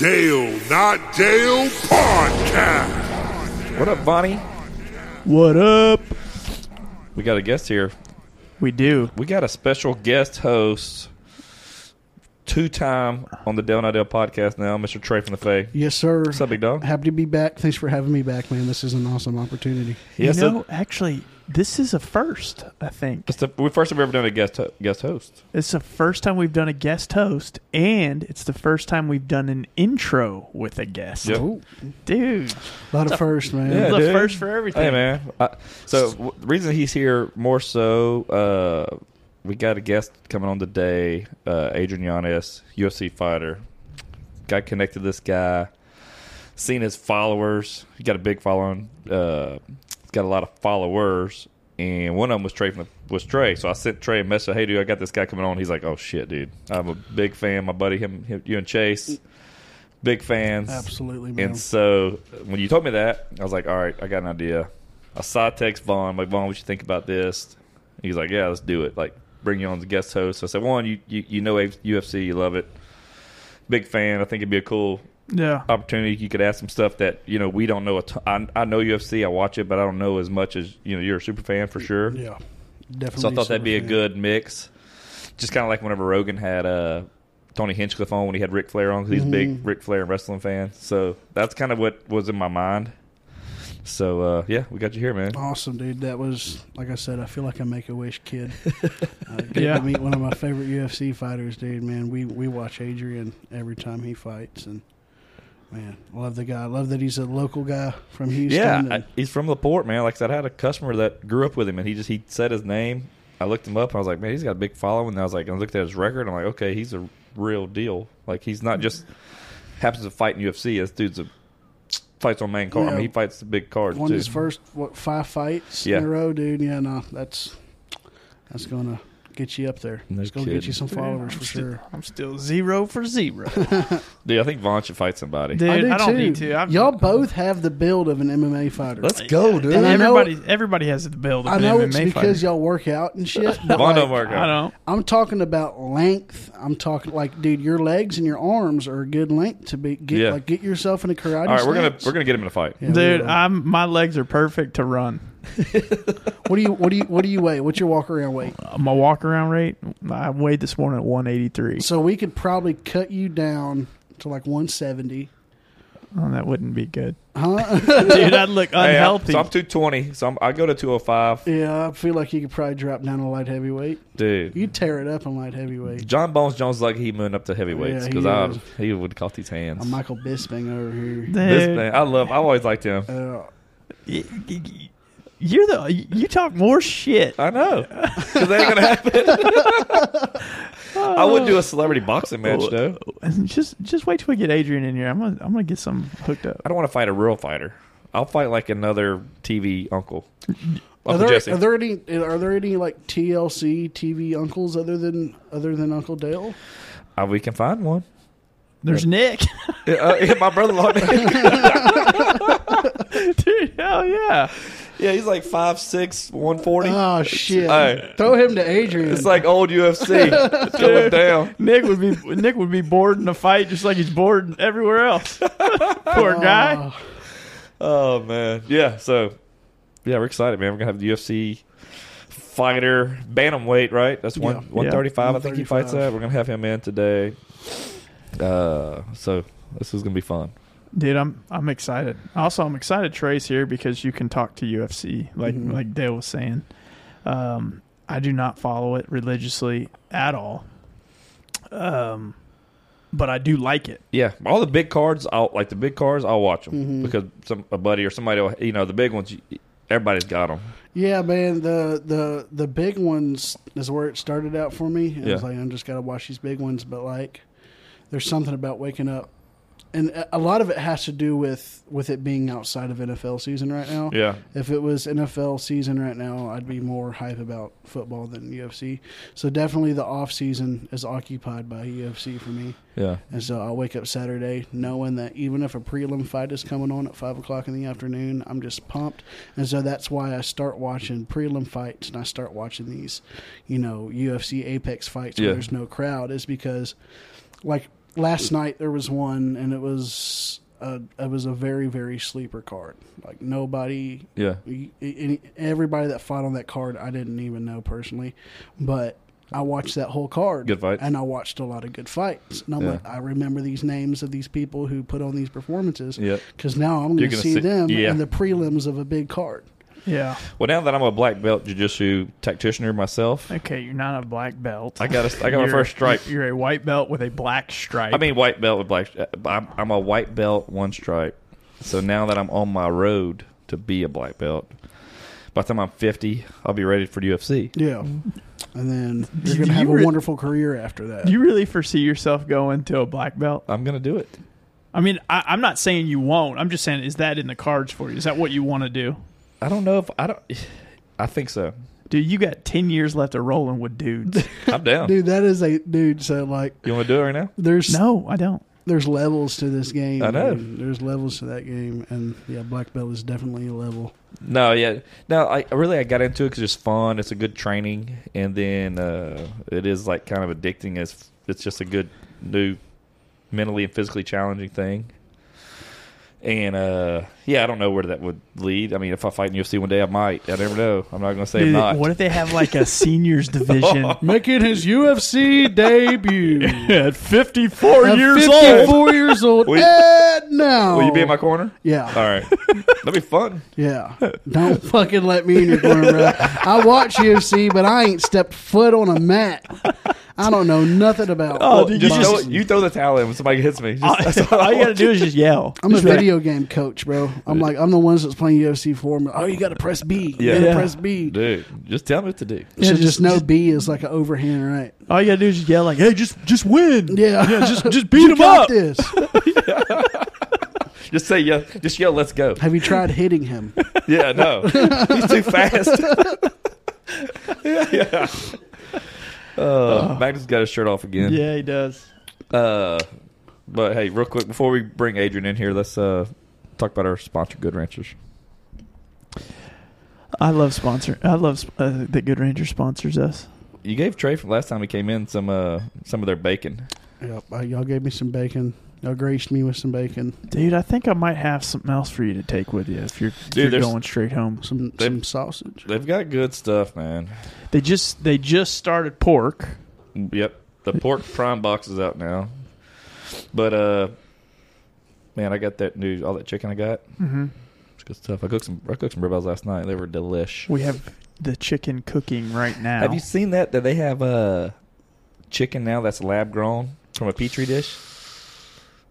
Dale Not Dale Podcast. What up, Bonnie? What up? We got a guest here. We do. We got a special guest host, two time on the Dale Not Dale podcast now, Mr. Trey from the Fe. Yes, sir. What's up, big dog? Happy to be back. Thanks for having me back, man. This is an awesome opportunity. Yes, you know, actually, this is a first. I think it's the first we first have ever done a guest ho- guest host. it's the first time we've done a guest host, and it's the first time we've done an intro with a guest. Yep. Dude, a lot of first, man. Yeah, the dude. first for everything. Hey, man. I, so w- the reason he's here more so, uh, we got a guest coming on today, uh, Adrian Yanez, UFC fighter. Got connected to this guy, seen his followers. He got a big following. Uh, he's got a lot of followers, and one of them was Trey. From the, was Trey. So I sent Trey a message. Hey, dude, I got this guy coming on. He's like, Oh shit, dude. I'm a big fan. My buddy, him, him you and Chase, big fans. Absolutely, man. And so when you told me that, I was like, all right, I got an idea. I saw text Vaughn, like, Vaughn, what you think about this? He's like, yeah, let's do it. Like, bring you on as a guest host. I said, one, you, you, you know UFC, you love it. Big fan. I think it'd be a cool Yeah. opportunity. You could ask some stuff that, you know, we don't know. A. I, I know UFC, I watch it, but I don't know as much as, you know, you're a super fan for sure. yeah, definitely. So I thought that'd be a good mix. Just kind of like whenever Rogan had uh, Tony Hinchcliffe on when he had Ric Flair on because he's a big Ric Flair wrestling fan. So that's kind of what was in my mind. So uh, yeah, we got you here, man. Awesome, dude. That was like I said. I feel like a Make a Wish kid. uh, getting Yeah. to meet one of my favorite UFC fighters, dude. Man, we we watch Adrian every time he fights, and man, love the guy. I love that he's a local guy from Houston. Yeah, and- I, he's from Laporte, man. Like I said, I had a customer that grew up with him, and he just he said his name. I looked him up. I was like, man, he's got a big following. And I was like, I looked at his record. I'm like, okay, he's a real deal. Like he's not just happens to fight in UFC. This dude's a fights on main card. I mean, he fights the big cards won too. his first what five fights Yeah. in a row, dude. Yeah, no, that's that's gonna get you up there. No it's gonna get you some followers for sure. I'm still zero for zero. Dude, I think Vaughn should fight somebody. Dude, I I, do don't too. need to. I'm, Y'all both have the build of an MMA fighter. Let's go, dude. And I know- everybody, everybody has the build. Of I an know MMA it's fighter. because y'all work out and shit. But Vaughn like, don't work I out. don't. I'm talking about length. I'm talking like, dude, your legs and your arms are a good length to be get Yeah. like get yourself in a karate. All right, we're gonna we're gonna get him in a fight. Yeah, Dude. I'm my legs are perfect to run. what do you what do you what do you weigh? What's your walk around weight? My walk around rate, I weighed this morning at 183. So we could probably cut you down to like 170. Oh, that wouldn't be good, Huh? dude. I'd look Hey, I'm- unhealthy. so I'm 220. So I'm, I go to 205. yeah, I feel like you could probably drop down to light heavyweight. Dude, You tear it up in light heavyweight. Jon Bones Jones like he moving up to heavyweights Yeah, because he I is. he would caught these hands. I'm Michael Bisping over here. Dude, This man, I love. I always liked him. Uh, y- y- y- you're the you talk more shit. I know because that ain't gonna happen. I would do a celebrity boxing match though. Just just wait till we get Adrian in here. I'm gonna I'm gonna get some hooked up. I don't want to fight a real fighter. I'll fight like another TV uncle. are there Jesse. are there any are there any like TLC TV uncles other than other than Uncle Dale? Uh, we can find one. There's Nick, uh, yeah, my brother-in-law. dude. Hell yeah. Yeah, he's like five six, one forty. Oh shit! Hey. Throw him to Adrian. It's like old UFC. It's going down. Nick would be Nick would be bored in a fight just like he's bored everywhere else. Poor guy. Oh, Oh man, yeah. So, yeah, we're excited, man. We're gonna have the UFC fighter bantamweight, right? That's one Yeah. one thirty five. I think he fights that. We're gonna have him in today. Uh, so this is gonna be fun. Dude, I'm I'm excited. Also, I'm excited Trey's here because you can talk to UFC, like Mhm. like Dale was saying. Um, I do not follow it religiously at all. Um, but I do like it. Yeah, all the big cards, I'll like the big cards. I'll watch them Mhm. because some a buddy or somebody, will, you know, the big ones. Everybody's got them. Yeah, man. The the the big ones is where it started out for me. It was like I'm just gotta watch these big ones, but like, there's something about waking up, and a- lot of it has to do with with it being outside of NFL season right now. Yeah, If it was NFL season right now, I'd be more hype about football than UFC. So definitely the off season is occupied by UFC for me. yeah, And so I'll wake up Saturday knowing that even if a prelim fight is coming on at five o'clock in the afternoon, I'm just pumped. And so that's why I start watching prelim fights and I start watching these, you know, UFC Apex fights Yeah. where there's no crowd, is because like last night there was one, and it was a, it was a very very sleeper card. Like nobody, Yeah. any, everybody that fought on that card, I didn't even know personally, but I watched that whole card. Good fights. and I watched a lot of good fights. And I'm Yeah. like, I remember these names of these people who put on these performances. Yep. Because now I'm going to gonna see, see- them yeah. in the prelims of a big card. Yeah. Well, now that I'm a black belt jiu-jitsu tacticianer myself, Okay, you're not a black belt. I got a, I got my first stripe. You're a white belt with a black stripe. I mean, white belt with black. Uh, I'm, I'm a white belt, one stripe. So now that I'm on my road to be a black belt, by the time I'm 50, I'll be ready for UFC. Yeah. Mm-hmm. And then you're going to you have re- a wonderful career after that. do you really foresee yourself going to a black belt? I'm gonna do it. I mean, I, I'm not saying you won't. I'm just saying, is that in the cards for you? Is that what you want to do? I don't know if I don't. I think so. Dude, you got 10 years left of rolling with dudes. I'm down. dude, that is a dude. So like, You want to do it right now? there's no, I don't. there's levels to this game. I know. There's levels to that game, and yeah, black belt is definitely a level. No, yeah, no. I I really I got into it because it's fun. It's a good training, and then uh, it is like kind of addicting. As it's just a good new, mentally and physically challenging thing. And uh, yeah, I don't know where that would lead. I mean, if I fight in UFC one day, I might. I never know. I'm not going to say Dude, not. what if they have like a seniors division? Making his UFC debut At 54 At years 54 old. years old. Will you- and now, Will you be in my corner? Yeah, All right, that'd be fun. yeah. Don't fucking let me in your corner, bro. I watch UFC, but I ain't stepped foot on a mat. I don't know nothing about. Oh, Well, dude, you throw just- it- you throw the towel in when somebody hits me. Just, that's all All you got to do is just yell. I'm a Just be like, video game coach, bro. I'm like I'm the ones that's playing UFC for me. Oh, you got to press B. You Yeah. got to press B. dude. Just tell me what to do. So Yeah, just, just- know B is like an overhand right. All you got to do is just yell like, "Hey, just just win." Yeah, just just beat You him up. This. Just say yeah. Just yell. Let's go. Have you tried hitting him? Yeah, no, he's too fast. yeah, yeah. Uh, Magnus got his shirt off again. Yeah, he does. Uh, but hey, real quick before we bring Adrian in here, let's uh talk about our sponsor, Good Ranchers. I love sponsor. I love uh, that Good Ranchers sponsors us. You gave Trey from last time he came in some uh some of their bacon. Yep. Uh, y'all gave me some bacon. Y'all graced me with some bacon. Dude, I think I might have something else for you to take with you if you're, if Dude, you're going straight home. Some some sausage. They've got good stuff, man. They just they just started pork. Yep, the pork prime box is out now. But uh, man, I got that new all that chicken I got. Mm-hmm. It's good stuff. I cooked some I cooked some ribeyes last night. They were delish. We have the chicken cooking right now. Have you seen that? That they have uh, chicken now that's lab grown from a petri dish.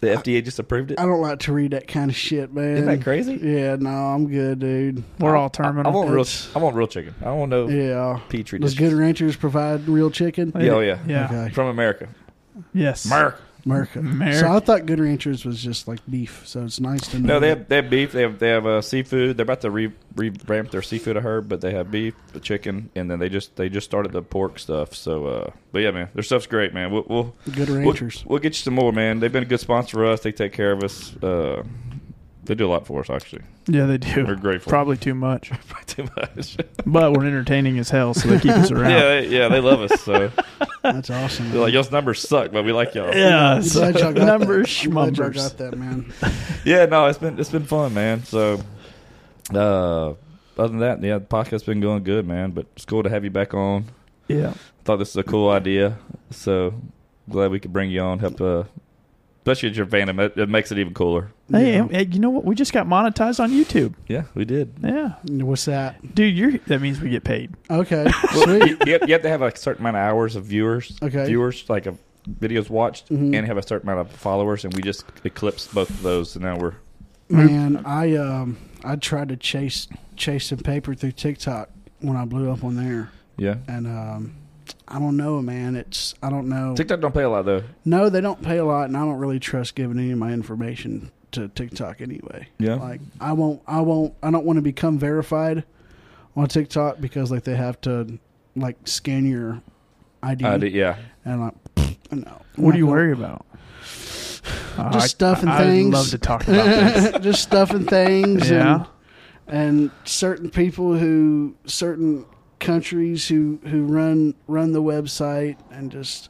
The FDA just approved it. I don't like to read that kind of shit, man. Isn't that crazy? Yeah, no, I'm good, dude. We're all terminal. I want real. It's- I want real chicken. I don't want no Yeah. petri Does dish Good Ranchers provide real chicken? Yeah, oh, yeah. Yeah. Okay. from America. Yes. America. America. America. So I thought Good Ranchers was just like beef. So it's nice to know. No, they that- have they have beef. They have they have uh, seafood. They're about to re- revamp their seafood. I heard, but they have beef, the chicken, and then they just they just started the pork stuff. So, uh, but yeah, man, their stuff's great, man. We'll we'll, Good we'll, Ranchers. we'll get you some more, man. They've been a good sponsor for us. They take care of us. Uh, they do a lot for us, actually. Yeah, they do. We're grateful. Probably too much, Probably too much. but we're entertaining as hell, so they keep us around. yeah, they, yeah, they love us. So That's awesome. they're like, y'all's numbers suck, but we like y'all. Yeah, I'm so glad y'all got numbers, that. I'm schmumbers. got that, man. Yeah, no, it's been it's been fun, man. So, uh, other than that, yeah, the podcast's been going good, man. But it's cool to have you back on. Yeah. I Thought this was a cool idea, so glad we could bring you on. Help, uh, especially if you're a fan, it it makes it even cooler. Hey, Yeah. hey, you know what? We just got monetized on YouTube. Yeah, we did. Yeah, What's that? dude, you're that means we get paid. Okay. Well, Sweet. you, you have, you have to have a certain amount of hours of viewers, Okay. viewers like of videos watched, Mhm. and have a certain amount of followers, and we just eclipsed both of those, and now we're Man, I um I tried to chase chase some paper through TikTok when I blew up on there, yeah. and um I don't know, man. It's I don't know. TikTok don't pay a lot though. No, they don't pay a lot, and I don't really trust giving any of my information to TikTok anyway. Yeah. Like I won't, I won't, I don't want to become verified on TikTok because like they have to like scan your ID, I did, yeah. and like no. What I'm do you not worry about? Uh, Just I- stuff and I, things. I'd love to talk about this. just stuff and things, yeah. and, and certain people who certain countries who who run run the website and just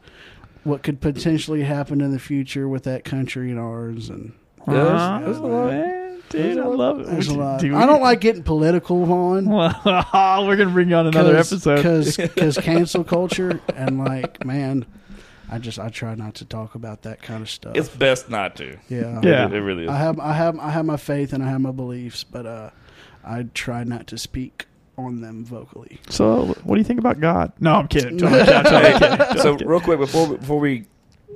what could potentially happen in the future with that country and ours, and Yeah, there's- there's a lot. man, dude, I love it. there's a lot. Do I don't like getting political, on. Well, we're gonna bring you on another episode. because cancel culture and like man, I just I try not to talk about that kind of stuff. It's best not to. yeah, Yeah. It, it really is. I have I have I have my faith and I have my beliefs, but uh, I try not to speak on them vocally. So, what do you think about God? No, I'm kidding. I'm kidding. I'm kidding. I'm so kidding. real quick before before we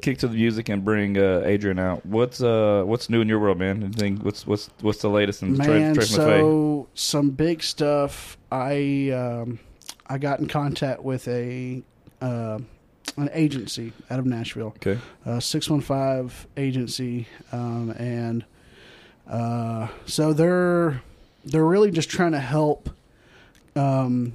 kick to the music and bring uh, Adrian out, what's uh what's new in your world, man? Anything? What's what's what's the latest in Man, Trey, Trey so some big stuff. I um, I got in contact with a uh, an agency out of Nashville. Okay. uh, 615 agency um, and uh, so they're they're really just trying to help um,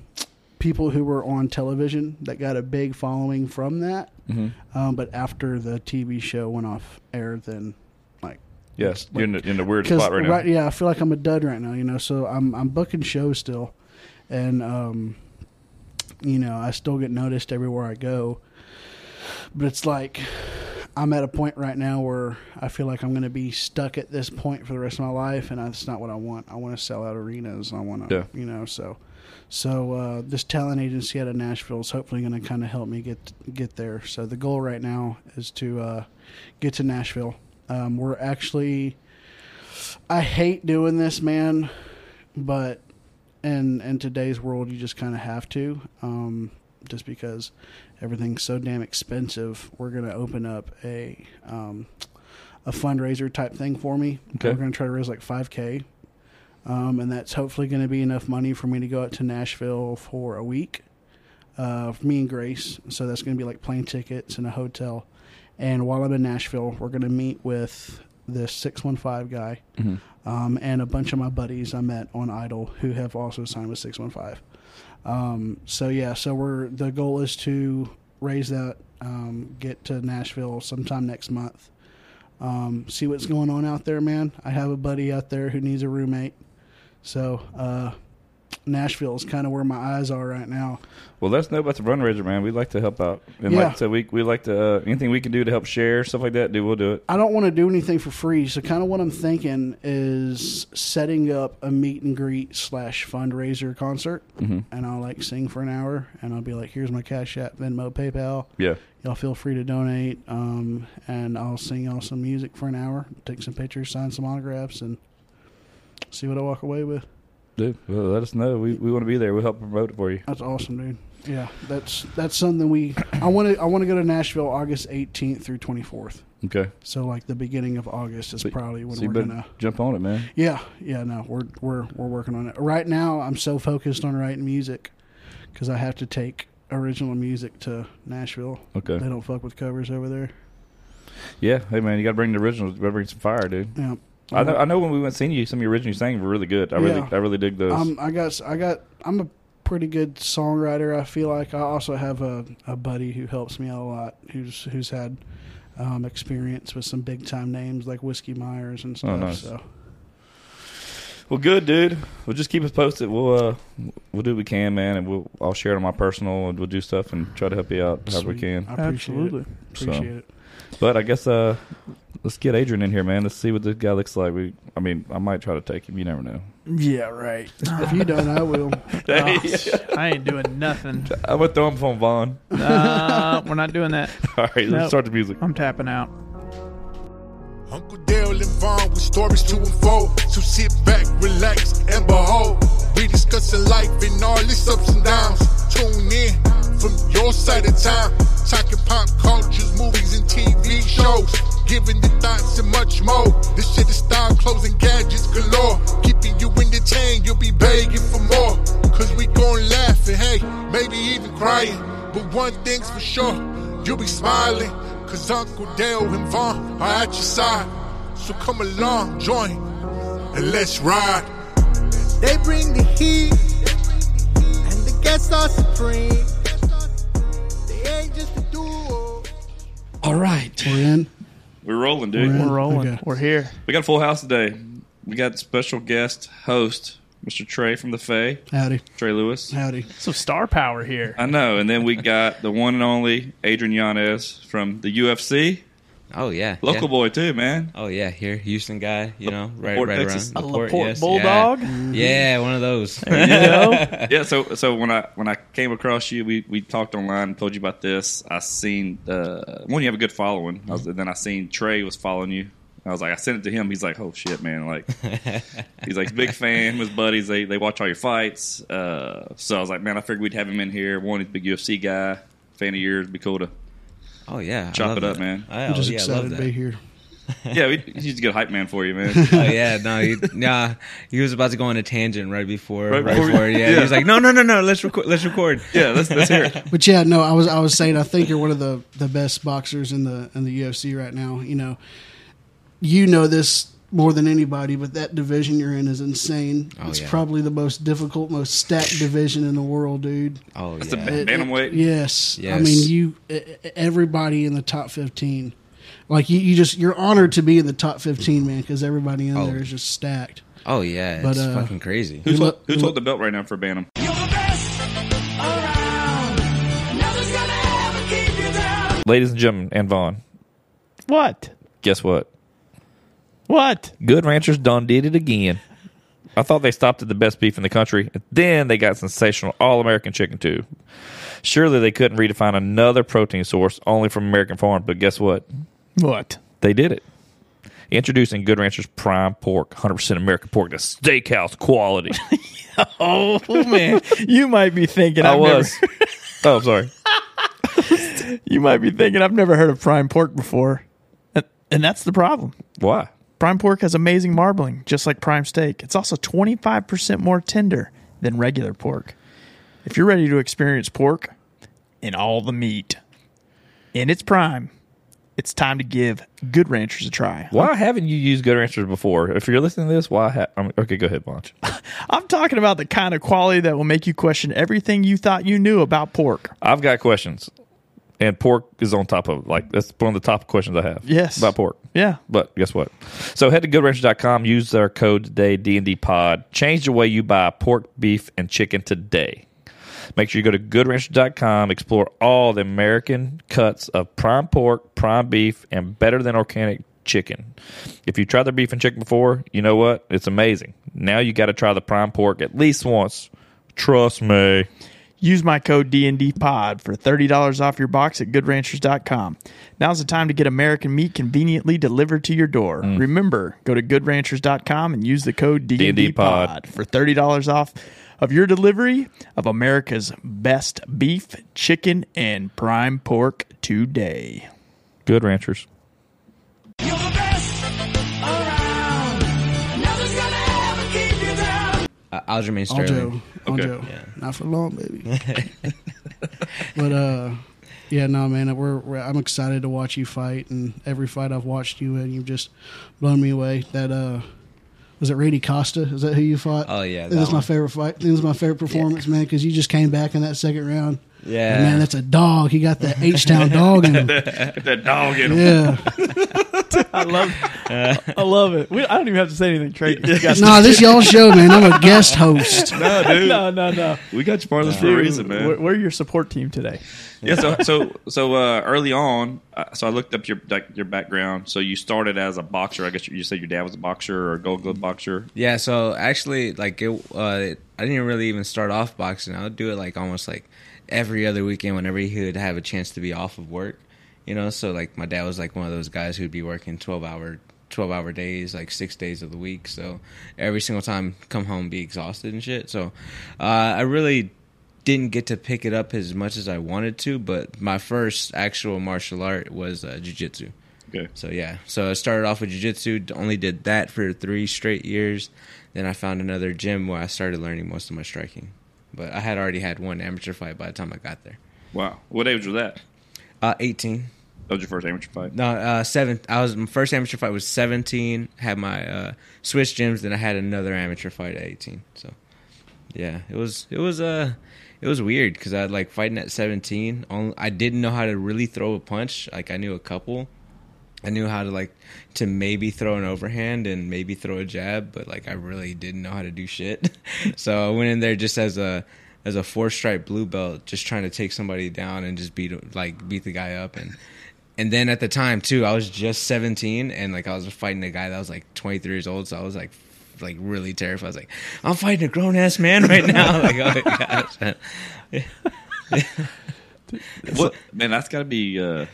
people who were on television that got a big following from that hmm um, but after the TV show went off air then like Yes, you're in the, in the weird spot right now. yeah I feel like I'm a dud right now you know so I'm I'm booking shows still and um, you know I still get noticed everywhere I go but it's like I'm at a point right now where I feel like I'm going to be stuck at this point for the rest of my life, and that's not what I want. I want to sell out arenas. I want to, Yeah. you know, so so uh, this talent agency out of Nashville is hopefully going to kind of help me get get there. So the goal right now is to uh, get to Nashville. Um, we're actually, I hate doing this, man, but in in today's world, you just kind of have to, um, just because everything's so damn expensive. We're gonna open up a um, a fundraiser type thing for me. Okay. We're gonna try to raise like five k, um, and that's hopefully going to be enough money for me to go out to Nashville for a week. Uh, for me and Grace, so that's going to be like plane tickets and a hotel. And while I'm in Nashville, we're going to meet with this six one five guy Mhm. um, and a bunch of my buddies I met on Idol who have also signed with 615. Um, so yeah, so we're the goal is to raise that, um, get to Nashville sometime next month. Um, see what's going on out there, man. I have a buddy out there who needs a roommate, so uh, Nashville is kind of where my eyes are right now. Well, let us know about the fundraiser, man. We'd like to help out, and Yeah. like I said, we we like to uh, anything we can do to help share stuff like that. Do we'll do it. I don't want to do anything for free, so kind of what I'm thinking is setting up a meet and greet slash fundraiser concert, hmm and I'll like sing for an hour, and I'll be like, "Here's my Cash App, Venmo, PayPal. Yeah. Y'all feel free to donate." Um, and I'll sing y'all some music for an hour, take some pictures, sign some autographs, and see what I walk away with. Dude, well, let us know. We we want to be there. We'll help promote it for you. That's awesome, dude. Yeah, that's that's something we. I want to I want to go to Nashville August 18th through 24th. Okay. So like the beginning of August is So- probably when so we're gonna. jump on it, man. Yeah, yeah, no, we're we're we're working on it. Right now, I'm so focused on writing music because I have to take original music to Nashville. Okay. They don't fuck with covers over there. Yeah. Hey, man, you got to bring the originals. You got to bring some fire, dude. Yeah, I know. I know when we went seeing you, some of your originals you sang were really good. I really, Yeah. I really dig those. Um, I got I got I'm a pretty good songwriter. I feel like I also have a, a buddy who helps me out a lot. Who's who's had um, experience with some big time names like Whiskey Myers and stuff. Oh, nice. So well, good, dude. We'll just keep us posted. We'll uh, we'll do what we can, man, and we'll I'll share it on my personal, and we'll do stuff and try to help you out however we sweet. can. I appreciate Absolutely. it. Appreciate it. But I guess uh, let's get Adrian in here, man. Let's see what this guy looks like. We, I mean, I might try to take him. You never know. Yeah, right. if you don't, I will. Oh, I ain't doing nothing. I'm gonna throw him from Vaughn. Uh, we're not doing that. All right, let's Nope. start the music. I'm tapping out. Uncle Dale and Vaughn with stories to unfold. So sit back, relax, and behold. We discussing life and all its ups and downs. Tune in from your side of town. Talking pop cultures, movies, and TV shows. Giving the thoughts and much more. This shit is style, clothes, and gadgets galore. Keeping you entertained, you'll be begging for more. Cause we gon' laugh and hey, maybe even crying. But one thing's for sure, you'll be smiling. Cause Uncle Dale and Vaughn are at your side. So come along, join, and let's ride. They bring the heat, and the guests are supreme. They ain't just a duo. All right, We're in. We're rolling, dude. We're. We're rolling. Okay. We're here. We got a full house today. We got special guest host Mr. Trey from the Fe, Howdy, Trey Louis. howdy. Some star power here. I know. And then we got the one and only Adrian Yanez from the UFC. Oh yeah, Local yeah. boy, too, man. Oh yeah, here Houston guy. You know, right, Laporte, right Texas. around A Laporte, Laporte yes, Bulldog? Yeah. yeah, one of those. There you go. Yeah, so so when I when I came across you, we, we talked online and told you about this. I seen uh, one, you have a good following. I was, then I seen Trey was following you. I was like, I sent it to him. He's like, oh shit, man! Like, he's like, big fan. His buddies, they they watch all your fights. Uh, so I was like, man, I figured we'd have him in here. One, he's a big UFC guy, fan of yours. Be cool to. Oh yeah, Chop love it up, that. man. I, I'm oh, just yeah, excited to be here. Yeah, we, he's a good hype man for you, man. Oh yeah, no, he, nah, he was about to go on a tangent right before, Right right, before we- before, yeah. yeah. He was like, no, no, no, no, let's record, let's record. Yeah, let's let's hear it. But yeah, no, I was I was saying I think you're one of the the best boxers in the in the UFC right now. You know, you know this more than anybody, but that division you're in is insane. Oh, it's yeah. probably the most difficult, most stacked division in the world, dude. Oh That's yeah, a It- Bantamweight? it- yes. I mean, you everybody in the top 15. Like you, you just you're honored to be in the top 15, man, because everybody in Oh. there is just stacked. oh yeah, But, it's uh, fucking crazy. Who's Who hold, lo- who's who hold the belt right now for Bantam? You're the best around. Nothing's gonna ever keep you down. Ladies and gentlemen, and Vaughn, what? guess what? What? Good Ranchers done did it again. I thought they stopped at the best beef in the country. Then they got sensational all American chicken too. Surely they couldn't redefine another protein source only from American farm, but guess what? What? They did it. Introducing Good Ranchers Prime Pork, 100% American pork, the steakhouse quality. Oh man, you might be thinking I I've was. oh, sorry. You might be thinking I've never heard of prime pork before, and, and that's the problem. Why? Prime pork has amazing marbling, just like prime steak. It's also 25% more tender than regular pork. If you're ready to experience pork and all the meat in its prime, it's time to give Good Ranchers a try. Why haven't you used Good Ranchers before? If you're listening to this, why? Ha- I mean, okay, go ahead, Bunch. I'm talking about the kind of quality that will make you question everything you thought you knew about pork. I've got questions, and pork is on top of like that's one of the top questions I have. Yes. about pork. Yeah. But guess what? So head to goodranchers.com, use our code today, D&D pod. Change the way you buy pork, beef, and chicken today. Make sure you go to goodranchers.com, explore all the American cuts of prime pork, prime beef, and better than organic chicken. If you tried their beef and chicken before, you know what? It's amazing. Now you got to try the prime pork at least once. Trust me. Use my code DNDPOD for $30 off your box at goodranchers.com. Now's the time to get American meat conveniently delivered to your door. Mm. Remember, go to goodranchers.com and use the code DNDPOD. DNDPOD for $30 off of your delivery of America's best beef, chicken, and prime pork today. Good Ranchers. Uh, Aljamain All Sterling. Joe, all Okay. Joe, Yeah. not for long, baby. but uh, yeah, no, man, we're, we're I'm excited to watch you fight, and every fight I've watched you in, you've just blown me away. That uh, was it Randy Costa? Is that who you fought? Oh, yeah, this is that my one. favorite fight. This is my favorite performance, man, because you just came back in that second round. Yeah. And, man, that's a dog. He got that H Town dog in him. that dog in him. Yeah, I love I love it. We, I don't even have to say anything, Trey. You got- nah, this y'all show, man. I'm a guest host. No, dude. no, no, no. We got you part of this for a reason, man. We're, we're your support team today. yeah so so so uh, early on uh, so i looked up your like, your background so you started as a boxer i guess you, you said your dad was a boxer or a gold glove boxer Yeah, so actually, like, it, uh, I didn't really even start off boxing. I would do it like almost like every other weekend whenever he would have a chance to be off of work. You know, so like my dad was like one of those guys who'd be working twelve hour twelve hour days, like six days of the week. So every single time come home be exhausted and shit. So uh, I really didn't get to pick it up as much as I wanted to, but my first actual martial art was uh, jujitsu. okay So yeah, so I started off with jiu-jitsu, only did that for three straight years. Then I found another gym where I started learning most of my striking. But I had already had one amateur fight by the time I got there. wow what age was that Uh, 18. That was your first amateur fight No, uh, seven. I was my first amateur fight was 17. Had my uh, switch gyms. Then I had another amateur fight at 18. So yeah, it was it was uh it was weird because I like fighting at 17. Only, I didn't know how to really throw a punch. Like I knew a couple, I knew how to like to maybe throw an overhand and maybe throw a jab, but like I really didn't know how to do shit. so I went in there just as a as a four stripe blue belt, just trying to take somebody down and just beat like beat the guy up and and then at the time too, I was just 17 and like I was fighting a guy that was like 23 years old, so I was like like really terrified. I was like, I'm fighting a grown ass man right now. like, oh my gosh. What man? That's got to be. Uh,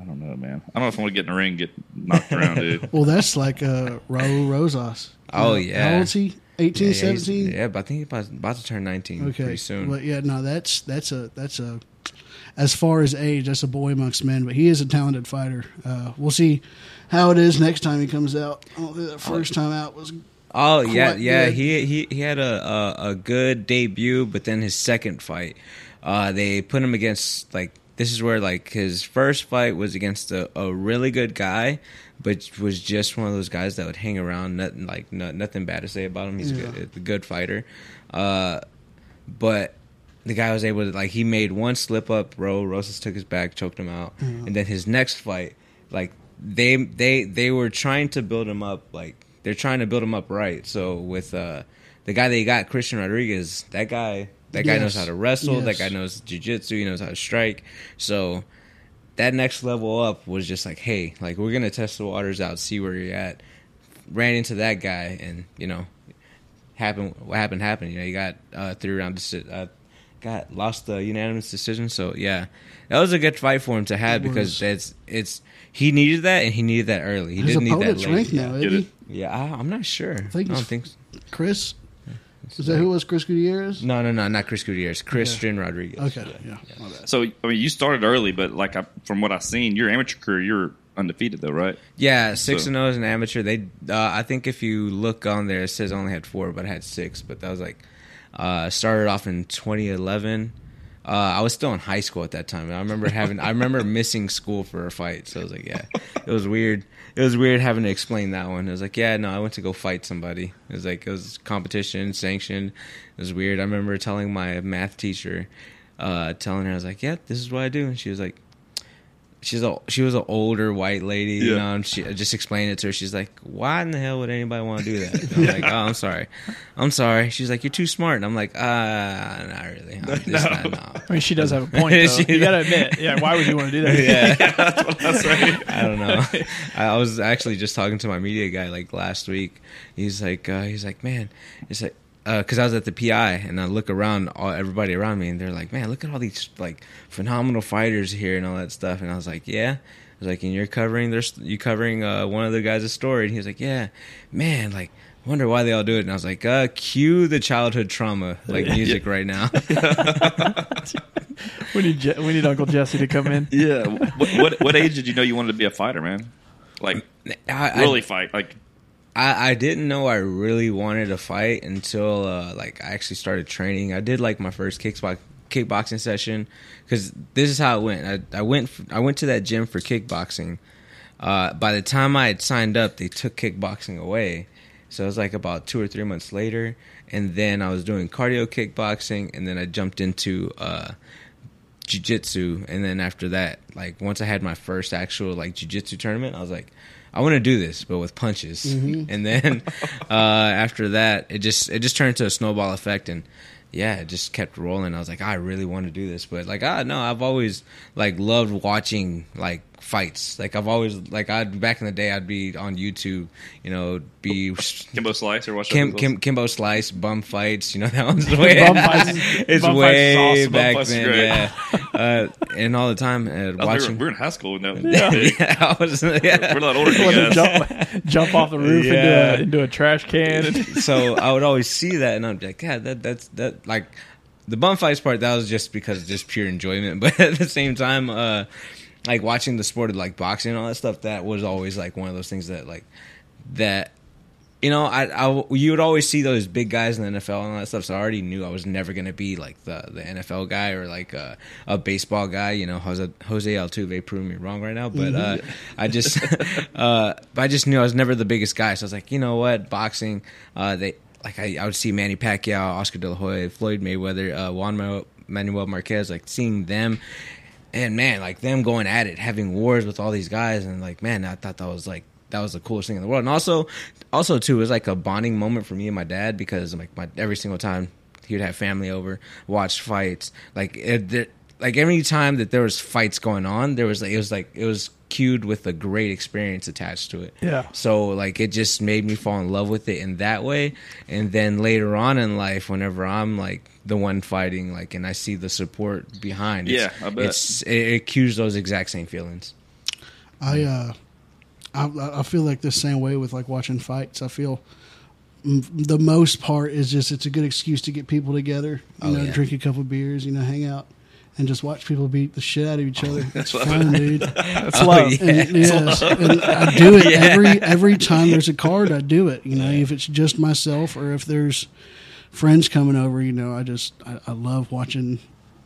I don't know, man. I don't know if I want to get in the ring, get knocked around, dude. Well, that's like uh, Raul Rosas. Oh, Uh, yeah. How old's he? 18, Yeah, yeah, 17? Yeah, but I think he's about, about to turn 19 Okay. pretty soon. But yeah, no, that's that's a that's a as far as age, that's a boy amongst men. But he is a talented fighter. Uh, we'll see how it is next time he comes out. I don't think that first time out was. Oh yeah, yeah. good. He he he had a, a a good debut, but then his second fight, uh, they put him against like this is where like his first fight was against a, a really good guy, but was just one of those guys that would hang around. Nothing like no, nothing bad to say about him. He's a, good, a good fighter, uh, but the guy was able to like he made one slip up row. Rosas took his back, choked him out, and then his next fight, like they they they were trying to build him up like they're trying to build him up right. So with uh the guy that you got, Christian Rodriguez, that guy that guy knows how to wrestle, that guy knows jiu-jitsu, he knows how to strike. So that next level up was just like, hey, like we're gonna test the waters out, see where you're at. Ran into that guy, and you know, happened. What happened happened. You know, you got uh, three round uh, got lost the unanimous decision. So yeah, that was a good fight for him to have It because was. it's it's he needed that and he needed that early. He His didn't need that late. ranked yeah. now, Get isn't he? Yeah, I, I'm not sure. I, think don't think. So. Chris? Is that who was Chris Gutierrez? No, no, no, not Chris Gutierrez. Christian Rodriguez. Okay, yeah. my bad. So I mean, you started early, but like I, from what I've seen, your amateur career, you're undefeated though, right? Yeah, six So- and zero as an amateur. They, uh, I think, if you look on there, it says I only had four, but I had six. But that was like, uh, started off in 2011. Uh, I was still in high school at that time. And I remember having, I remember missing school for a fight. So I was like, yeah, it was weird. It was weird having to explain that one. It was like, yeah, no, I went to go fight somebody. It was like it was competition sanctioned. It was weird. I remember telling my math teacher, uh, telling her I was like, yeah, this is what I do, and she was like, she's a she was an older white lady, you Yeah. know, and she I just explained it to her. She's like, "Why in the hell would anybody want to do that?" And I'm like, "Oh, I'm sorry, I'm sorry." She's like, "You're too smart," and I'm like, "Ah, not really. I'm just not, no." I mean, she does have a point. Though. You got to admit, yeah. Why would you want to do that? Yeah, That's right. I don't know. I, I was actually just talking to my media guy like last week. He's like, uh, he's like, man, it's like. Because I was at the PI and I look around, all everybody around me, and they're like, "Man, look at all these like phenomenal fighters here and all that stuff." And I was like, "Yeah." I was like, "And you're covering there's you covering uh, one of the guys' story?" And he was like, "Yeah, man, like." Wonder why they all do it. And I was like, uh, cue the childhood trauma like music right now. We need Je- we need Uncle Jesse to come in. Yeah. what, what what age did you know you wanted to be a fighter, man? Like I, I- really fight? Like I, I didn't know I really wanted to fight until uh, like I actually started training. I did like my first kickbox kickboxing session because this is how it went. I, I went I went to that gym for kickboxing. Uh, by the time I had signed up, they took kickboxing away. So it was like about two or three months later, and then I was doing cardio kickboxing, and then I jumped into uh, jiu-jitsu and then after that like once i had my first actual like jiu-jitsu tournament i was like i want to do this but with punches. And then uh after that it just it just turned into a snowball effect and yeah it just kept rolling. I was like i really want to do this but like ah no i've always like loved watching like fights like i've always like i'd back in the day i'd be on youtube you know be Kimbo Slice or what? Kim, Kim, Kimbo Slice, bum fights. You know that one's the way. Bum fights is- it's bum fights way awesome. Back fights then, yeah. Uh, and all the time uh, we, were, watching. we were in high school when that Yeah. yeah, I was. Yeah. We're a lot older you guys. jump, jump off the roof Yeah. into, a, into a trash can. And, so I would always see that, and I'm like, God, that that's that like the bum fights part. That was just because just pure enjoyment, but at the same time, uh, like watching the sport of like boxing and all that stuff, that was always like one of those things that like that. You know, I, I you would always see those big guys in the NFL and all that stuff. So I already knew I was never gonna be like the, the NFL guy or like a, a baseball guy. You know, Jose Jose Altuve proved me wrong right now, but uh, I just uh, but I just knew I was never the biggest guy. So I was like, you know what, boxing. Uh, they like I, I would see Manny Pacquiao, Oscar De La Hoya, Floyd Mayweather, uh, Juan Manuel Marquez, like seeing them and man, like them going at it, having wars with all these guys, and like man, I thought that was like that was the coolest thing in the world. And also, also too, it was like a bonding moment for me and my dad because like my every single time he would have family over, watch fights, like it, it- like every time that there was fights going on, there was like it was like it was cued with a great experience attached to it. Yeah. So like it just made me fall in love with it in that way. And then later on in life, whenever I'm like the one fighting, like and I see the support behind, it's, Yeah, I bet. it's it, it cues those exact same feelings. I uh, I, I feel like the same way with like watching fights. I feel the most part is just it's a good excuse to get people together. You Oh, know, yeah. drink a couple beers, you know, hang out, and just watch people beat the shit out of each other. It's fun, dude. That's Oh, love. yeah. And, yes, and I do it Yeah. every every time there's a card. I do it. You know, if it's just myself or if there's friends coming over. You know, I just I, I love watching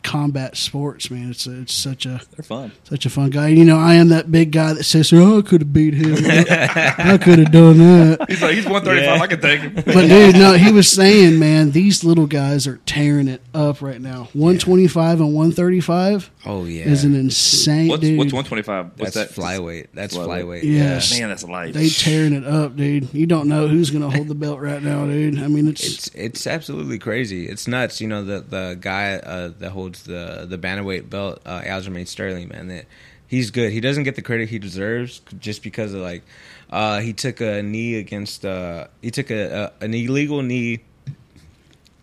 combat sports, man. It's it's such a They're fun. such a fun guy. You know, I am that big guy that says, "Oh, I could have beat him. I could have done that." He's like, he's 135. Yeah. I can take him. But dude, no, he was saying, man, these little guys are tearing it up right now. One twenty five and one thirty five. Oh yeah, is an insane What's, dude. what's 125? What's that's that? flyweight. That's Flyweight. flyweight. Yes. Man, that's light. They tearing it up, dude. You don't know who's gonna hold the belt right now, dude. I mean, it's, It's it's absolutely crazy. It's nuts. You know the the guy uh, that holds the the bantamweight belt, uh, Aljamain Sterling, man. That he's good. He doesn't get the credit he deserves just because of like uh, he took a knee against uh, he took a, a an illegal knee.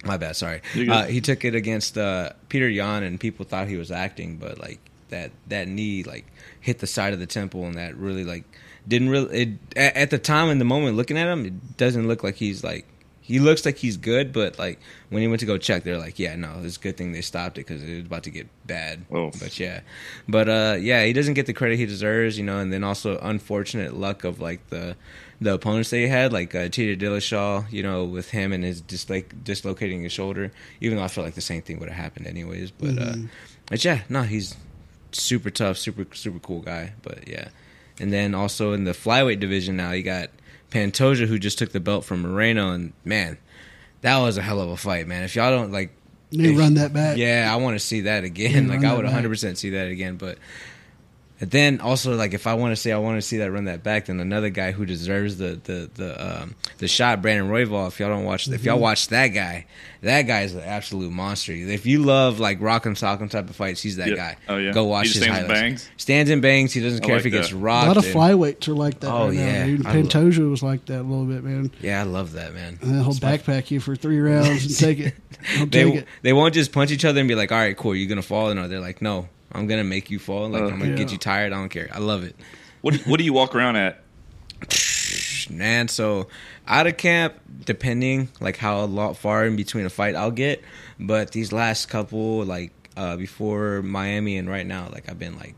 My bad. Sorry. Uh, he took it against uh, Petr Yan, and people thought he was acting, but like that that knee like hit the side of the temple, and that really like didn't really. It, at, at the time in the moment looking at him, it doesn't look like he's like he looks like he's good, but like when he went to go check, they're like, yeah, no, it's a good thing they stopped it because it was about to get bad. Whoa. But yeah, but uh, yeah, he doesn't get the credit he deserves, you know, and then also unfortunate luck of like the the opponents that he had, like uh, Peter Dillashaw, you know, with him and his dis- like dislocating his shoulder. Even though I feel like the same thing would have happened anyways, but uh, but yeah, no, he's super tough, super super cool guy. But yeah, and then also in the flyweight division now you got Pantoja who just took the belt from Moreno, and man, that was a hell of a fight, man. If y'all don't like, they run that back. yeah, I want to see that again. Yeah, like I would 100 percent see that again, but. And then also like if I want to say I want to see that run that back, then another guy who deserves the the the um, the shot, Brandon Royval. If y'all don't watch, if Mm-hmm. y'all watch that guy, that guy is an absolute monster. If you love like rock and sock'em type of fights, he's that Yeah. guy. Oh, yeah? go watch He just his stands highlights. bangs? Stands and bangs. He doesn't I care like if he gets that. A lot of and- flyweights are like that Oh, right yeah. now, dude. I lo- Pantoja was like that a little bit, man. Yeah, I love that man. And he'll backpack you for three rounds and take it. He'll They take it. they won't just punch each other and be like, "All right, cool, you're gonna fall," and they're like, "No, I'm gonna make you fall. Like Uh, I'm gonna get you tired. I don't care. I love it." What do, what do you walk around at? man. So out of camp, depending like how a lot far in between a fight I'll get, but these last couple like uh before Miami and right now, like I've been like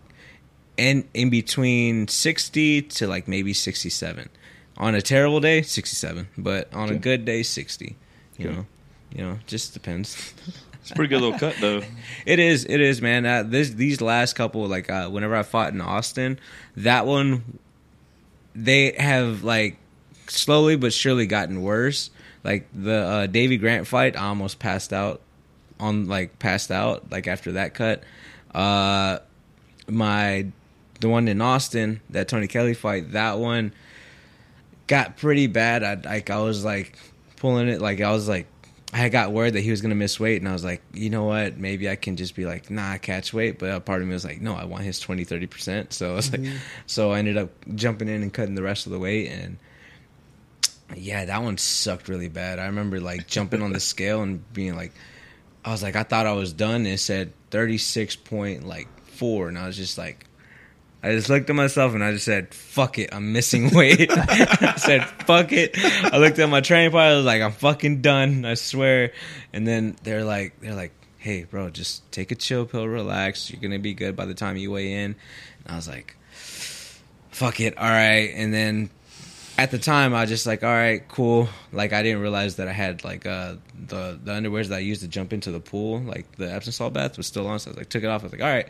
in in between sixty to like maybe sixty seven. On a terrible day, sixty seven, but on a good day, sixty. You Okay. know, you know, just depends. It's pretty good little cut though. It is. It is, man. Uh, this these last couple, like uh, whenever I fought in Austin, that one, they have like slowly but surely gotten worse. Like the uh, Davey Grant fight, I almost passed out on like passed out like after that cut. Uh, my the one in Austin, that Tony Kelley fight, that one got pretty bad. I like I was like pulling it like I was like I got word that he was gonna miss weight, and I was like, you know what? Maybe I can just be like, nah, catch weight. But a part of me was like, no, I want his 20, 30 percent. So I was like, mm-hmm. so I ended up jumping in and cutting the rest of the weight, and yeah, that one sucked really bad. I remember like jumping on the scale and being like, I was like, I thought I was done. It said thirty six point like four, and I was just like. I just looked at myself and I just said, "Fuck it, I'm missing weight." I said, "Fuck it." I looked at my training partner. I was like, "I'm fucking done." I swear. And then they're like, "They're like, hey, bro, just take a chill pill, relax. You're gonna be good by the time you weigh in." And I was like, "Fuck it, all right." And then at the time, I was just like, "All right, cool." Like I didn't realize that I had like uh the the underwears that I used to jump into the pool, like the Epsom salt bath, was still on. So I was like, took it off. I was like, "All right."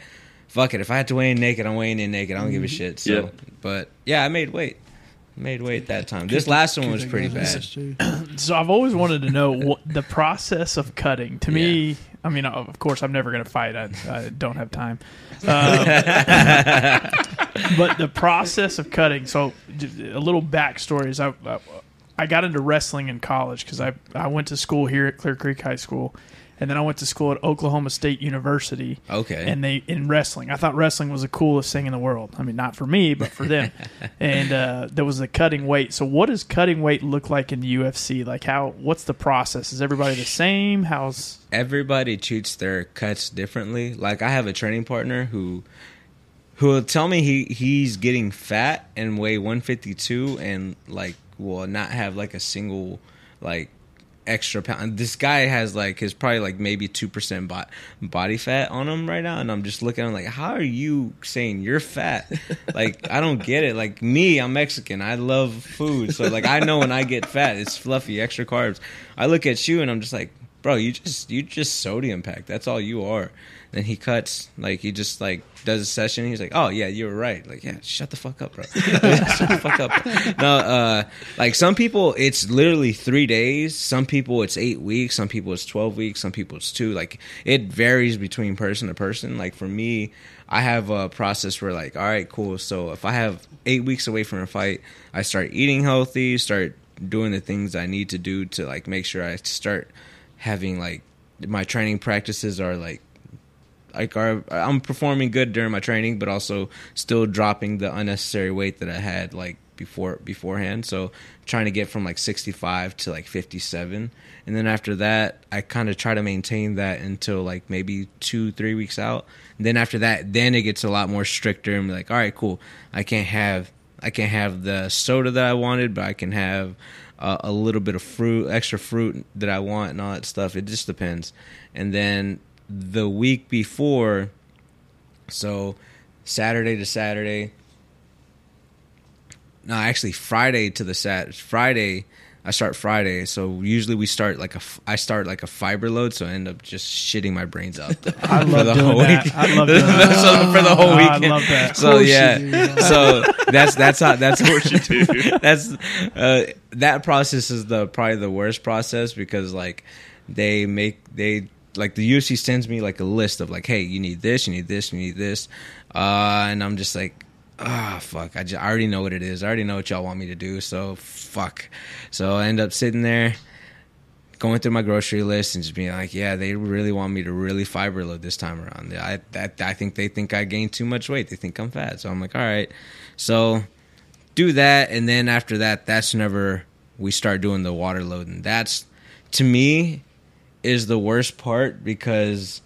Fuck it. If I had to weigh in naked, I'm weighing in naked. I don't give a shit. So, Yeah. but yeah, I made weight. Made weight that time. This last one was pretty bad. So I've always wanted to know what the process of cutting. To me, I mean, of course, I'm never going to fight. I, I don't have time. Um, but the process of cutting. So, a little backstory is I, I, I got into wrestling in college because I, I went to school here at Clear Creek High School, and then I went to school at Oklahoma State University. Okay. And they in wrestling, I thought wrestling was the coolest thing in the world. I mean, not for me, but for them. and uh, there was the cutting weight. So, what does cutting weight look like in the UFC? Like, how? What's the process? Is everybody the same? How's everybody treats their cuts differently. Like I have a training partner who who will tell me he he's getting fat and weigh 152 and like will not have like a single like extra pound. This guy has like his probably like maybe 2% bo- body fat on him right now and I'm just looking at him like how are you saying you're fat? like I don't get it. Like me, I'm Mexican. I love food. So like I know when I get fat, it's fluffy, extra carbs. I look at you and I'm just like bro, you just you just sodium pack. That's all you are. Then he cuts like he just like does a session. He's like, oh yeah, you were right. Like yeah, shut the fuck up, bro. shut the fuck up. No, uh, like some people it's literally three days. Some people it's eight weeks. Some people it's twelve weeks. Some people it's two. Like it varies between person to person. Like for me, I have a process where like, all right, cool. So if I have eight weeks away from a fight, I start eating healthy, start doing the things I need to do to like make sure I start having like my training practices are like like I'm performing good during my training, but also still dropping the unnecessary weight that I had like before beforehand. So trying to get from like 65 to like 57, and then after that, I kind of try to maintain that until like maybe two three weeks out. And then after that, then it gets a lot more stricter. and like, all right, cool. I can't have I can't have the soda that I wanted, but I can have uh, a little bit of fruit, extra fruit that I want, and all that stuff. It just depends. And then the week before, so Saturday to Saturday. No, actually Friday to the Sat. Friday, I start Friday. So usually we start like a I start like a fiber load, so I end up just shitting my brains out. I for love the doing whole that. week. I love doing that. so for the whole Oh, I love that. So yeah, so that's that's how that's what you do. That's uh, that process is the probably the worst process because like they make they like the UFC sends me like a list of like, hey, you need this, you need this, you need this, uh, and I'm just like, ah, fuck, I, just, I already know what it is. I already know what y'all want me to do, so fuck. So I end up sitting there going through my grocery list and just being like, yeah, they really want me to really fiber load this time around. I that I think they think I gained too much weight. They think I'm fat. So I'm like, all right. So do that and then after that that's whenever we start doing the water loading. That's to me is the worst part because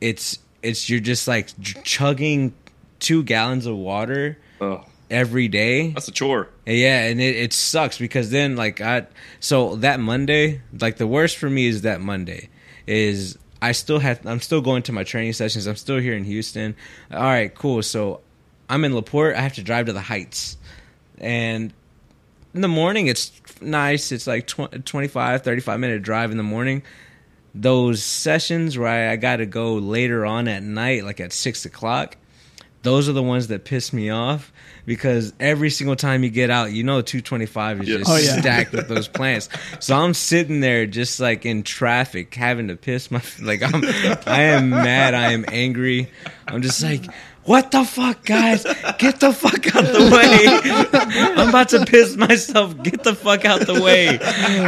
it's it's you're just like chugging 2 gallons of water Oh, every day. that's a chore. Yeah, and it, it sucks because then like I so that Monday, like the worst for me is that Monday is I still have I'm still going to my training sessions. I'm still here in Houston. All right, cool. So I'm in Laporte. I have to drive to the Heights. And in the morning it's nice. It's like tw- 25 35 minute drive in the morning. Those sessions where I, I got to go later on at night, like at six o'clock, those are the ones that piss me off because every single time you get out, you know, 225 is Yeah. just Oh, yeah. stacked with those plants. So I'm sitting there just like in traffic, having to piss my like I'm I am mad, I am angry. I'm just like, what the fuck, guys? Get the fuck out the way. I'm about to piss myself. Get the fuck out the way.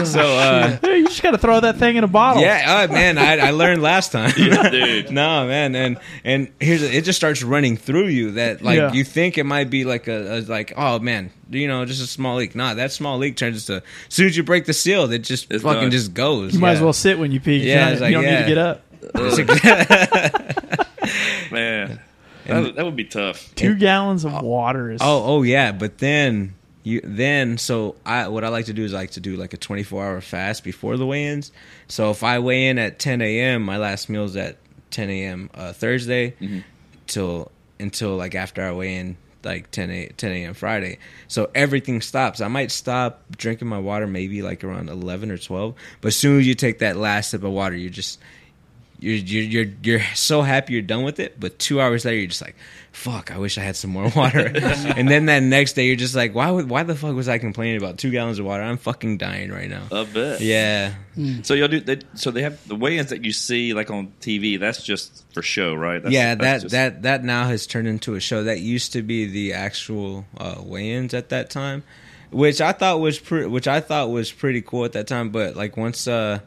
So uh Hey, you just got to throw that thing in a bottle. yeah, uh, man, I, I learned last time. Yeah, dude. no, man, and and here's it just starts running through you that like Yeah. you think it might be like a, a like oh man, you know, just a small leak. Nah, that small leak turns into as soon as you break the seal, it just It's fucking done. just goes. You might yeah. as well sit when you pee. You, Yeah, don't- it's you don't need to get up. Man, that, would- that would be tough. Two gallons of water is. Oh, oh yeah, but then you then so I what I like to do is I like to do like a 24 hour fast before the weigh-ins. So if I weigh in at 10 a.m., my last meal is at 10 a.m. Uh, Thursday till until like after I weigh in like 10 a, 10 a.m. Friday. So everything stops. I might stop drinking my water maybe like around 11 or 12, but as soon as you take that last sip of water, you just you're you're you're you're so happy you're done with it, but two hours later you're just like, fuck, I wish I had some more water. and then that next day you're just like, why would why the fuck was I complaining about two gallons of water? I'm fucking dying right now. A bit, Yeah, So y'all do. They, so they have the weigh-ins that you see like on TV. That's just for show, right? That's, yeah. that's That just- that that now has turned into a show. That used to be the actual uh, weigh-ins at that time, which I thought was pre- which I thought was pretty cool at that time. But like once uh,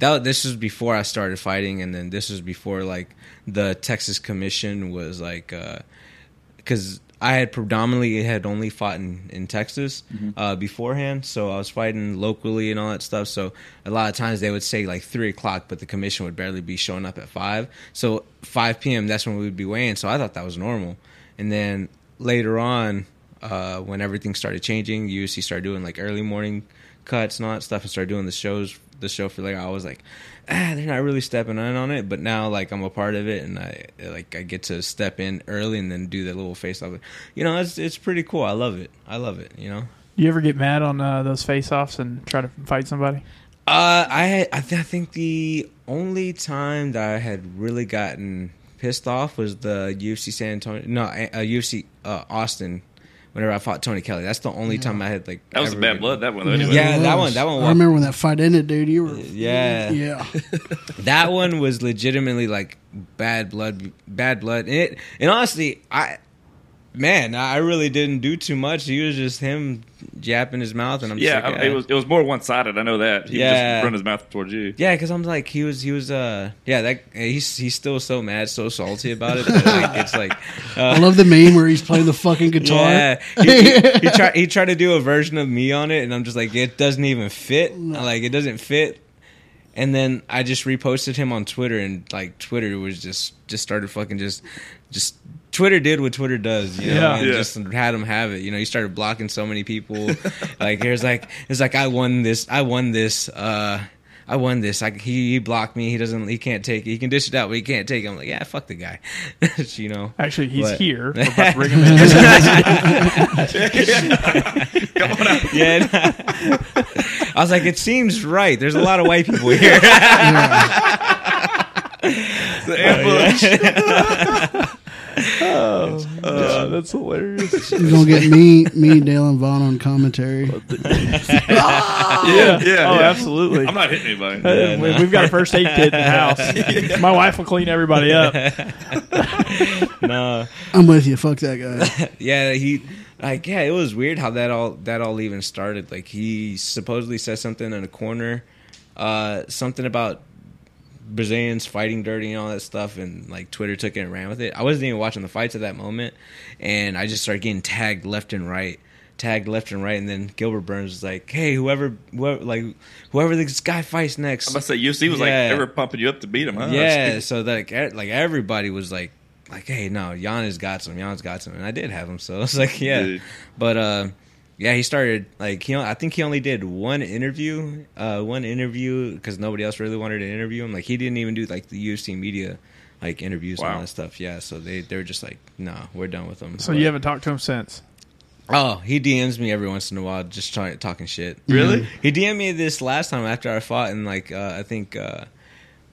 that this was before I started fighting, and then this was before like the Texas Commission was like because I had predominantly had only fought in, in Texas uh, beforehand, so I was fighting locally and all that stuff. So a lot of times they would say like three o'clock, but the commission would barely be showing up at five. So five p.m. that's when we would be weighing. So I thought that was normal. And then later on, uh, when everything started changing, UFC started doing like early morning cuts and all that stuff, and started doing the shows. The show for like I was like, ah, they're not really stepping in on it. But now like I'm a part of it, and I like I get to step in early and then do that little face off. You know, it's it's pretty cool. I love it. I love it. You know. You ever get mad on uh, those face-offs and try to fight somebody? Uh, I I, th- I think the only time that I had really gotten pissed off was the UFC San Antonio, no, uh, UFC uh, Austin. Whenever I fought Tony Kelley, that's the only time I had like that was a bad blood. That one, though. Yeah, Anyway. Yeah, it that one- that one I remember when that fight ended, dude. You were. Yeah. Yeah. that one was legitimately like bad blood, bad blood. And, it, and honestly, I man, I really didn't do too much. He was just him japping his mouth, and I'm yeah, just like, I- it was it was more one sided. I know that. He Yeah. would just run his mouth towards you. Yeah, because I'm like he was he was uh yeah that he's he's still so mad so salty about it that, like it's like I uh, love the meme where he's playing the fucking guitar. yeah he, he, he tried he tried to do a version of me on it and I'm just like it doesn't even fit like it doesn't fit and then I just reposted him on Twitter and like Twitter was just just started fucking just just Twitter did what Twitter does, you know, Yeah. and Yeah. just had him have it. You know, he started blocking so many people. like there's like it's like I won this, I won this, uh I won this. I, he, he blocked me. He doesn't. He can't take it. He can dish it out, but he can't take it. I'm like, yeah, fuck the guy. you know. Actually, he's But- here. We're about to bring him in. Come on out. Yeah. no. I was like, it seems right. There's a lot of white people here. The ambush. Yeah, that's hilarious. You're gonna get me, me, Dale, and Vaughn on commentary. yeah. Yeah, Oh, yeah. absolutely. I'm not hitting anybody. Uh, we- We've got a first aid kit in the house. My wife will clean everybody up. no. I'm with you. Fuck that guy. Yeah, he like yeah, it was weird how that all that all even started. Like he supposedly said something in a corner, uh, something about Brazilians fighting dirty and all that stuff, and like Twitter took it and ran with it. I wasn't even watching the fights at that moment, and I just started getting tagged left and right. Tagged left and right, and then Gilbert Burns was like, "Hey, whoever, whoever, like, whoever this guy fights next, I'm about to say UFC was like Yeah. they were pumping you up to beat him. Huh? yeah, so like like everybody was like like hey no Yanez got some Yanez got some and I did have him so it's like yeah Dude. but uh yeah he started like he I think he only did one interview uh one interview because nobody else really wanted to interview him like he didn't even do like the UFC media like interviews and all that stuff yeah so they they're just like no we're done with him So But- you haven't talked to him since? Oh, he DMs me every once in a while, just trying talking shit. Really? He DM'd me this last time after I fought, and like uh, I think uh,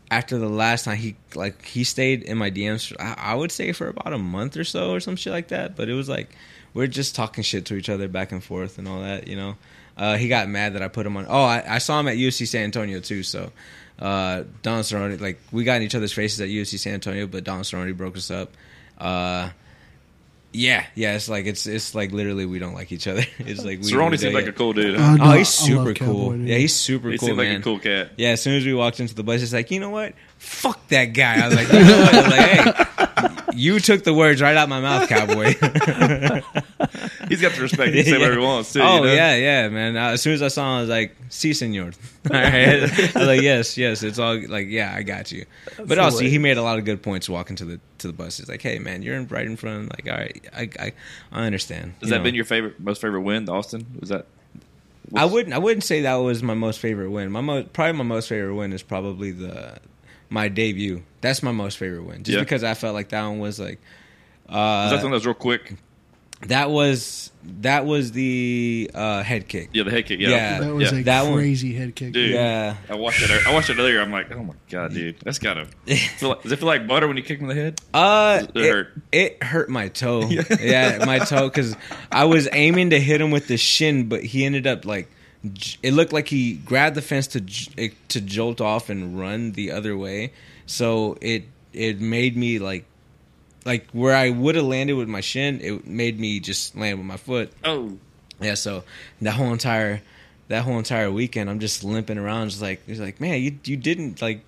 after the last time he like he stayed in my DMs. For, I, I would say for about a month or so, or some shit like that. But it was like we're just talking shit to each other back and forth and all that. You know, uh, he got mad that I put him on. Oh, I, I saw him at UFC San Antonio too. So uh, Don Cerrone, like we got in each other's faces at UFC San Antonio, but Don Cerrone broke us up. Uh, yeah, yeah, it's like it's it's like literally we don't like each other. It's like we, Cerrone we seems don't- like a cool dude. Uh, Huh? no, Oh, he's super cool. Cowboy. Yeah, he's super cool. he cool, seemed like man. a cool cat. Yeah, as soon as we walked into the bus, it's like, you know what? Fuck that guy. I was like, you know what? I was like, hey, you took the words right out of my mouth, cowboy. He's got the respect. He can say whatever he wants too. oh you know? yeah, yeah, man. Uh, as soon as I saw him, I was like, "Si, senor." All right. I was like, "Yes, yes." It's all like, "Yeah, I got you." but also, he made a lot of good points walking to the to the bus. He's like, "Hey, man, you're in, right in front." Like, all right, I I, I understand. Has You that know. been your favorite, most favorite win, the Austin? Was that? I wouldn't. I wouldn't say that was my most favorite win. My mo- probably my most favorite win is probably the my debut. That's my most favorite win, just Yeah. because I felt like that one was like. Was that Uh, something that was real quick? That was that was the uh, head kick. Yeah, the head kick. Yeah, Yeah. That was yeah. a that one- crazy head kick. Dude. Yeah. I watched it. I watched it earlier. I'm like, oh my god, dude, that's gotta. Feel like, does it feel like butter when you kick him in the head? Uh, It it, hurt. it hurt my toe. yeah, my toe because I was aiming to hit him with the shin, but he ended up like it looked like he grabbed the fence to to jolt off and run the other way. So it it made me like like where I would have landed with my shin, it made me just land with my foot. Oh, Yeah, so that whole entire that whole entire weekend, I'm just limping around, just like he's like, man, you you didn't like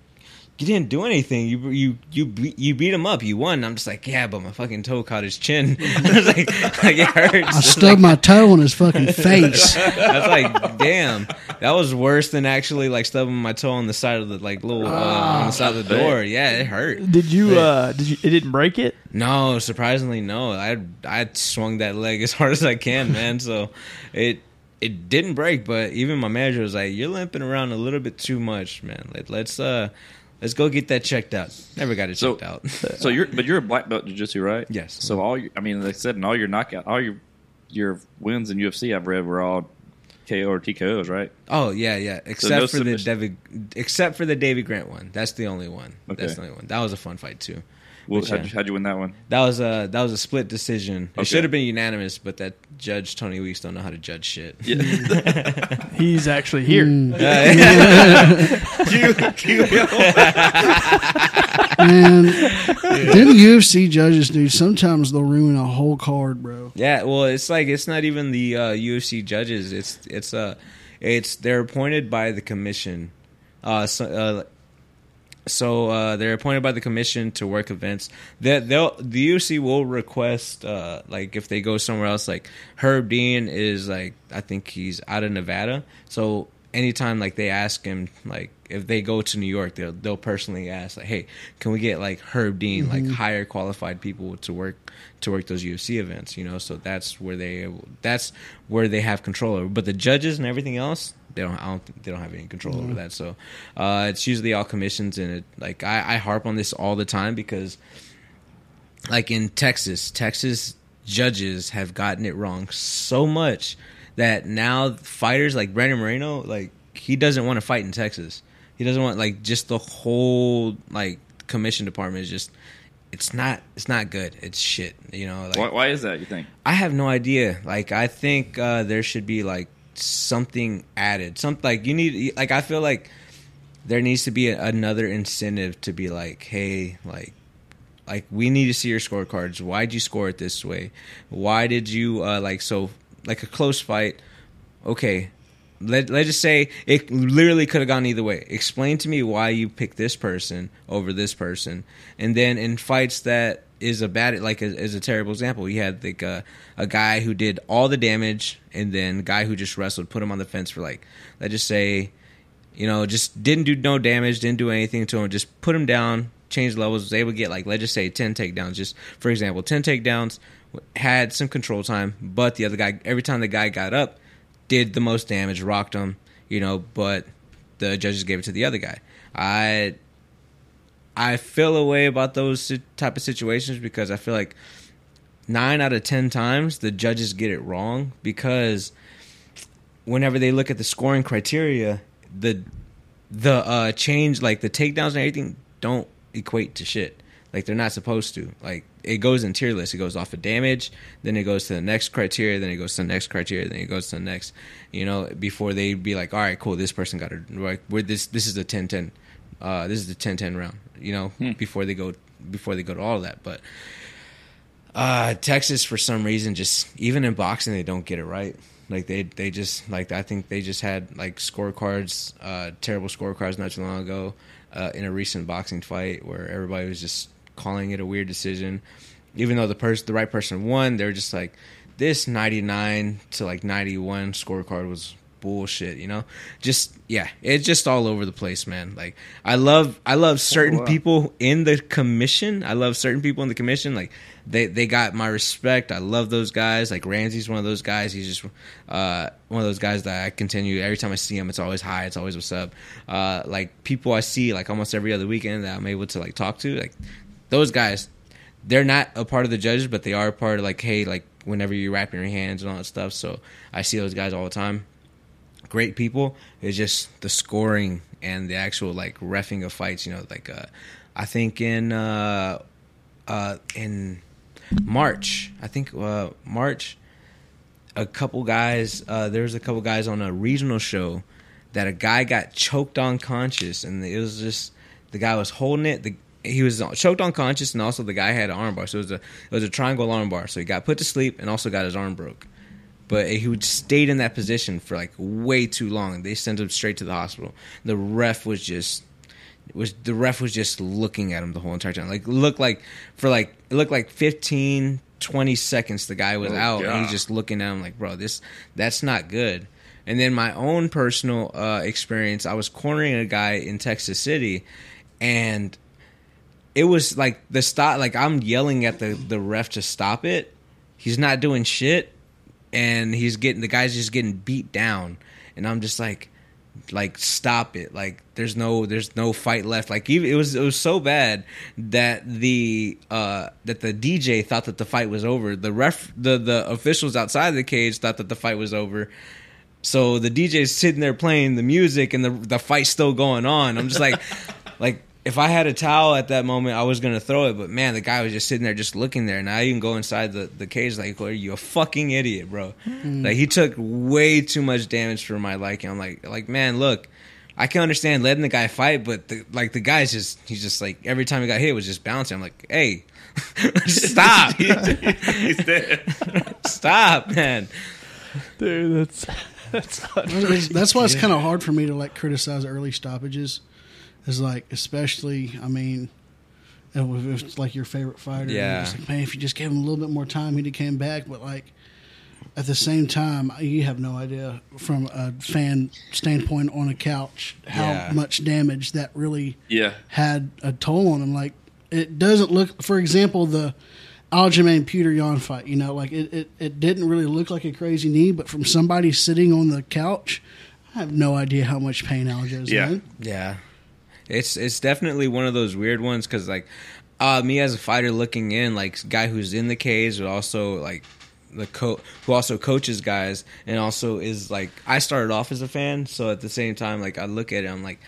you didn't do anything. You you you beat, you beat him up. You won. I'm just like, yeah, but my fucking toe caught his chin. I was like, like it hurts. I stubbed my toe on his fucking face. I was like, damn, that was worse than actually like stubbing my toe on the side of the like little uh, on the side of the door. Yeah, it hurt. Did you? uh Did you? It didn't break it. No, surprisingly, no. I I swung that leg as hard as I can, man. So it it didn't break, but even my manager was like, "You're limping around a little bit too much, man. Let, let's uh let's go get that checked out." Never got it So- checked out. so you're but you're a black belt in jiu-jitsu, right? Yes. So all I mean, they said in all your knockout, all your your wins in UFC, I've read were all KO or TKOs, right? oh yeah, yeah. Except no for the David, except for the Davey Grant one. That's the only one. Okay. That's the only one. That was a fun fight too. Well, how'd, uh, you, how'd you win that one? That was a that was a split decision. Okay. It should have been unanimous, but that judge Tony Weeks don't know how to judge shit. He's actually here. Man, them UFC judges, dude, sometimes they'll ruin a whole card, bro. Yeah, well, it's like it's not even the uh, UFC judges. It's it's uh it's they're appointed by the commission. Uh, so, uh, so uh, they're appointed by the commission to work events. That they'll the UFC will request uh, like if they go somewhere else. Like Herb Dean is like I think he's out of Nevada. So anytime like they ask him like if they go to New York, they'll they'll personally ask like, hey, can we get like Herb Dean like higher qualified people to work to work those UFC events? You know, so that's where they that's where they have control over. But the judges and everything else, they don't. I don't. They don't have any control over that. So uh, it's usually all commissions, and it like I, I harp on this all the time because, like in Texas, Texas judges have gotten it wrong so much that now fighters like Brandon Moreno, like he doesn't want to fight in Texas. He doesn't want like just the whole like commission department is just. It's not. It's not good. It's shit. You know. Like, Why, why is that? You think? I have no idea. Like I think uh, there should be like something added. Something like you need. Like I feel like there needs to be a, another incentive to be like, hey, like, like we need to see your scorecards. Why'd you score it this way? Why did you uh, like so like a close fight? Okay, let let's just say it literally could have gone either way. Explain to me why you picked this person over this person, and then in fights that is a bad like is a terrible example. You had like a, a guy who did all the damage, and then guy who just wrestled, put him on the fence for like let's just say, you know, just didn't do no damage, didn't do anything to him, just put him down, changed levels, was able to get like let's just say ten takedowns. Just for example, ten takedowns, had some control time, but the other guy every time the guy got up did the most damage, rocked him, you know, but the judges gave it to the other guy. I I feel a way about those type of situations because I feel like nine out of ten times the judges get it wrong because whenever they look at the scoring criteria, the the uh, change like the takedowns and everything don't equate to shit. Like they're not supposed to. Like it goes in tier list. It goes off of damage, then it goes to the next criteria, then it goes to the next criteria, then it goes to the next. You know, before they be like, all right, cool, this person got it. Like, we're this this is the 10-10. Uh, this is the 10-10 round. You know, before they go before they go to all of that, but. Uh, Texas for some reason just even in boxing they don't get it right. Like they they just like I think they just had like scorecards, uh, terrible scorecards not too long ago, uh, in a recent boxing fight where everybody was just calling it a weird decision, even though the person the right person won. They're just like this ninety nine to like ninety one scorecard was bullshit. You know, just yeah, it's just all over the place, man. Like I love I love certain wow. people in the commission. I love certain people in the commission. Like they they got my respect. I love those guys. Like Ramsey's one of those guys. He's just uh, one of those guys that I continue every time I see him. It's always hi. It's always what's up. Uh, like people I see like almost every other weekend that I'm able to like talk to. Like those guys, they're not a part of the judges, but they are a part of like hey like whenever you're wrapping your hands and all that stuff. So I see those guys all the time. Great people. It's just the scoring and the actual like refing of fights. You know, like uh, I think in uh, uh, in March, I think uh, March, a couple guys. Uh, there was a couple guys on a regional show that a guy got choked unconscious, and it was just the guy was holding it. The he was choked unconscious, and also the guy had an armbar. So it was a it was a triangle armbar. So he got put to sleep, and also got his arm broke. But he would stayed in that position for like way too long. They sent him straight to the hospital. The ref was just was the ref was just looking at him the whole entire time. Like looked like for like it looked like 15 20 seconds the guy was Oh, out and he's just looking at him like, "Bro, this that's not good." And then my own personal uh, experience, I was cornering a guy in Texas City and it was like the stop like I'm yelling at the the ref to stop it. He's not doing shit and he's getting the guy's just getting beat down. And I'm just like like stop it. Like there's no there's no fight left. Like even, it was it was so bad that the uh that the DJ thought that the fight was over. The ref the the officials outside the cage thought that the fight was over. So the DJ's sitting there playing the music and the the fight's still going on. I'm just like like if I had a towel at that moment, I was gonna throw it. But man, the guy was just sitting there, just looking there. And I even go inside the, the cage, like, "Are you a fucking idiot, bro?" Hmm. Like he took way too much damage for my liking. I'm like, like man, look, I can understand letting the guy fight, but the, like the guy's just he's just like every time he got hit was just bouncing. I'm like, hey, stop, He's dead. stop, man. Dude, that's that's That's- That's why it's kind of hard for me to like criticize early stoppages. Is like, especially, I mean, if it's like your favorite fighter, Yeah. it's like, man, if you just gave him a little bit more time, he'd have came back. But like, at the same time, you have no idea from a fan standpoint on a couch how Yeah. much damage that really Yeah. had a toll on him. Like, it doesn't look, for example, the Aljamain Petr Yan fight. You know, like it, it, it didn't really look like a crazy knee, but from somebody sitting on the couch, I have no idea how much pain Aljo's Yeah. in. Yeah, it's it's definitely one of those weird ones because like uh, me as a fighter looking in, like guy who's in the cage, but also like the coach who also coaches guys and also is like I started off as a fan, so at the same time, like I look at it, I'm like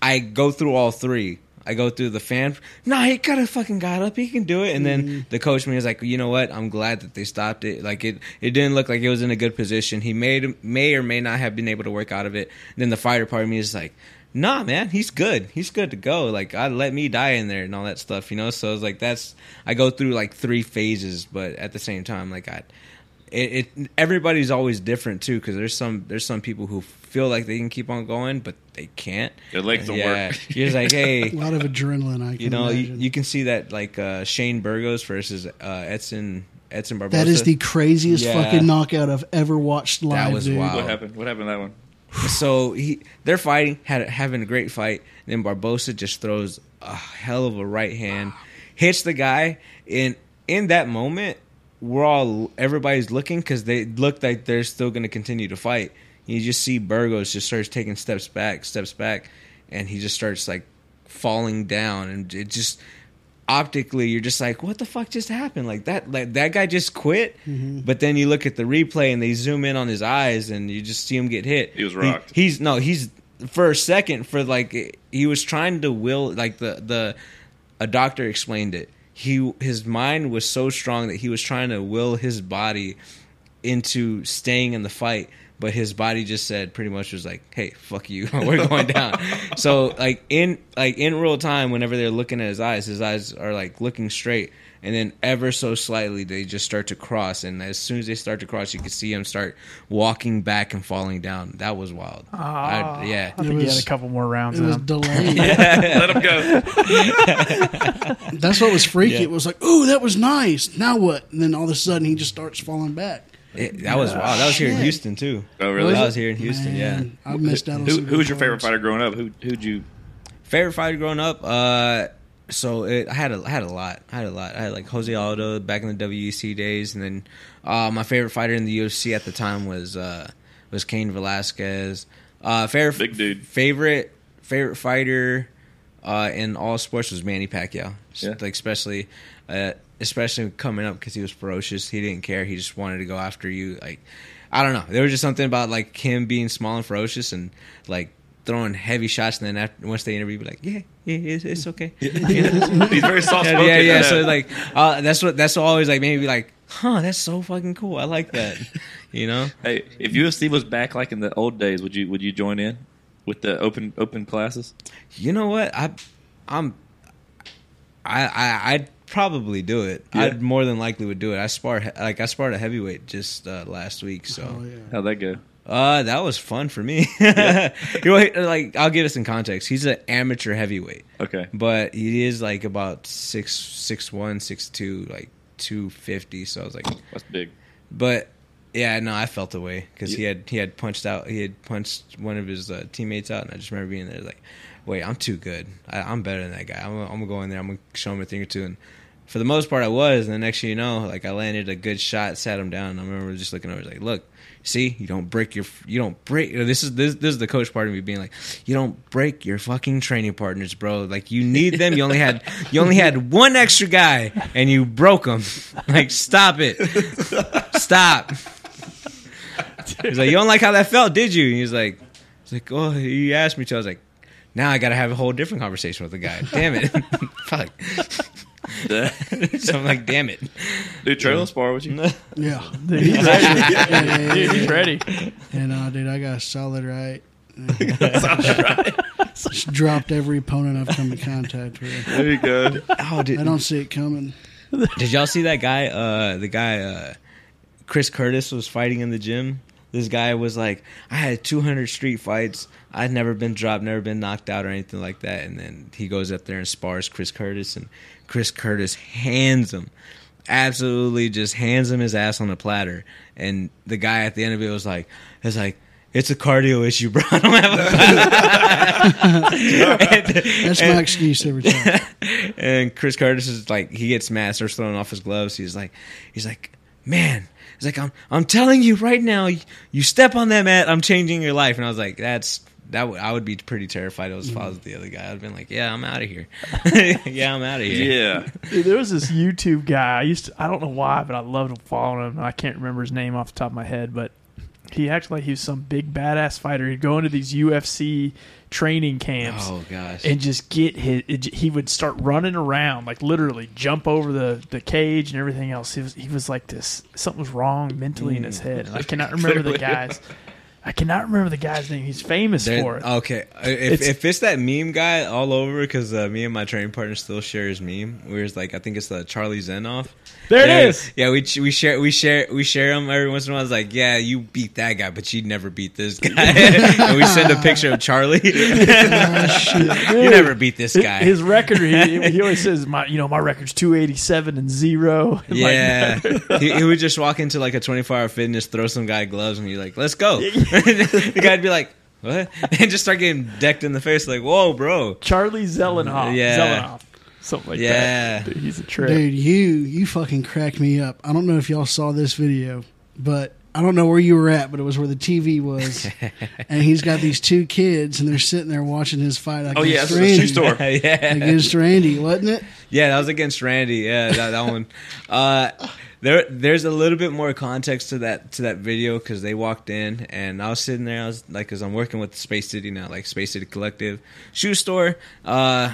I go through all three. I go through the fan. Nah, he could have fucking got up. He can do it. And then the coach me is like, you know what? I'm glad that they stopped it. Like it, it didn't look like it was in a good position. He made may or may not have been able to work out of it. And then the fighter part of me is like, nah, man, he's good. He's good to go. Like I let me die in there and all that stuff, you know. So it's like that's I go through like three phases, but at the same time, like I. It, it everybody's always different too because there's some there's some people who feel like they can keep on going but they can't Their legs don't yeah. work. You're just like, hey, A lot of adrenaline. I can you know, you, you can see that like uh, Shane Burgos versus uh, Edson Edson Barbosa. that is the craziest Yeah. fucking knockout I've ever watched live. that was dude. wild. What happened? What happened to that one? So he they're fighting, had having a great fight. Then Barbosa just throws a hell of a right hand, hits the guy, and in that moment, we're all everybody's looking because they look like they're still going to continue to fight. You just see Burgos just starts taking steps back, steps back, and he just starts like falling down, and it just optically you're just like what the fuck just happened? Like that like that guy just quit mm-hmm. but then you look at the replay and they zoom in on his eyes and you just see him get hit. He was rocked. he's no he's for a second for like he was trying to will like the the a doctor explained it. He his mind was so strong that he was trying to will his body into staying in the fight but his body just said pretty much was like hey fuck you we're going down so like in like in real time whenever they're looking at his eyes his eyes are like looking straight and then ever so slightly they just start to cross and as soon as they start to cross you can see him start walking back and falling down that was wild I- ah. yeah I think he had a couple more rounds It was him. delayed. Let him go. That's what was freaky. Yeah. It was like, ooh, that was nice. Now what? And then all of a sudden, he just starts falling back. It- that was wow. that was here in Shit. Houston too Oh, really? that was here in Houston yeah Man, I missed out on Who, who was good your favorite fighter growing up? Who who'd you? Favorite fighter growing up? Uh, so it, I had a I had a lot. I had a lot. I had like Jose Aldo back in the WEC days, and then uh, my favorite fighter in the UFC at the time was uh, was Cain Velasquez. Uh, favorite Big dude. Favorite favorite fighter. uh, in all sports was Manny Pacquiao. Yeah. Like especially, uh, especially coming up because he was ferocious. He didn't care. He just wanted to go after you. Like I don't know. There was just something about like him being small and ferocious and like throwing heavy shots. And then after, once they interview, be like, yeah, yeah, it's, it's okay. You know? He's very soft yeah, spoken. yeah, yeah. So like, uh, that's what that's what always like maybe like, huh, that's so fucking cool. I like that. You know. hey, if UFC was back like in the old days, would you would you join in with the open open classes? You know what? I, I'm, I, I, I'd probably do it. Yeah. I'd more than likely would do it. I spar like I sparred a heavyweight just uh, last week, so Oh yeah. How'd that go? uh, that was fun for me. you know, like I'll give it some context. He's an amateur heavyweight, Okay. but he is like about six six one six two like two fifty. So I was like, That's big. but yeah, no, I felt the way because he had he had punched out he had punched one of his uh, teammates out, and I just remember being there like, wait, I'm too good. I, I'm better than that guy. I'm, gonna- I'm gonna go in there. I'm gonna show him a thing or two. And for the most part, I was. And the next thing you know, like I landed a good shot, sat him down. And I remember just looking over, like, look. See, you don't break your, you don't break. This is this, this is the coach part of me being like, you don't break your fucking training partners, bro. Like you need them. You only had, you only had one extra guy, and you broke them. Like stop it, stop. He's like, you don't like how that felt, did you? And he's like, he's like, oh, you asked me to. I was like, now I got to have a whole different conversation with the guy. Damn it, fuck. so I'm like, damn it. Dude, trailer spar with you. Yeah. Dude, he's ready. Yeah, yeah, yeah, Dude, he's ready. And uh, dude, I got solid right. Just dropped every opponent I've come in contact with. There you go. Oh, did, I don't see it coming. did y'all see that guy? Uh, the guy, uh, Chris Curtis was fighting in the gym. This guy was like, I had 200 street fights. I'd never been dropped, never been knocked out or anything like that. And then he goes up there and spars Chris Curtis, and Chris Curtis hands him, absolutely just hands him his ass on a platter. And the guy at the end of it was like, "It's like." It's a cardio issue, bro. I don't have a And- That's and- my excuse every time. and Chris Curtis is like he gets mad, starts throwing off his gloves. He's like, he's like, man, he's like, I'm I'm telling you right now, you, you step on that mat, I'm changing your life. And I was like, that's that. W- I would be pretty terrified. I was if I was the other guy. I'd been like, yeah, I'm out of here. yeah, I'm out of here. Yeah. Dude, there was this YouTube guy. I used to, I don't know why, but I loved him following him. I can't remember his name off the top of my head, but he acted like he was some big badass fighter. He'd go into these UFC training camps Oh gosh. and just get his. It, he would start running around, like literally jump over the, the cage and everything else. He was he was like this. Something was wrong mentally in his mm. head, and I cannot remember the guy's. I cannot remember the guy's name. He's famous There- for it. Okay, if It's- if it's that meme guy all over, because uh, me and my training partner still share his meme. Where it's like I think it's the Charlie Zelenoff. There yeah, it is. Yeah, we we share we share we share him every once in a while. It's like, yeah, you beat that guy, but you never beat this guy. and we send a picture of Charlie. you never beat this guy. His record, he, he always says, "My, you know, my record's two eighty seven and zero. And like, yeah, he, he would just walk into like a twenty four hour fitness, throw some guy gloves, and be like, "Let's go." the guy'd be like, "What?" and just start getting decked in the face, like, "Whoa, bro!" Charlie Zelenoff. Yeah. Zelenoff. Something like Yeah. that. Dude, he's a trip. Dude, you you fucking cracked me up. I don't know if y'all saw this video, but I don't know where you were at, but it was where the TV was, and he's got these two kids, and they're sitting there watching his fight Oh yeah, against it's a shoe Randy. store. yeah, Against Randy, wasn't it? Yeah, that was against Randy. Yeah, that, that one. Uh, there, there's a little bit more context to that to that video because they walked in and I was sitting there. I was like, because I'm working with Space City now, like Space City Collective shoe store. Uh,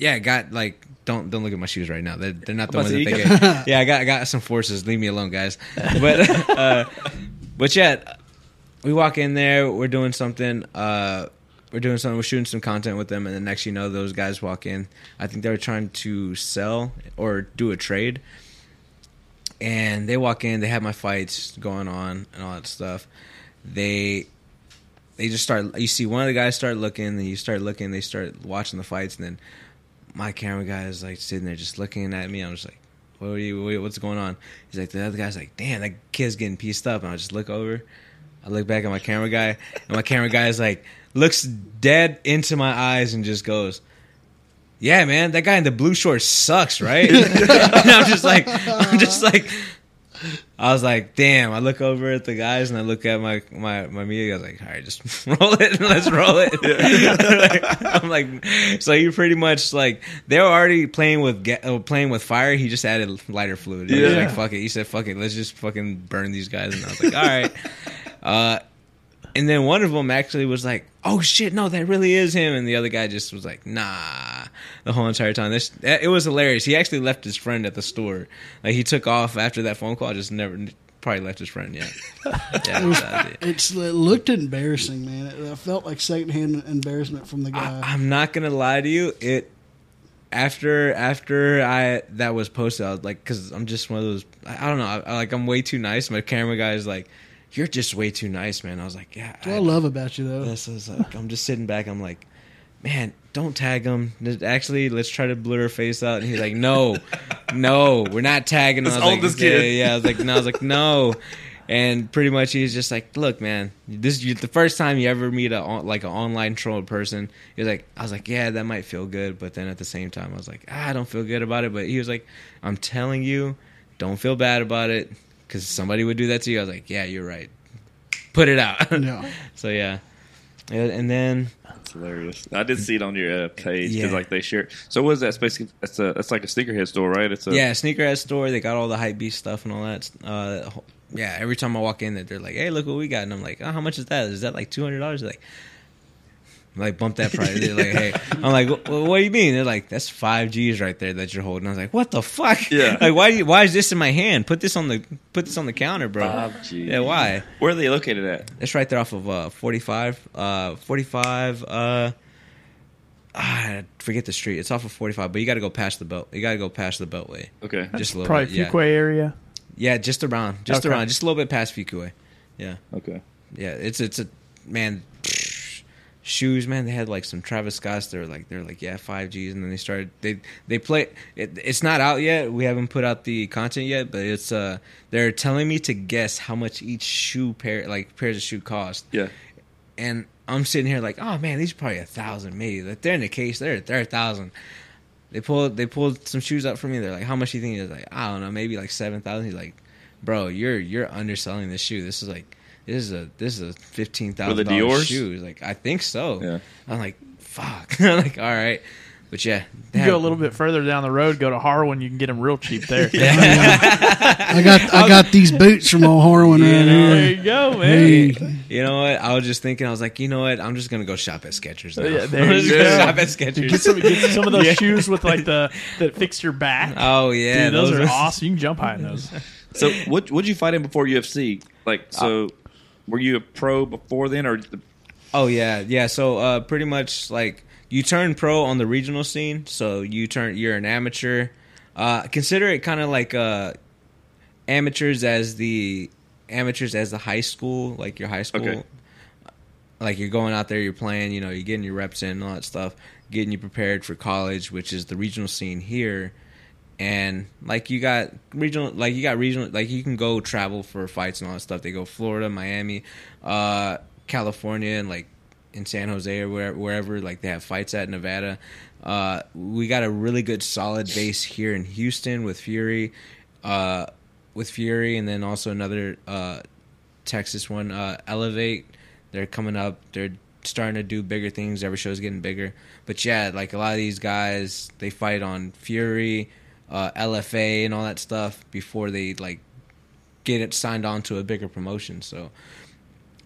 yeah, I got like. Don't don't look at my shoes right now. They're, they're not the ones that they get. Yeah, I got I got some forces. Leave me alone, guys. But uh, but yeah, we walk in there. We're doing something. Uh, we're doing something. We're shooting some content with them, and then next you know, those guys walk in. I think they were trying to sell or do a trade, and they walk in. They have my fights going on and all that stuff. They they just start. You see one of the guys start looking, then you start looking. They start watching the fights, and then my camera guy is like sitting there just looking at me. I'm just like. What are you? What's going on? He's like, the other guy's like, damn, that kid's getting pieced up. And I just look over, I look back at my camera guy, and my camera guy is like, looks dead into my eyes and just goes, "Yeah, man, that guy in the blue shorts sucks, right?" and I'm just like, I'm just like, I was like, damn. I look over at the guys and I look at my my my media. I was like, all right, just roll it. Let's roll it. I'm like, so you pretty much like they were already playing with uh, playing with fire. He just added lighter fluid. He was Yeah. like, fuck it. He said, fuck it. Let's just fucking burn these guys. And I was like, all right. Uh, and then one of them actually was like, "Oh shit, no, that really is him." And the other guy just was like, "Nah." The whole entire time, this it was hilarious. He actually left his friend at the store. Like he took off after that phone call. Just never, probably left his friend. Yeah, yeah. it. It's, it looked embarrassing, man. It, I felt like secondhand embarrassment from the guy. I, I'm not gonna lie to you. It after after I that was posted, I was like, because I'm just one of those. I, I don't know. I, I- like I'm way too nice. My camera guy is like, "You're just way too nice, man." I was like, "Yeah." What I love about you, though. This is like I'm just sitting back. I'm like, man, don't tag him. Actually, let's try to blur her face out. And he's like, no, no, we're not tagging. him. I Let's was like, this yeah, kid. yeah. I was like, no, I was like, no. And pretty much he's just like, look, man, this is the first time you ever meet a like an online troll person. He's like, I was like, yeah, that might feel good, but then at the same time, I was like, ah, I don't feel good about it. But he was like, I'm telling you, don't feel bad about it because somebody would do that to you. I was like, yeah, you're right. Put it out. No. So yeah, and and then It's hilarious. I did see it on your uh, page because Yeah. like they share. So what is that? It's basically it's a it's like a sneakerhead store, right? It's a yeah, sneakerhead store. They got all the hype beast stuff and all that. Uh, yeah, every time I walk in, there, they're like, "Hey, look what we got," and I'm like, "Oh, how much is that? Is that like two hundred dollars?" Like, like bump that price. They're like, "Hey," I'm like, well, "What do you mean?" They're like, "That's five G's right there that you're holding." I was like, "What the fuck?" Yeah. Like, why? Do you, why is this in my hand? Put this on the put this on the counter, bro. Five G. Yeah, why? Where are they located at? It's right there off of uh, 45. Uh, 45. Uh, I forget the street. It's off of 45, but you got to go past the belt. You got to go past the beltway. Okay. Just a little Probably bit. Yeah. Area. yeah, just around, just Okay. around, just a little bit past Fuqua. Yeah, Okay. yeah. It's it's a man. Shoes, man. They had like some Travis Scotts. They're like they're like yeah, five Gs, and then they started they they play. It, it's not out yet. We haven't put out the content yet, but it's uh they're telling me to guess how much each shoe pair like pairs of shoe cost Yeah. and I'm sitting here like, oh man, these are probably a thousand, maybe. Like they're in the case, they're they're a thousand. They pulled they pulled some shoes up for me. They're like, how much do you think? He's like, I don't know, maybe like seven thousand. He's like, bro, you're you're underselling this shoe. This is like this is a this is a fifteen thousand dollars Dior's? shoe. Like, I think so. Yeah. I'm like, fuck. I'm like, all right, but yeah, they You go a little bit further down the road, go to Harwin, you can get them real cheap there. I got I got these boots from old Harwin You right know, There here. you go, man. Hey, You know what? I was just thinking. I was like, you know what? I'm just gonna go shop at Skechers now. Yeah, there I'm you just go. Shop at Skechers. Get some, get some of those Yeah. shoes with like the that fix your back. Oh yeah, Dude, those, are awesome. You can jump high in those. So what what'd you fight in before UFC? Like so, uh, were you a pro before then, or Oh yeah, yeah. So uh, pretty much like you turn pro on the regional scene. So you turn you're an amateur. Uh, consider it kind of like uh, amateurs as the amateurs as the high school, like your high school. Okay. Like you're going out there, you're playing, you know, you're getting your reps in and all that stuff, getting you prepared for college, which is the regional scene here. And like you got regional, like you got regional, like you can go travel for fights and all that stuff. They go Florida, Miami, uh, California, and like in San Jose or wherever, wherever like they have fights at Nevada. Uh, we got a really good solid base here in Houston with Fury, uh, with Fury, and then also another uh, Texas one, uh, Elevate. They're coming up. They're starting to do bigger things. Every show's getting bigger. But yeah, like a lot of these guys, they fight on Fury, uh, LFA, and all that stuff before they like get it signed on to a bigger promotion. So,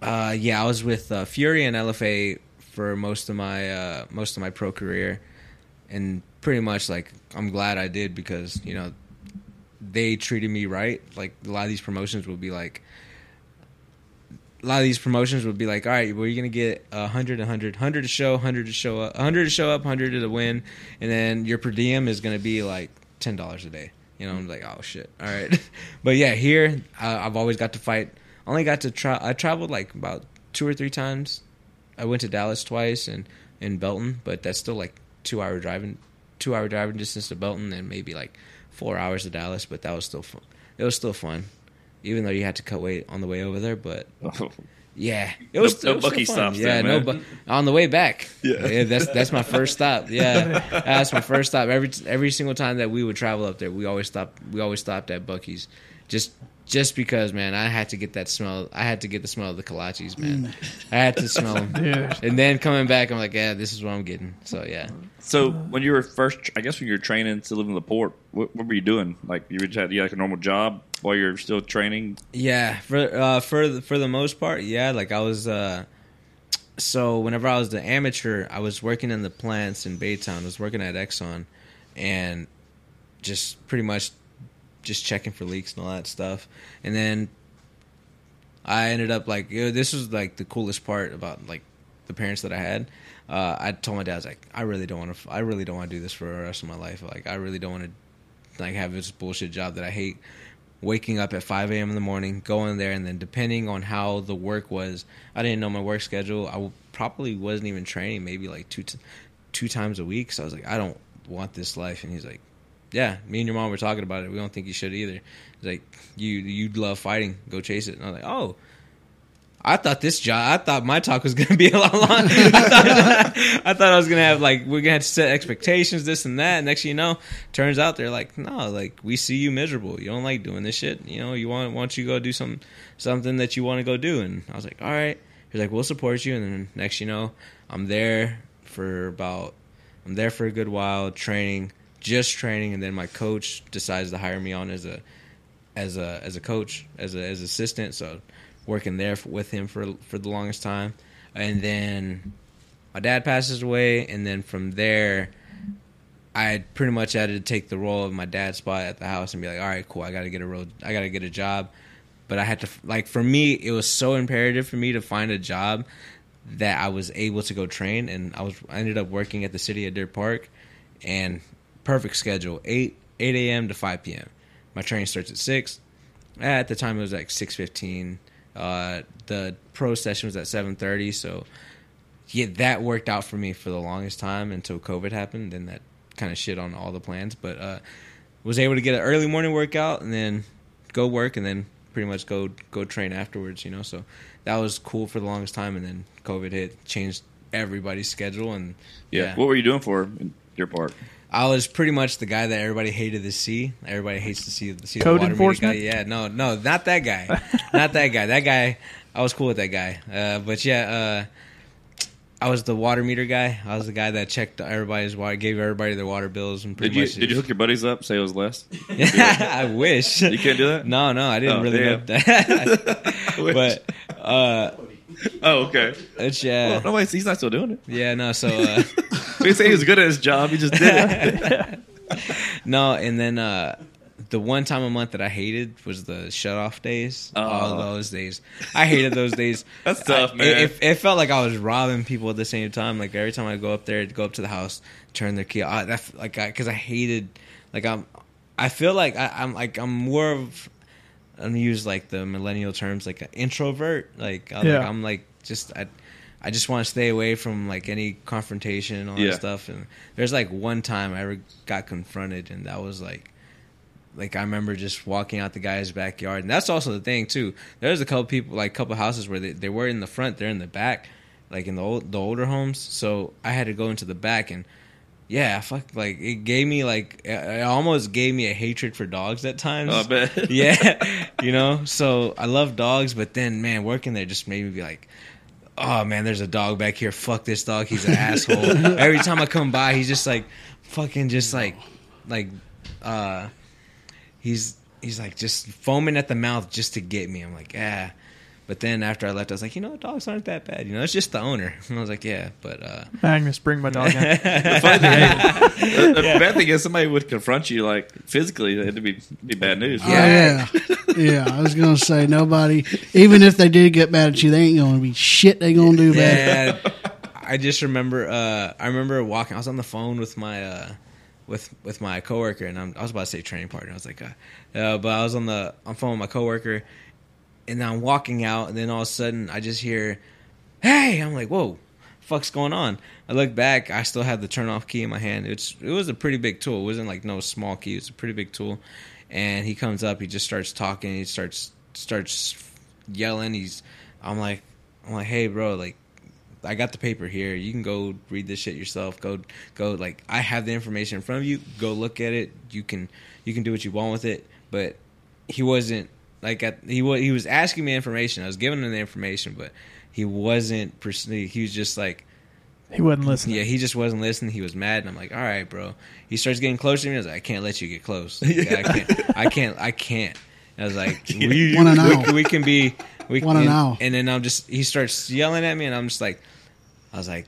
uh, yeah, I was with uh, Fury and LFA for most of my uh, most of my pro career, and pretty much like I'm glad I did because you know they treated me right. Like a lot of these promotions will be like a lot of these promotions would be like, all right, well, you're gonna get a hundred, a hundred, hundred to show, hundred to show up, hundred to show up, hundred to win, and then your per diem is gonna be like ten dollars a day. You know, hmm. I'm like, oh shit, all right. but yeah, here I, I've always got to fight. Only got to try. I traveled like about two or three times. I went to Dallas twice and in Belton, but that's still like two hour driving, two hour driving distance to Belton, and maybe like four hours to Dallas. But that was still fun. It was still fun, even though you had to cut weight on the way over there. But yeah, it was, No- no it was Bucky fun. stops Yeah, there, no, man. but on the way back. Yeah. that's that's my first stop. Yeah, that's my first stop. Every every single time that we would travel up there, we always stopped. We always stopped at Buc-ee's. Just just because, man, I had to get that smell. I had to get the smell of the kolaches, man. I had to smell them. Dude. And then coming back, I'm like, yeah, this is what I'm getting. So yeah, So when you were first, I guess when you were training to live in the port, what, what were you doing? Like you just had you had like a normal job while you're still training. yeah. For uh, for the, for the most part, yeah. Like I was. Uh, so whenever I was the amateur, I was working in the plants in Baytown. I was working at Exxon, and just pretty much just checking for leaks and all that stuff. And then I ended up like you know, this was like the coolest part about like the parents that I had. Uh, I told my dad I was like, I really don't want to. I really don't want to do this for the rest of my life. Like I really don't want to like have this bullshit job that I hate. Waking up at 5 a.m. in the morning, going there, and then depending on how the work was, I didn't know my work schedule. I probably wasn't even training, maybe like two t- two times a week. So I was like, I don't want this life. And he's like, Yeah, me and your mom were talking about it. We don't think you should either. He's like, You you love fighting, go chase it. And I was like, Oh. I thought this job. I thought my talk was gonna be a lot longer. I thought, I thought I was gonna have like we're gonna have to set expectations, this and that. Next, thing you know, turns out they're like, no, like we see you miserable. You don't like doing this shit. You know, you want want you go do some something that you want to go do. And I was like, all right. He's like, we'll support you. And then next, you know, I'm there for about I'm there for a good while training, just training, and then my coach decides to hire me on as a as a as a coach as a as assistant. So working there for, with him for for the longest time, and then my dad passes away, and then from there, I pretty much had to take the role of my dad's spot at the house and be like, all right, cool, I got to get a road, I got to get a job, but I had to like for me, it was so imperative for me to find a job that I was able to go train, and I was I ended up working at the city at Deer Park, and perfect schedule eight eight a.m. to five p.m. My training starts at six. At the time, it was like six fifteen. Uh, the pro session was at seven thirty, so yeah, that worked out for me for the longest time until COVID happened. Then that kind of shit on all the plans, but uh, was able to get an early morning workout and then go work and then pretty much go go train afterwards. You know, so that was cool for the longest time. And then COVID hit, changed everybody's schedule, and Yeah. What were you doing for your park? I was pretty much the guy that everybody hated to see. Everybody hates to see, see Code the water meter enforcement? Guy. Yeah, no, no, not that guy, not that guy. That guy, I was cool with that guy. Uh, but yeah, uh, I was the water meter guy. I was the guy that checked everybody's water, gave everybody their water bills, and Did pretty you much. did you hook your buddies up? Say it was less. I wish You can't do that. No, no, I didn't Oh, really know that. But uh, oh, okay. it's yeah, Well, no, wait, he's not still doing it. yeah, no. So. We say he was good at his job. He just did it. No, and then uh the one time a month that I hated was the shut off days. Oh. All those days. I hated those days. That's tough, I- man. It, it, it felt like I was robbing people at the same time. Like every time I go up there, I'd go up to the house, turn their key. I, that, like, because I, hated, like, I'm, I feel like I, I'm like I'm more of, I'm gonna use like the millennial terms, like an introvert. Like, I'm, Yeah. like, I'm like just I. I just want to stay away from like any confrontation and all Yeah. that stuff. And there's like one time I ever got confronted, and that was like, like I remember just walking out the guy's backyard, and that's also the thing too. There's a couple people, like a couple houses where they, they were in the front, they're in the back, like in the old the older homes. So I had to go into the back, and yeah, fuck, like it gave me like it it almost gave me a hatred for dogs at times. Oh, I bet. yeah, you know. So I love dogs, but then man, working there just made me be like. Oh man, there's a dog back here. Fuck this dog. He's an asshole. Every time I come by, he's just like, fucking, just like, like, uh, he's he's like just foaming at the mouth just to get me. I'm like, ah. But then after I left, I was like, you know, dogs aren't that bad. You know, it's just the owner. And I was like, yeah, but uh, Magnus, bring my dog in. The funny thing, hey, the, the bad thing is somebody would confront you like physically. It'd be be bad news. Oh, yeah. yeah. I was going to say, nobody, even if they did get mad at you, they ain't going to be shit they going to do bad. yeah. I just remember. Uh, I remember walking. I was on the phone with my uh, with with my coworker, and I'm, I was about to say training partner. I was like, uh, uh, but I was on the on phone with my coworker, and I'm walking out, and then all of a sudden I just hear, "Hey!" I'm like, "Whoa." Fuck's going on? I look back. I still had the turn off key in my hand. It's it was a pretty big tool. It wasn't like no small key. It was a pretty big tool. And he comes up. He just starts talking. He starts starts yelling. He's. I'm like, I'm like, hey, bro, like, I got the paper here. You can go read this shit yourself. Go, go. Like, I have the information in front of you. Go look at it. You can, you can do what you want with it. But he wasn't like at, he wa- he was asking me information. I was giving him the information, but he wasn't. pers- He was just like, He wasn't listening. yeah, he just wasn't listening. He was mad, and I'm like, all right, bro. He starts getting close to me. I was like, I can't let you get close. Like, I can't. I can't. I can't. I was like, we, Wanna we, we can be. We Wanna and, know. And then I'm just. He starts yelling at me, and I'm just like, I was like,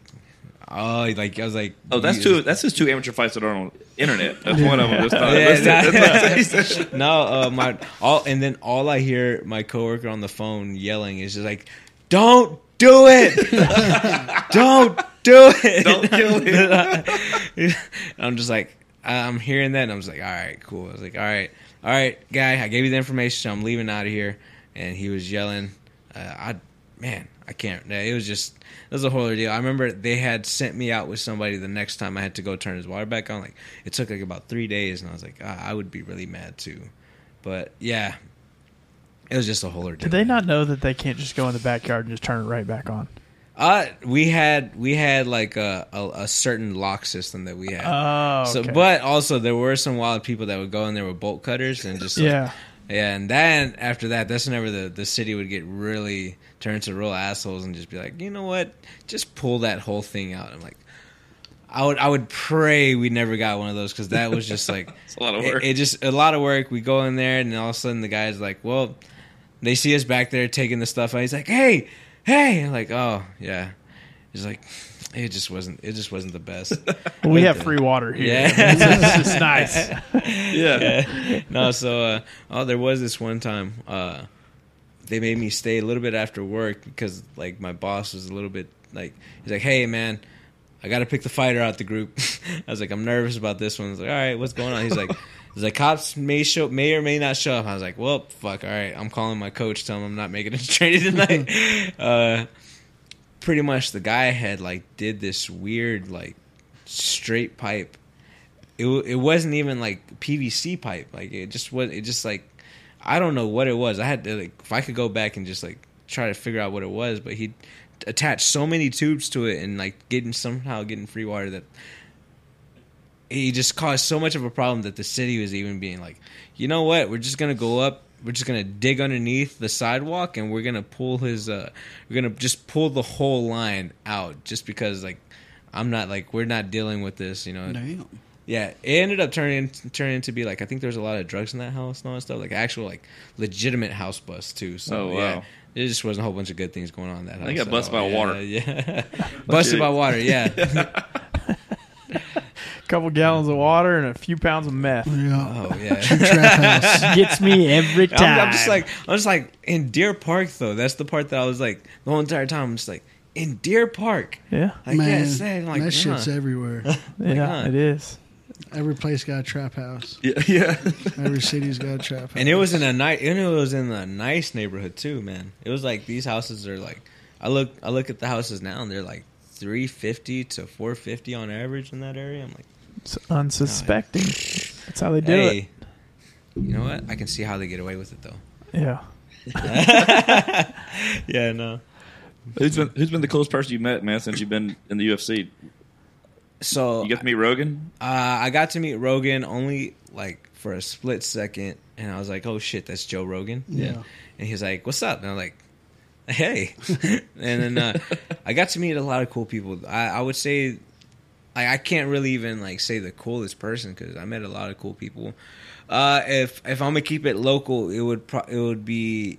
oh, like I was like, Oh, that's two. That's his two amateur fights that are on internet. That's one of them. That's not Yeah, listed. nah. That's not- no, uh, my all, and then all I hear my coworker on the phone yelling is just like, "Don't do it! Don't do it! Don't kill him." I'm just like, I'm hearing that, and I'm just like, all right, cool. I was like, all right, all right, guy, I gave you the information. I'm leaving out of here, and he was yelling. Uh, I, man, I can't. It was just. It was a whole ordeal. I remember they had sent me out with somebody the next time I had to go turn his water back on. Like it took like about three days, and I was like, ah, I would be really mad too. But yeah, it was just a whole ordeal. Did they not know that they can't just go in the backyard and just turn it right back on? Uh, we had we had like a, a, a certain lock system that we had. Oh, So, but also there were some wild people that would go in there with bolt cutters and just like, yeah, yeah, and then after that, that's whenever the, the city would get really turn into real assholes and just be like, you know what, just pull that whole thing out. I'm like, I would I would pray we never got one of those because that was just like It's a lot of work. It, just a lot of work. We go in there and then all of a sudden the guy's like, well, they see us back there taking the stuff out. He's like, hey, hey, I'm like, oh yeah. He's like, it just wasn't it just wasn't the best. Well, we have free water here. Yeah. it's just nice. yeah. no, so uh, oh, there was this one time uh, they made me stay a little bit after work because like my boss was a little bit like he's like, hey man, I got to pick the fighter out the group. I was like, I'm nervous about this one. I was like, all right, what's going on? He's like. He's like, cops may show, may or may not show up. I was like, well, fuck, all right. I'm calling my coach, tell him I'm not making it to training tonight. uh, pretty much, the guy had like did this weird like straight pipe it it wasn't even like PVC pipe. Like it just was. It just like I don't know what it was. I had to like if I could go back and just like try to figure out what it was. But he attached so many tubes to it and like getting somehow getting free water that he just caused so much of a problem that the city was even being like, you know what? We're just gonna go up. We're just gonna dig underneath the sidewalk and we're gonna pull his. uh We're gonna just pull the whole line out just because like. I'm not like we're not dealing with this, you know. Damn. Yeah, it ended up turning turning to be like I think there was a lot of drugs in that house and all that stuff, like actual like legitimate house bust too. So Oh, wow. yeah, it just wasn't a whole bunch of good things going on in that house. They got at busted by yeah, water. Yeah, busted by water. Yeah. A couple gallons of water and a few pounds of meth. Yeah. oh yeah. Trap house. Gets me every time. I'm, I'm just like I'm just like in Deer Park though. That's the part that I was like the whole entire time. I'm just like in Deer Park. yeah, I Man, can't like, that huh. shit's uh-huh. everywhere. yeah, huh. it is. Every place got a trap house. Yeah. yeah. Every city's got a trap house. And it was in a nice, and it was in a nice neighborhood too, man. It was like these houses are like, I look, I look at the houses now, and they're like three fifty to four fifty on average in that area. I'm like, It's unsuspecting. That's how they do hey, you know what? I can see how they get away with it though. Yeah. yeah, no. Who's been Who's been the coolest person you met, man, since you've been in the UFC? So You got to meet Rogan. uh, I got to meet Rogan only like for a split second, and I was like, oh shit, that's Joe Rogan. Yeah. And he's like, "What's up?" And I'm like, "Hey." and then uh, I got to meet a lot of cool people. I, I would say, like, I can't really even like say the coolest person because I met a lot of cool people. Uh, if if I'm gonna keep it local, it would pro- it would be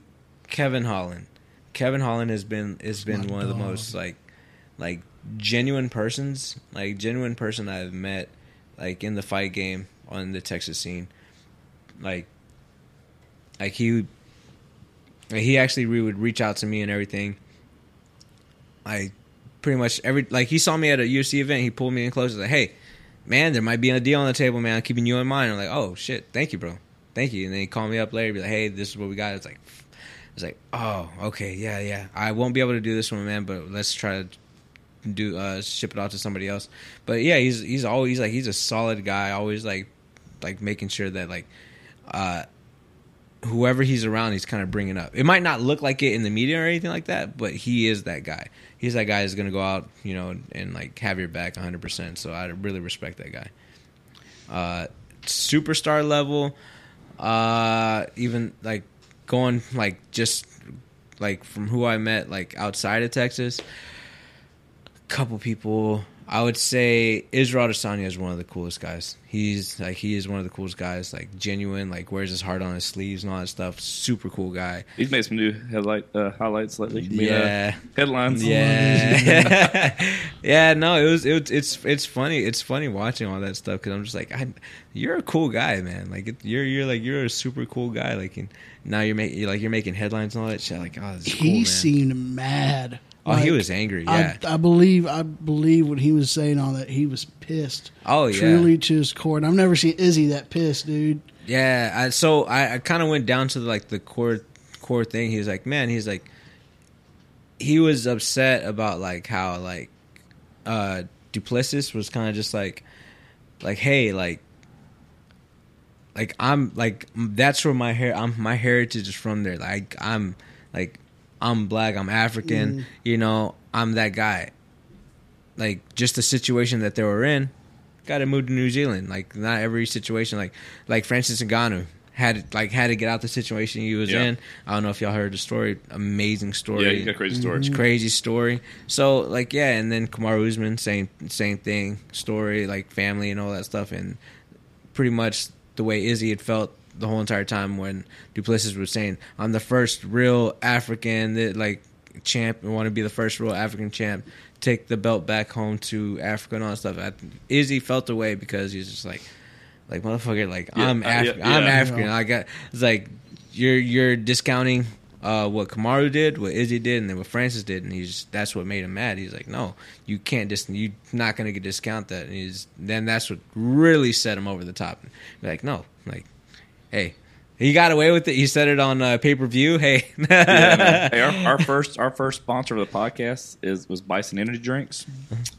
Kevin Holland. Kevin Holland has been has been My one of the most like like genuine persons, like genuine person I've met, like in the fight game on the Texas scene. Like, like he like, he actually re- would reach out to me and everything. I pretty much every like he saw me at a UFC event. He pulled me in close. He's like, "Hey, man, there might be a deal on the table, man. I'm keeping you in mind." I'm like, "Oh shit, thank you, bro, thank you." And then he called me up later, be like, "Hey, this is what we got." It's like, it's like, "Oh, okay, yeah, yeah. I won't be able to do this one, man, but let's try to do uh ship it out to somebody else." But yeah, he's he's always like he's a solid guy. Always like like making sure that like uh whoever he's around, he's kind of bringing up. It might not look like it in the media or anything like that, but he is that guy. He's that guy going to go out, you know, and like have your back 100%. So I really respect that guy. Uh, superstar level, uh, even like going like just like from who I met like outside of Texas, couple people. I would say Israel Adesanya is one of the coolest guys. He's like he is one of the coolest guys. Like genuine, like wears his heart on his sleeves and all that stuff. Super cool guy. He's made some new headlight uh, highlights lately. I mean, uh, Yeah. headlines. Yeah, yeah. No, it was, it. It's it's funny. It's funny watching all that stuff because I'm just like, I, you're a cool guy, man. Like it, you're you're like you're a super cool guy. Like and now you're making like you're making headlines and all that shit. Like oh, this is cool, he man. seemed mad. Oh, he was angry. Yeah. I, I believe I believe when he was saying all that, he was pissed. oh yeah. Truly to his core. And I've never seen Izzy that pissed, dude. Yeah, I, so I, I kind of went down to like the core core thing. He was like, man, he's like, he was upset about like how like uh Duplessis was kind of just like, like, hey, like, like I'm like that's where my hair, I'm my heritage is from there. Like I'm like I'm black, I'm African, mm. you know, I'm that guy. Like just the situation that they were in, got to move to New Zealand. Like not every situation. Like like Francis Ngannou had like had to get out the situation he was Yeah. in. I don't know if y'all heard the story. Amazing story. Yeah, you got crazy story. It's crazy story. So like yeah, and then Kamaru Usman same same thing story like family and all that stuff and pretty much the way Izzy had felt the whole entire time when Duplessis was saying I'm the first real African that like champ and want to be the first real African champ take the belt back home to Africa and all that stuff. I, Izzy felt the way because he's just like like motherfucker like Yeah, I'm uh, Af- yeah, I'm yeah. African. I got it's like you're you're discounting uh, what Kamaru did, what Izzy did, and then what Francis did, and he's that's what made him mad. He's like, no, you can't dis, you're not gonna get discount that. And he's then that's what really set him over the top. Like, no, like, hey, he got away with it. He said it on uh, pay per view. Hey, Yeah, hey, our, our first our first sponsor of the podcast is was Bison Energy Drinks.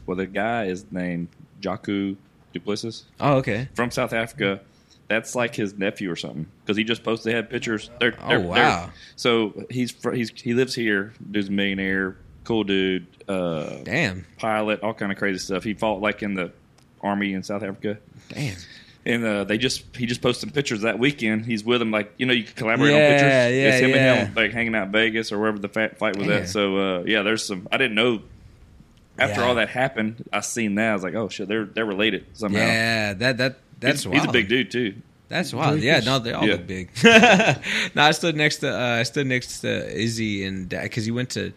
Well, the guy is named Jaku Duplessis oh okay, from South Africa. That's like his nephew or something because he just posted. They had pictures. They're, Oh, they're- wow. they're- so he's he's he lives here. Dude's a millionaire, cool dude, uh, damn, pilot, all kind of crazy stuff. He fought like in the army in South Africa. damn, And uh, they just he just posted pictures that weekend. He's with him, like you know, you can collaborate on Yeah, pictures. yeah, it's him yeah. and him like hanging out in Vegas or wherever the fa- fight was Damn. at. So uh, yeah, there's some. I didn't know. After Yeah. all that happened, I seen that. I was like, oh shit, they're they're related somehow. yeah, that that that's he's, wild. he's a big dude too. That's wild. Yeah, no, they all Yeah. look big. no, I stood next to uh, I stood next to Izzy and because he went to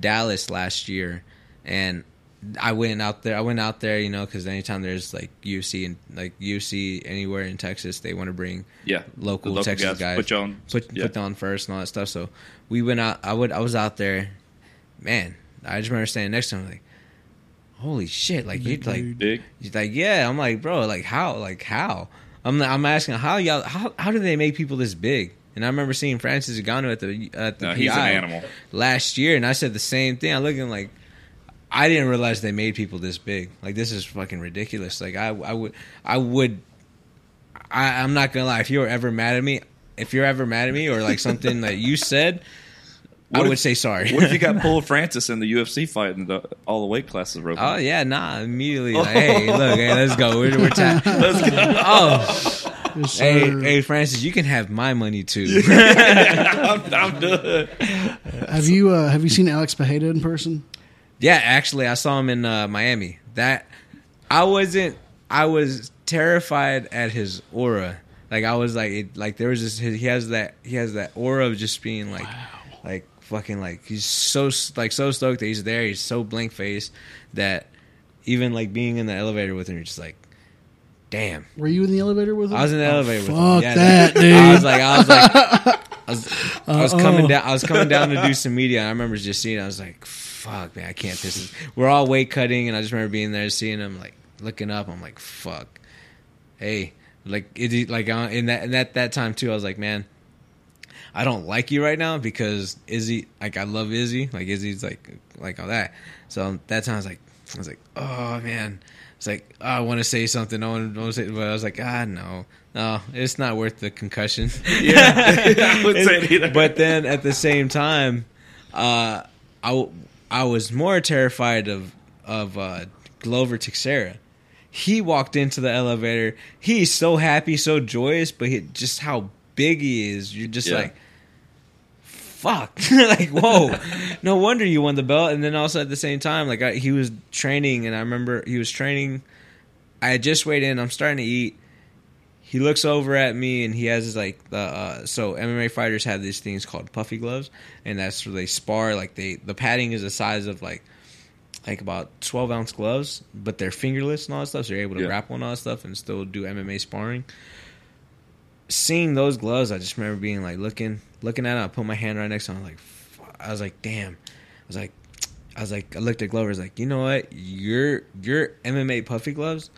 Dallas last year, and I went out there. I went out there, you know, because anytime there's like UFC and like UFC anywhere in Texas, they want to bring Yeah, local, The Texas guys, put you on. put yeah. put on first and all that stuff. So we went out. I would I was out there, man. I just remember standing next to him like, holy shit! Like you like big. He's like, yeah. I'm like, bro, like how, like how? I'm I'm asking how y'all how how do they make people this big? And I remember seeing Francis Ngannou at the at the No, PI he's an animal. last year, and I said the same thing. I look at him like, I didn't realize they made people this big. Like this is fucking ridiculous. Like I I would I would I, I'm not gonna lie. If you're ever mad at me, if you're ever mad at me or like something that you said, I if- would say sorry. What if you got Paul Francis in the UFC fight and the, all the weight classes were open? Oh yeah, nah. Immediately, like, hey, look, hey, let's go. We're, we're ta- Oh, Yes, hey, sir. hey, Francis, you can have my money too. I'm, I'm done. Have you uh, have you seen Alex Pereira in person? Yeah, actually, I saw him in uh, Miami. That I wasn't. I was terrified at his aura. Like I was like, it, like there was this. He has that. He has that aura of just being like, like fucking like he's so like so stoked that he's there. He's so blank faced that even like being in the elevator with him, you're just like, damn. Were you in the elevator with him? I was in the Oh, elevator with him. fuck Yeah, that, dude. I was like, I was like, I was, I was coming down. I was coming down to do some media. I remember just seeing. it. I was like, fuck, man, I can't. This is. We're all weight cutting, and I just remember being there, seeing him, like looking up. I'm like, fuck, hey, like it, like uh, in that in that that time too. I was like, man. I don't like you right now because Izzy, like I love Izzy, like Izzy's like like all that. So that time I was like, I was like, oh man, it's like oh, I want to say something. I want to say, but I was like, ah no, no, it's not worth the concussion. Yeah, I wouldn't say it either. But then at the same time, uh, I I was more terrified of of uh, Glover Teixeira. He walked into the elevator. He's so happy, so joyous, but he, just how big he is, you're just Yeah. like, fuck, like whoa, no wonder you won the belt. And then also at the same time, like I, he was training, and I remember he was training. I had just weighed in. I'm starting to eat. He looks over at me and he has his like the uh, so MMA fighters have these things called puffy gloves, and that's where they spar. Like they the padding is the size of like like about 12 ounce gloves, but they're fingerless and all that stuff. So you're able to Yeah. grapple and all that stuff and still do MMA sparring. Seeing those gloves, I just remember being like looking, looking at it. I put my hand right next to it. I'm like, fuck. I was like, damn. I was like, I was like, I looked at Glover. I was like, you know what? Your your MMA puffy gloves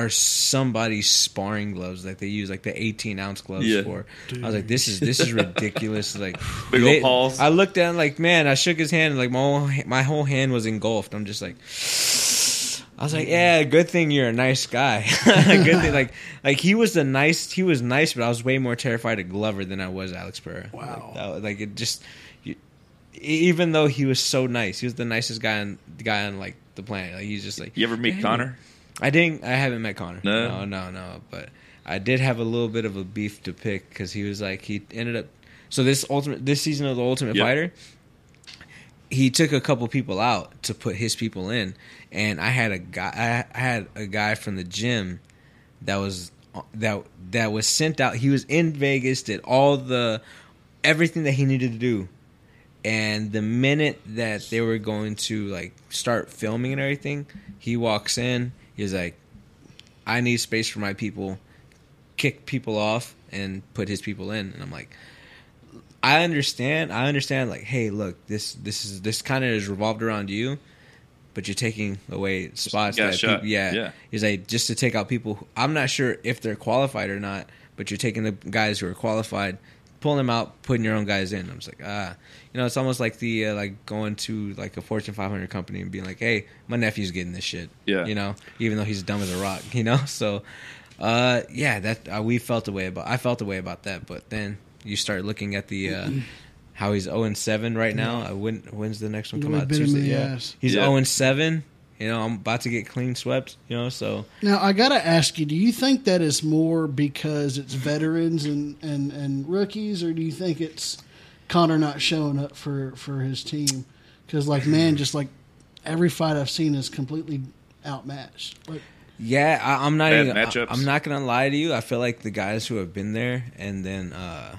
are somebody's sparring gloves that they use, like the 18 ounce gloves Yeah. for. I was like, this is this is ridiculous. Like, Big ol' they- paws. I looked down like, man. I shook his hand, and like my whole my whole hand was engulfed. I'm just like. I was like, yeah, good thing you're a nice guy. good thing, like, like he was the nice, he was nice, but I was way more terrified of Glover than I was Alex Pereira. Wow. like, that was- like, it just, you, e- even though he was so nice, he was the nicest guy on the guy on like the planet. Like, he's just like, You ever meet Hey. Conor? I didn't, I haven't met Conor. No? no, no, no. But I did have a little bit of a beef to pick because he was like, he ended up. So this ultimate, this season of the Ultimate Yeah. Fighter, he took a couple people out to put his people in, and I had a guy. I had a guy from the gym that was that that was sent out. He was in Vegas, did all the everything that he needed to do, and the minute that they were going to like start filming and everything, he walks in. He's like, "I need space for my people." Kick people off and put his people in, and I'm like. I understand. I understand. Like, hey, look, this this is this kind of is revolved around you, but you're taking away spots that people, yeah, Yeah. He's like just to take out people. Who, I'm not sure if they're qualified or not, but you're taking the guys who are qualified, pulling them out, putting your own guys in. I'm just like, ah, you know, it's almost like the uh, like going to like a Fortune 500 company and being like, hey, my nephew's getting this shit. Yeah. you know, even though he's dumb as a rock, you know. So, uh, yeah, that uh, we felt a way about. I felt a way about that, but then you start looking at the. Uh, how he's 0 and 7 right now. I wouldn't. When's the next one come out? bit him in Tuesday. Yeah, ass. he's Yeah. 0 and 7. You know, I'm about to get clean swept. You know, so Now I gotta ask you: Do you think that is more because it's veterans and, and, and rookies, or do you think it's Conor not showing up for, for his team? Because like man, just like every fight I've seen is completely outmatched. Like yeah, I, I'm not even. matchups. I, am not gonna lie to you. I feel like the guys who have been there and then uh,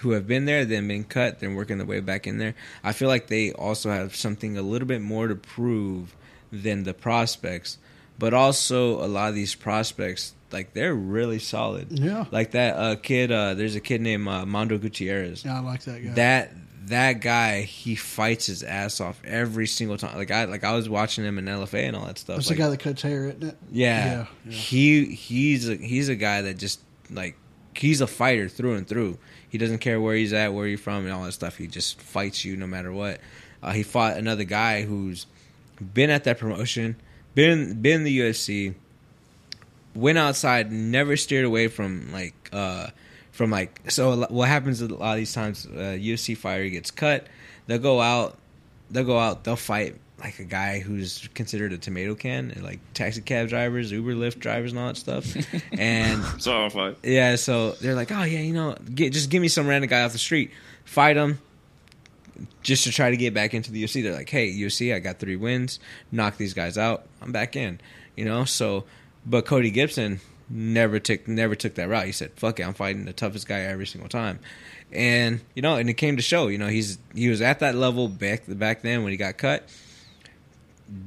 who have been there, then been cut, then working their way back in there. I feel like they also have something a little bit more to prove than the prospects. But also, a lot of these prospects, like they're really solid. Yeah. like that uh, kid. Uh, there's a kid named uh, Mando Gutierrez. yeah, I like that guy. that that guy he fights his ass off every single time. Like I like I was watching him in LFA and all that stuff. That's like, the guy that cuts hair, isn't it? yeah, Yeah, yeah. he he's a, he's a guy that just like he's a fighter through and through. He doesn't care where he's at, where you're from, and all that stuff. He just fights you no matter what. Uh, he fought another guy who's been at that promotion, been been in the UFC, went outside, never steered away from like uh from like so. What happens a lot of these times? Uh, UFC fighter gets cut. They'll go out. They'll go out. They'll fight like a guy who's considered a tomato can, and like taxi cab drivers, Uber, Lyft drivers, and all that stuff. and So I fight. yeah, so they're like, oh yeah, you know, get, just give me some random guy off the street, fight him, just to try to get back into the UFC. They're like, hey, UFC, I got three wins, knock these guys out, I'm back in, you know. So, but Cody Gibson never took never took that route. He said, fuck it, I'm fighting the toughest guy every single time, and you know, and it came to show. You know, he's he was at that level back back then when he got cut.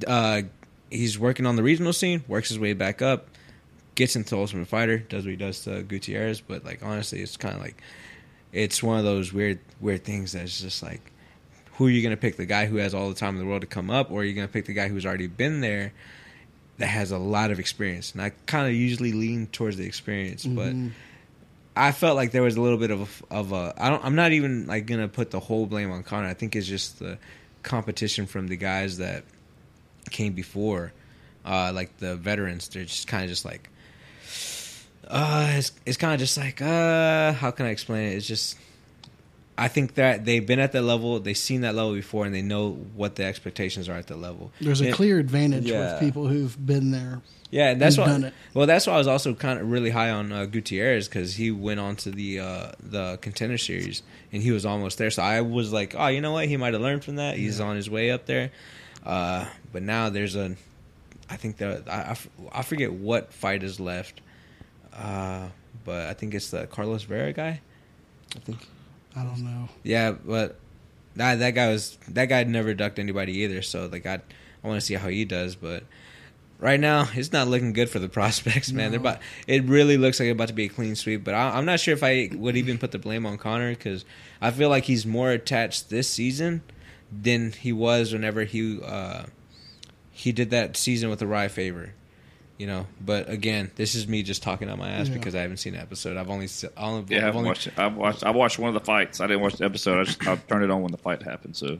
Uh, he's working on the regional scene, works his way back up gets into Ultimate Fighter, does what he does to Gutierrez, but like honestly, it's kind of like it's one of those weird weird things that's just like who are you going to pick the guy who has all the time in the world to come up or are you going to pick the guy who's already been there that has a lot of experience? And i kind of usually lean towards the experience but i felt like there was a little bit of a, of a i don't i'm not even like going to put the whole blame on conor. I think it's just the competition from the guys that came before uh like the veterans they're just kind of just like uh it's, it's kind of just like uh how can i explain it? It's just I think that they've been at that level, they've seen that level before, and they know what the expectations are at the level. There's a And- clear advantage Yeah. with people who've been there. Yeah, and that's why. done it. Well, that's why I was also kind of really high on uh, Gutierrez because he went on to the uh, the contender series and he was almost there. So I was like, oh, you know what? He might have learned from that. He's on his way up there. Uh, but now there's a, I think that I, I f- I forget what fight is left, uh, but I think it's the Carlos Vera guy. I think. I don't know. Yeah, but that that guy was that guy never ducked anybody either. So like I I want to see how he does, but right now it's not looking good for the prospects, man. They're about it really looks like it's about to be a clean sweep. But I, I'm not sure if I would even put the blame on Conor because I feel like he's more attached this season than he was whenever he uh, he did that season with Urijah Faber. You know, but again, this is me just talking out my ass Yeah. because I haven't seen the episode. I've only, se- I only, Yeah, I I've only watched. I've watched. I watched one of the fights. I didn't watch the episode. I just I turned it on when the fight happened. So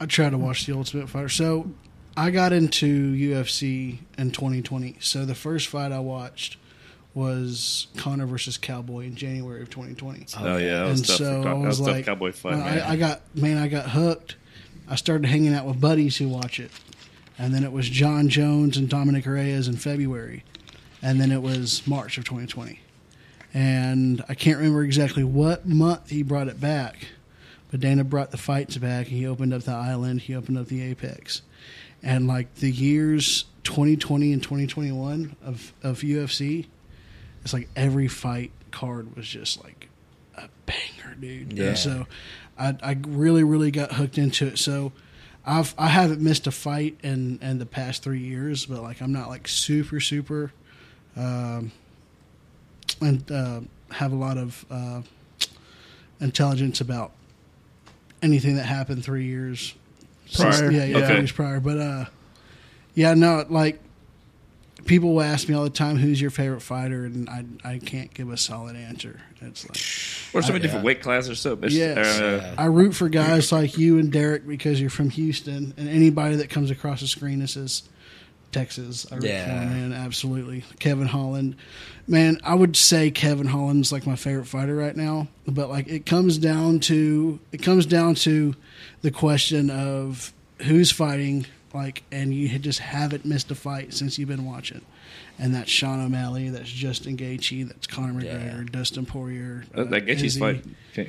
I tried to watch the Ultimate Fighter. So I got into UFC in 2020. So the first fight I watched was Conor versus Cowboy in January of 2020. oh yeah, that was and tough. so that I was was tough like, cowboy fight. I. I got man, I got hooked. I started hanging out with buddies who watch it, and then it was Jon Jones and Dominick Reyes in February, and then it was March of 2020, and I can't remember exactly what month he brought it back, but Dana brought the fights back, and he opened up the island, he opened up the Apex, and like the years 2020 and 2021 of of UFC, it's like every fight card was just like a banger, dude. Yeah. And so I, I really, really got hooked into it. So I've I haven't missed a fight in in the past three years, but like I'm not like super super, um, and uh, have a lot of uh, intelligence about anything that happened three years since- Prior? yeah, yeah, Okay. three years prior. But uh, yeah, no, like people will ask me all the time, "Who's your favorite fighter?" and I I can't give a solid answer. It's like. Or so many I- different yeah. weight classes. Or so it's, Yes. uh, I root for guys like you and Derrick because you're from Houston, and anybody that comes across the screen that says Texas, I root Yeah. for, man. Absolutely, Kevin Holland, man. I would say Kevin Holland's like my favorite fighter right now, but like it comes down to it comes down to the question of who's fighting, like, and you just haven't missed a fight since you've been watching. And that's Sean O'Malley, that's Justin Gaethje, that's Conor McGregor, Yeah. Dustin Poirier. that, uh, that Gaethje's Izzy. fight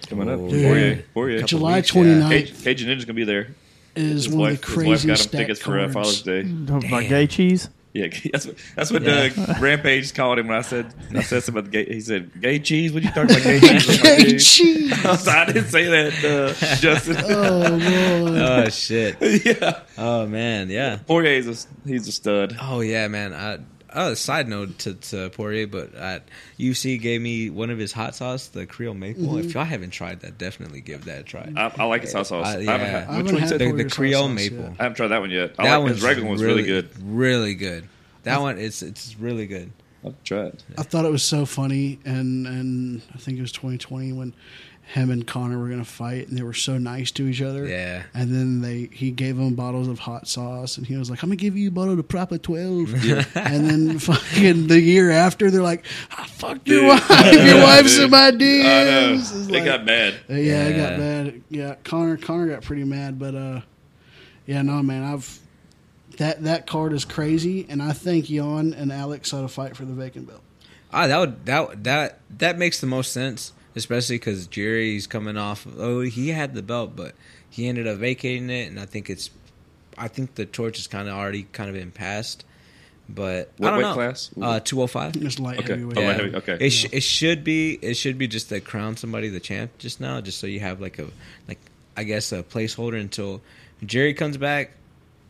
coming up. Oh, Poirier, Poirier. July weeks, yeah. 29th Cage, Cage and Ninja's gonna be there. is His one wife, of the his wife got him tickets for uh, cards. Father's Day. Talking about gay. Yeah, that's what that's what Yeah. uh, Rampage called him when I said I said something about the gay. He said, "Gay cheese? What you talking about gay cheese?" I'm like, Gay cheese. I, like, I didn't say that, uh, Justin. Oh Lord. oh shit. yeah, Oh man, yeah. Poirier's a, he's a stud. Oh yeah, man. I, oh, side note to, to Poirier, but at UC gave me one of his hot sauce, the Creole maple. Mm-hmm. If y'all haven't tried that, definitely give that a try. I, I like his hot sauce. Uh, I haven't yeah. had, I which haven't one had said? the, the Creole sauce, maple. yeah. I haven't tried that one yet. I That like one's his regular one's really good. Really good. That one, it's it's really good. I'll try it. I thought it was so funny, and and I think it was 2020 when him and Conor were gonna fight, and they were so nice to each other. Yeah. And then they he gave them bottles of hot sauce, and he was like, "I'm gonna give you a bottle of Proper 12." and then fucking the year after, they're like, "I fucked your wife. Your wife's in my DMs." It's It like- got bad. Uh, yeah, it got Yeah. bad. Yeah, Conor Conor got pretty mad, but uh, yeah, no, man, I've that that card is crazy, and I think Jan and Alex ought to fight for the vacant belt. Ah, that would that that that makes the most sense, especially because Jerry's coming off. Oh, he had the belt, but he ended up vacating it, and I think it's, I think the torch is kind of already kind of been passed. But What I don't weight know. class? Uh, two hundred five. It's light Okay. heavyweight. Oh, light heavy- okay. It, sh- it should be it should be just to crown somebody the champ just now, just so you have like a like I guess a placeholder until Jerry comes back.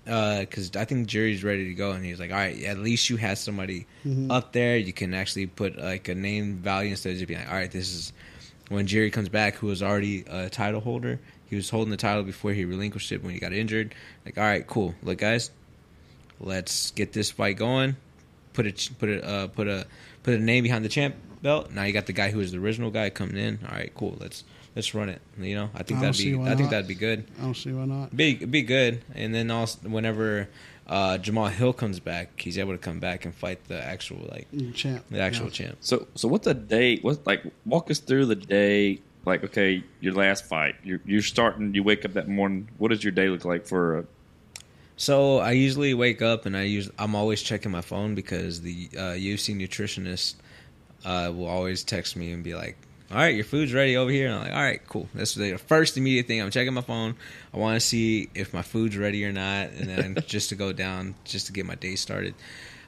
Because I think Jerry's ready to go, and he's like, "All right, at least you had somebody up there. You can actually put like a name value instead of just being like, all right, this is." When Jerry comes back, who was already a title holder, he was holding the title before he relinquished it when he got injured. Like, all right, cool. Look, guys, let's get this fight going. Put a put a uh, put a put a name behind the champ belt. Now you got the guy who was the original guy coming in. All right, cool. Let's let's run it. You know, I think I that'd be I think that'd be good. I don't see why not. Be be good. And then also whenever uh, Jamal Hill comes back, he's able to come back and fight the actual like Champ. the actual Yeah. champ. So, so what's a day? What like walk us through the day like okay, your last fight, you're you're starting. You wake up that morning. What does your day look like for? A, So I usually wake up and I use I'm always checking my phone because the uh, UFC nutritionist uh, will always text me and be like, "All right, your food's ready over here." And I'm like, "All right, cool." That's the first immediate thing. I'm checking my phone. I want to see if my food's ready or not, and then just to go down just to get my day started.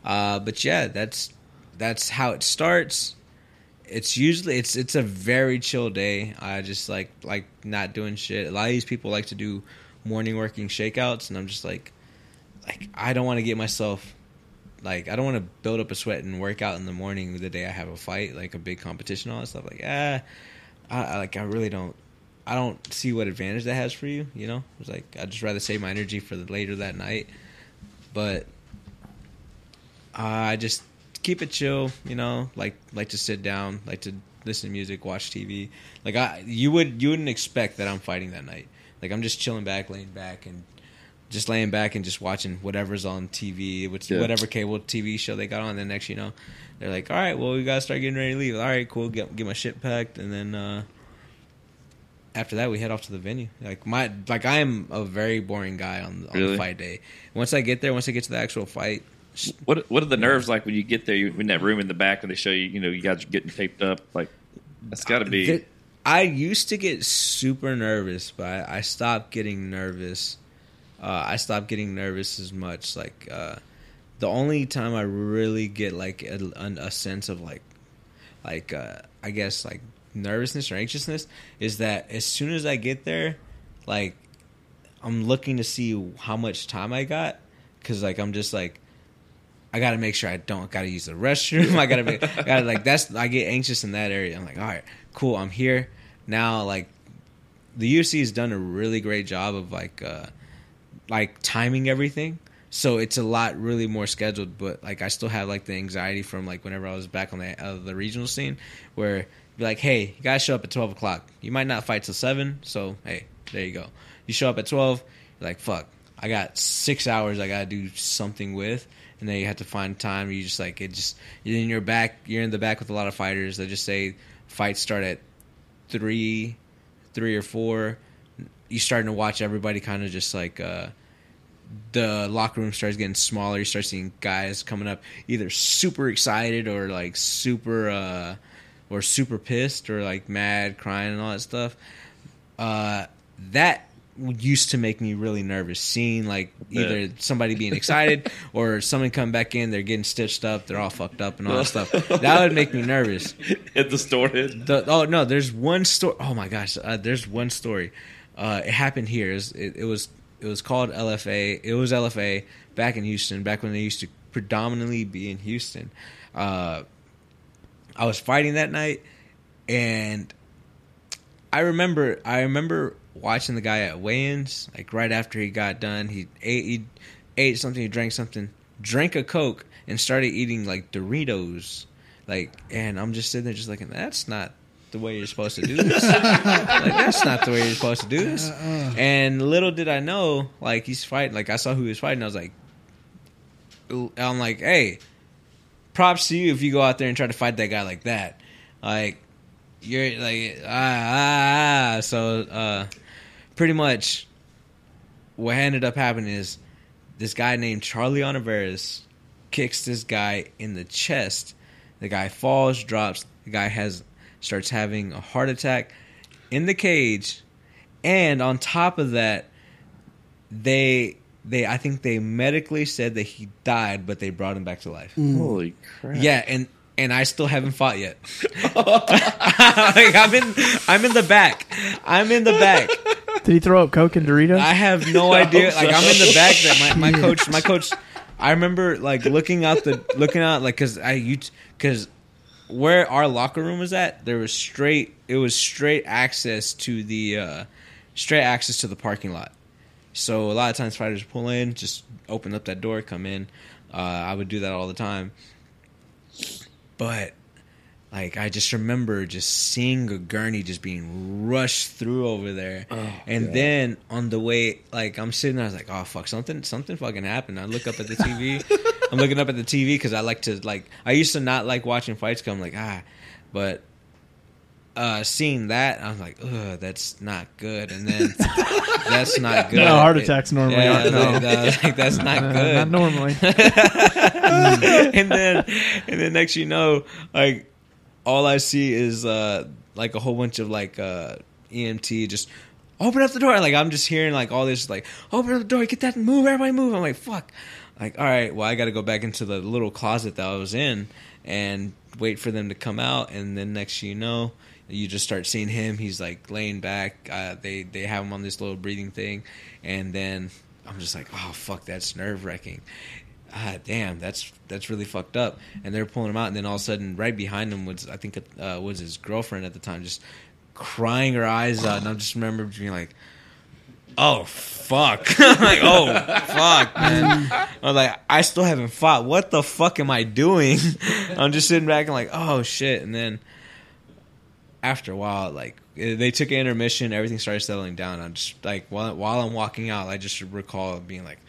Uh, but yeah, that's that's how it starts. It's usually it's it's a very chill day. I just like like not doing shit. A lot of these people like to do morning working shakeouts, and I'm just like, like I don't want to get myself like I don't want to build up a sweat and work out in the morning the day I have a fight, like a big competition, all that stuff. Like ah, I, I like I really don't. I don't see what advantage that has for you. You know, it's like I'd just rather save my energy for the later that night. But I just keep it chill. You know, like like to sit down, like to listen to music, watch TV. Like I, you would you wouldn't expect that I'm fighting that night. Like I'm just chilling back, laying back, and just laying back and just watching whatever's on TV, which Yeah. whatever cable TV show they got on. Then next, you know, they're like, "All right, well, we gotta start getting ready to leave." All right, cool. Get get my shit packed, and then uh, after that, we head off to the venue. Like my like I am a very boring guy on on Really? the fight day. Once I get there, once I get to the actual fight, what what are the nerves like when you get there? You in that room in the back, and they show you, you know, you guys are getting taped up. Like that's got to be. Th- I used to get super nervous, but I, I stopped getting nervous. Uh, I stopped getting nervous as much. Like uh, the only time I really get like a, a sense of like, like uh, I guess like nervousness or anxiousness is that as soon as I get there, like I'm looking to see how much time I got because like I'm just like I gotta make sure I don't gotta use the restroom. I gotta be, I gotta like that's I get anxious in that area. I'm like, all right, cool, I'm here now. Like the UFC has done a really great job of like uh like timing everything. So it's a lot really more scheduled, but like I still have like the anxiety from like whenever I was back on the uh, the regional scene, where be like, hey, you guys show up at twelve o'clock. You might not fight till seven, so hey, there you go. You show up at twelve, you're like fuck, I got six hours I gotta do something with, and then you have to find time. You just like it just you're in your back. You're in the back with a lot of fighters. They just say fights start at three, three or four. You starting to watch everybody kind of just like uh, the locker room starts getting smaller. You start seeing guys coming up either super excited or like super uh, or super pissed or like mad, crying and all that stuff. Uh, that used to make me really nervous seeing like either somebody being excited or someone come back in they're getting stitched up they're all fucked up and all that stuff that would make me nervous Hit the store. Hit. the, oh no, there's one story. Oh my gosh, uh, there's one story. Uh, it happened here. It was, it, it was it was called LFA. It was LFA back in Houston, back when they used to predominantly be in Houston. Uh, I was fighting that night, and I remember I remember watching the guy at weigh-ins. Like right after he got done, he ate he ate something, he drank something, drank a coke, and started eating like Doritos. Like, and I'm just sitting there, just looking. That's not the way you're supposed to do this. like, that's not the way you're supposed to do this. And little did I know, like he's fighting. Like I saw who he was fighting. I was like, I'm like, hey, props to you if you go out there and try to fight that guy like that. Like, you're like ah ah. ah. So, uh, pretty much, what ended up happening is this guy named Charlie Oliveras kicks this guy in the chest. The guy falls, drops. The guy has starts having a heart attack in the cage, and on top of that, they they I think they medically said that he died, but they brought him back to life. Mm. Holy crap! Yeah, and and I still haven't fought yet. like I'm in I'm in the back. I'm in the back. Did he throw up Coke and Doritos? I have no idea. Oh, like I'm in the back. That my, my coach, my coach. I remember like looking out the looking out like because I you because where our locker room was at, there was straight. It was straight access to the uh straight access to the parking lot. So a lot of times fighters pull in, just open up that door, come in. Uh, I would do that all the time. But like I just remember just seeing a gurney just being rushed through over there, and then on the way, like I'm sitting, there, I was like, "Oh fuck, something, something fucking happened." I look up at the TV. I'm looking up at the TV because I like to like. I used to not like watching fights. Cause I'm like ah, but uh, seeing that, I was like, ugh, that's not good. And then that's not good. No, heart It- attacks normally yeah, aren't. No. like, uh, like, that's not Uh, good. not normally. and then and then next you know, like all I see is uh like a whole bunch of like uh EMT just open up the door. Like I'm just hearing like all this like open up the door, get that move, everybody move. I'm like fuck. Like all right, well I got to go back into the little closet that I was in and wait for them to come out. And then next you know. You just start seeing him. He's like laying back. Uh, they they have him on this little breathing thing, and then I'm just like, oh fuck, that's nerve wracking ah, damn, that's that's really fucked up. And they're pulling him out, and then all of a sudden, right behind him was I think uh, was his girlfriend at the time, just crying her eyes out. And I just remember being like, "Oh fuck!" Like, "Oh fuck, man!" I was like, "I still haven't fought. What the fuck am I doing?" I'm just sitting back and like, "Oh shit!" And then after a while, like they took an intermission, everything started settling down. I'm just like while while I'm walking out, I just recall being like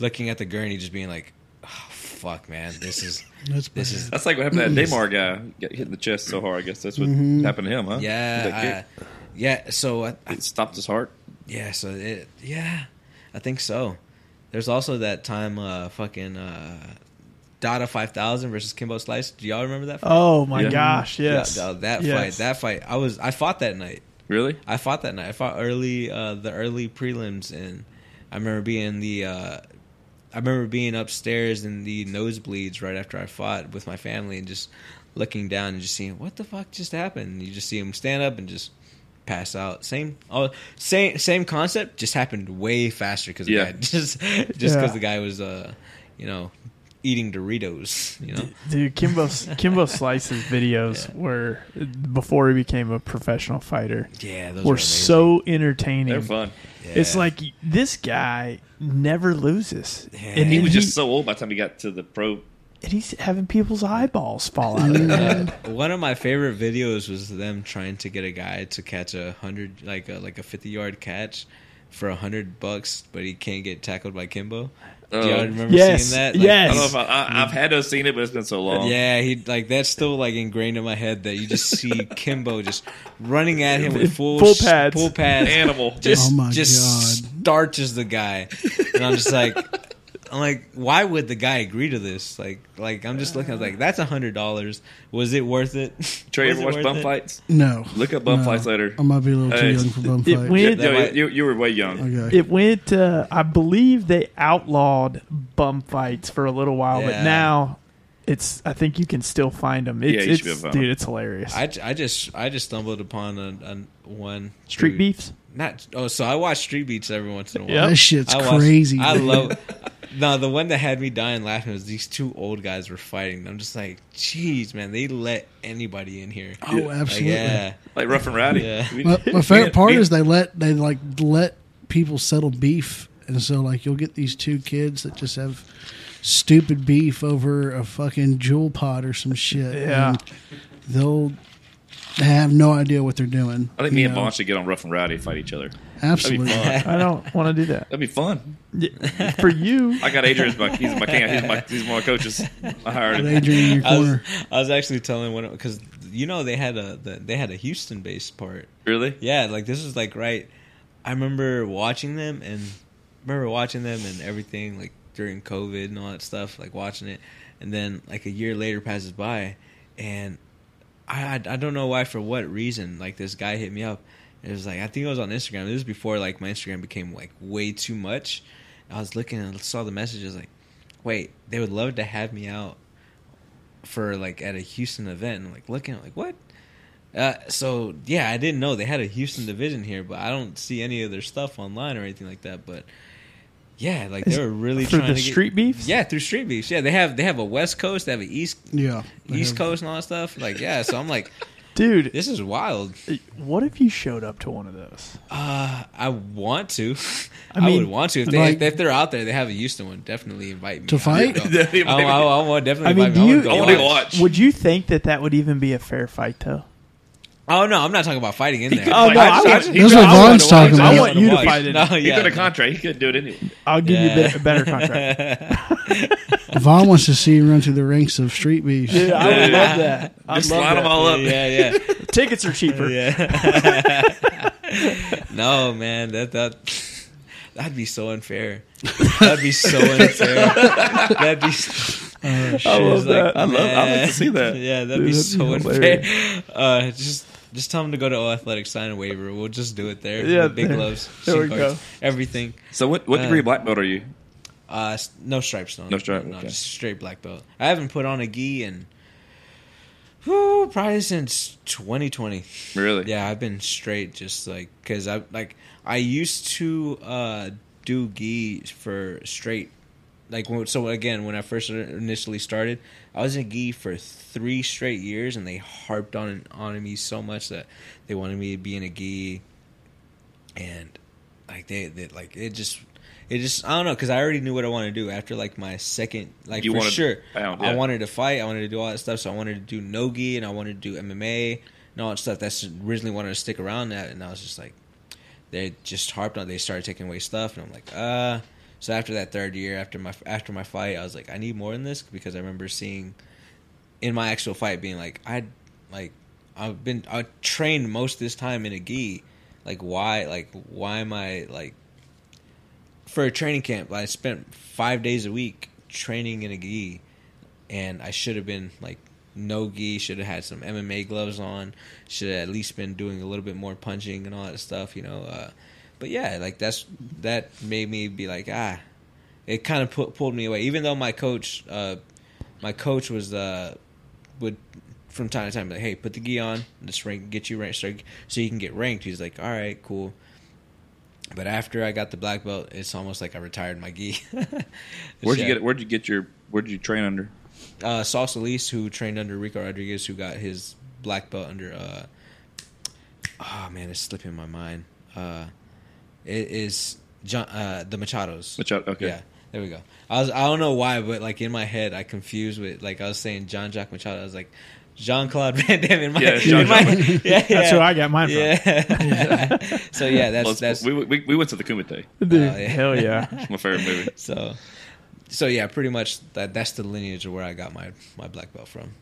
looking at the gurney, just being like, oh, "Fuck, man, this is That's this bad. is That's like what happened to that Damar guy. Get hit in the chest so hard. I guess that's what mm-hmm. happened to him, huh? Yeah, kick. I, yeah." So I, I, it stopped his heart. Yeah, so it yeah, I think so. There's also that time, uh, fucking uh, Dada five thousand versus Kimbo Slice. Do y'all remember that? Fight? Oh my Yeah. gosh! Yes. Yeah, that Yes. fight. That fight. I was. I fought that night. Really? I fought that night. I fought early, uh, the early prelims, and I remember being the, uh, I remember being upstairs in the nosebleeds right after I fought with my family, and just looking down and just seeing what the fuck just happened. You just see him stand up and just pass out. Same, oh, same, same concept, just happened way faster because Yeah. just, just because Yeah. the guy was, uh, you know, eating Doritos. You know, Dude, Kimbo Kimbo Slice's videos were before he became a professional fighter yeah, those were were so entertaining. They're fun. It's like this guy never loses, Yeah. and He was he- just so old by the time he got to the pro. And he's having people's eyeballs fall out of their head. Uh, one of my favorite videos was them trying to get a guy to catch a hundred, like a like a fifty yard catch for a hundred bucks, but he can't get tackled by Kimbo. Do y'all Oh. remember Yes, seeing that? I yes. don't know if I, I, I've had to have seen it, but it's been so long. Yeah, he like that's still like ingrained in my head that you just see Kimbo just running at him with full Full pads. full pads, Animal. just Oh my just God. starches the guy, and I'm just like, I'm like, why would the guy agree to this? Like, like I'm just looking, I was like, that's a hundred dollars. Was it worth it? Trey, Was ever it watch worth bum it? fights? No. Look up bum No. fights later. I might be a little too Hey. young for bum It fights. went- Yeah, might- you, you were way young. Okay. It went. Uh, I believe they outlawed bum fights for a little while, but Yeah. now it's. I think you can still find them. It's, Yeah, you should be it's able to find dude, 'em. it's hilarious. I, I just I just stumbled upon a, a one Street dude- beefs. Not oh, so I watch Street Beefs every once in a while. Yep. That shit's I watch- crazy. I man. love. No, the one that had me dying laughing was these two old guys were fighting. I'm just like, jeez, man, they let anybody in here. Oh, Like, absolutely. yeah, Like rough and rowdy. Yeah. We- My, my favorite part is they let they like let people settle beef, and so like you'll get these two kids that just have stupid beef over a fucking Juul pod or some shit. Yeah. and they'll they have no idea what they're doing. I think me you and know? Vaughn should get on rough and rowdy and fight each other. absolutely. That'd be I don't want to do that That'd be fun. For you. I got Adrian as my he's my king. He's my he's one of my coaches. I hired Put him. Adrian in your I was, corner. I was actually telling one because you know they had a the, they had a Houston based part. Really? Yeah, like this was like right. I remember watching them and remember watching them and everything like during COVID and all that stuff, like watching it, and then like a year later passes by, and I I, don't know why for what reason like this guy hit me up. It was like I think it was on Instagram. This was before like my Instagram became like way too much. I was looking and saw the messages like, wait, they would love to have me out for like at a Houston event. And like looking, like what? Uh, so yeah, I didn't know they had a Houston division here, but I don't see any of their stuff online or anything like that. But yeah, like they were really for trying the to get, street beefs? Yeah, through street beefs. Yeah, they have they have a West Coast, they have an East Yeah. East have- Coast and all that stuff. Like yeah, so I'm like, Dude, this is wild. what if you showed up to one of those? Uh, I want to. I I, would want to if they like- if, they're out there. They have a Houston one. Definitely invite me To fight? would I, I, I want definitely. I mean, invite do me. you- I I want to watch. Would you think that that would even be a fair fight, though? Oh no, I'm not talking about fighting in there. Oh no, I want, That's what I want- Vaughn's talking about. I about. want you to Watch. fight it. No, He yeah, got a contract. He couldn't do it anyway. I'll give you a, bit, a better contract. Vaughn wants to see you run through the ranks of street beefs. Yeah, I would love that. I'd Just love line them all up. Yeah, yeah, Tickets are cheaper. yeah. no, man, that that that'd be so unfair. That'd be so unfair. That'd be. I love like, that. I love. I like to see that. Yeah, that'd Dude, be that'd so be unfair. hilarious. Uh, just just tell them to go to O Athletic, sign a waiver. We'll just do it there. Yeah, big there- gloves, there we guards, go. everything. So what what Uh, degree black belt are you? Uh, no stripes, no, No stripe, no, okay. just straight black belt. I haven't put on a gi in, whew, probably since 2020. Really? Yeah, I've been straight, just like because I like I used to uh do gi for straight. Like so again, when I first initially started, I was in gi for three straight years, and they harped on on me so much that they wanted me to be in a gi, and like they, they like it just. It just I don't know because I already knew what I wanted to do after like my second like You for wanted sure pound, I yeah. wanted to fight I wanted to do all that stuff so I wanted to do no gi and I wanted to do MMA and all that stuff that's originally wanted to stick around that and I was just like they just harped on. They started taking away stuff, and I'm like, uh. So after that third year, after my after my fight, I was like, I need more than this because I remember seeing in my actual fight being like, I like I've been I trained most of this time in a gi. Like why like why am I like for a training camp? I spent five days a week training in a gi, and I should have been like no gi. Should have had some MMA gloves on. Should have at least been doing a little bit more punching and all that stuff. You know. Uh, but yeah, like that's that made me be like ah, it kind of pu- pulled me away. Even though my coach, uh, my coach was uh, would from time to time be like, hey, put the gi on, let's rank, get you ranked, so, so you can get ranked. He's like, all right, cool. But after I got the black belt, it's almost like I retired my gi. Where'd you get? Where'd you get your? Where'd you train under? uh, Saul Solis, who trained under Ricco Rodriguez, who got his black belt under. Uh, oh man, it's slipping my mind. Uh, is John, uh, the Machados. Machado, okay. Yeah, there we go. I was I don't know why, but like in my head, I confused with like I was saying John Jack Machado. I was like Jean Claude Van Damme in my, Yeah, in Jean-Jacques my Van yeah, That's yeah. who I got mine from. Yeah. so yeah, that's Well, that's we, we we went to the Kumite. Dude, Oh, yeah. Hell yeah. It's my favorite movie. so. So yeah, pretty much that that's the lineage of where I got my my black belt from.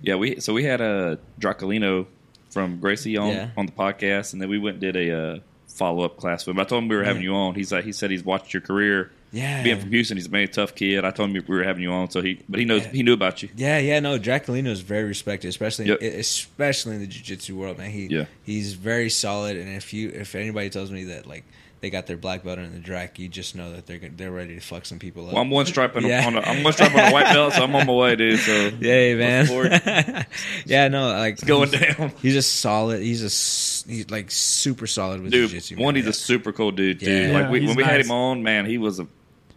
Yeah, we so we had a Draculino from Gracie on Yeah. on the podcast, and then we went and did a uh, follow up class with him. I told him we were having you on. He's like, he said he's watched your career. Yeah. being from Houston, he's a very tough kid. I told him we were having you on, so he but he knows Yeah. he knew about you. Yeah, yeah, no, Draculino is very respected, especially Yep. especially in the jiu-jitsu world, man. He Yeah. he's very solid, and if you if anybody tells me that like they got their black belt in the Drac, you just know that they're gonna- they're ready to fuck some people up. Well, I'm one stripe on, Yeah. a, on a, I'm one stripe on a white belt, so I'm on my way, dude. So Yay, man! yeah, no, like it's going down, He's just solid. He's a s- he's like super solid with dude. jiu-jitsu. One, man. he's a super cool dude, dude. Yeah, like we, he's when we had him on, man, he was a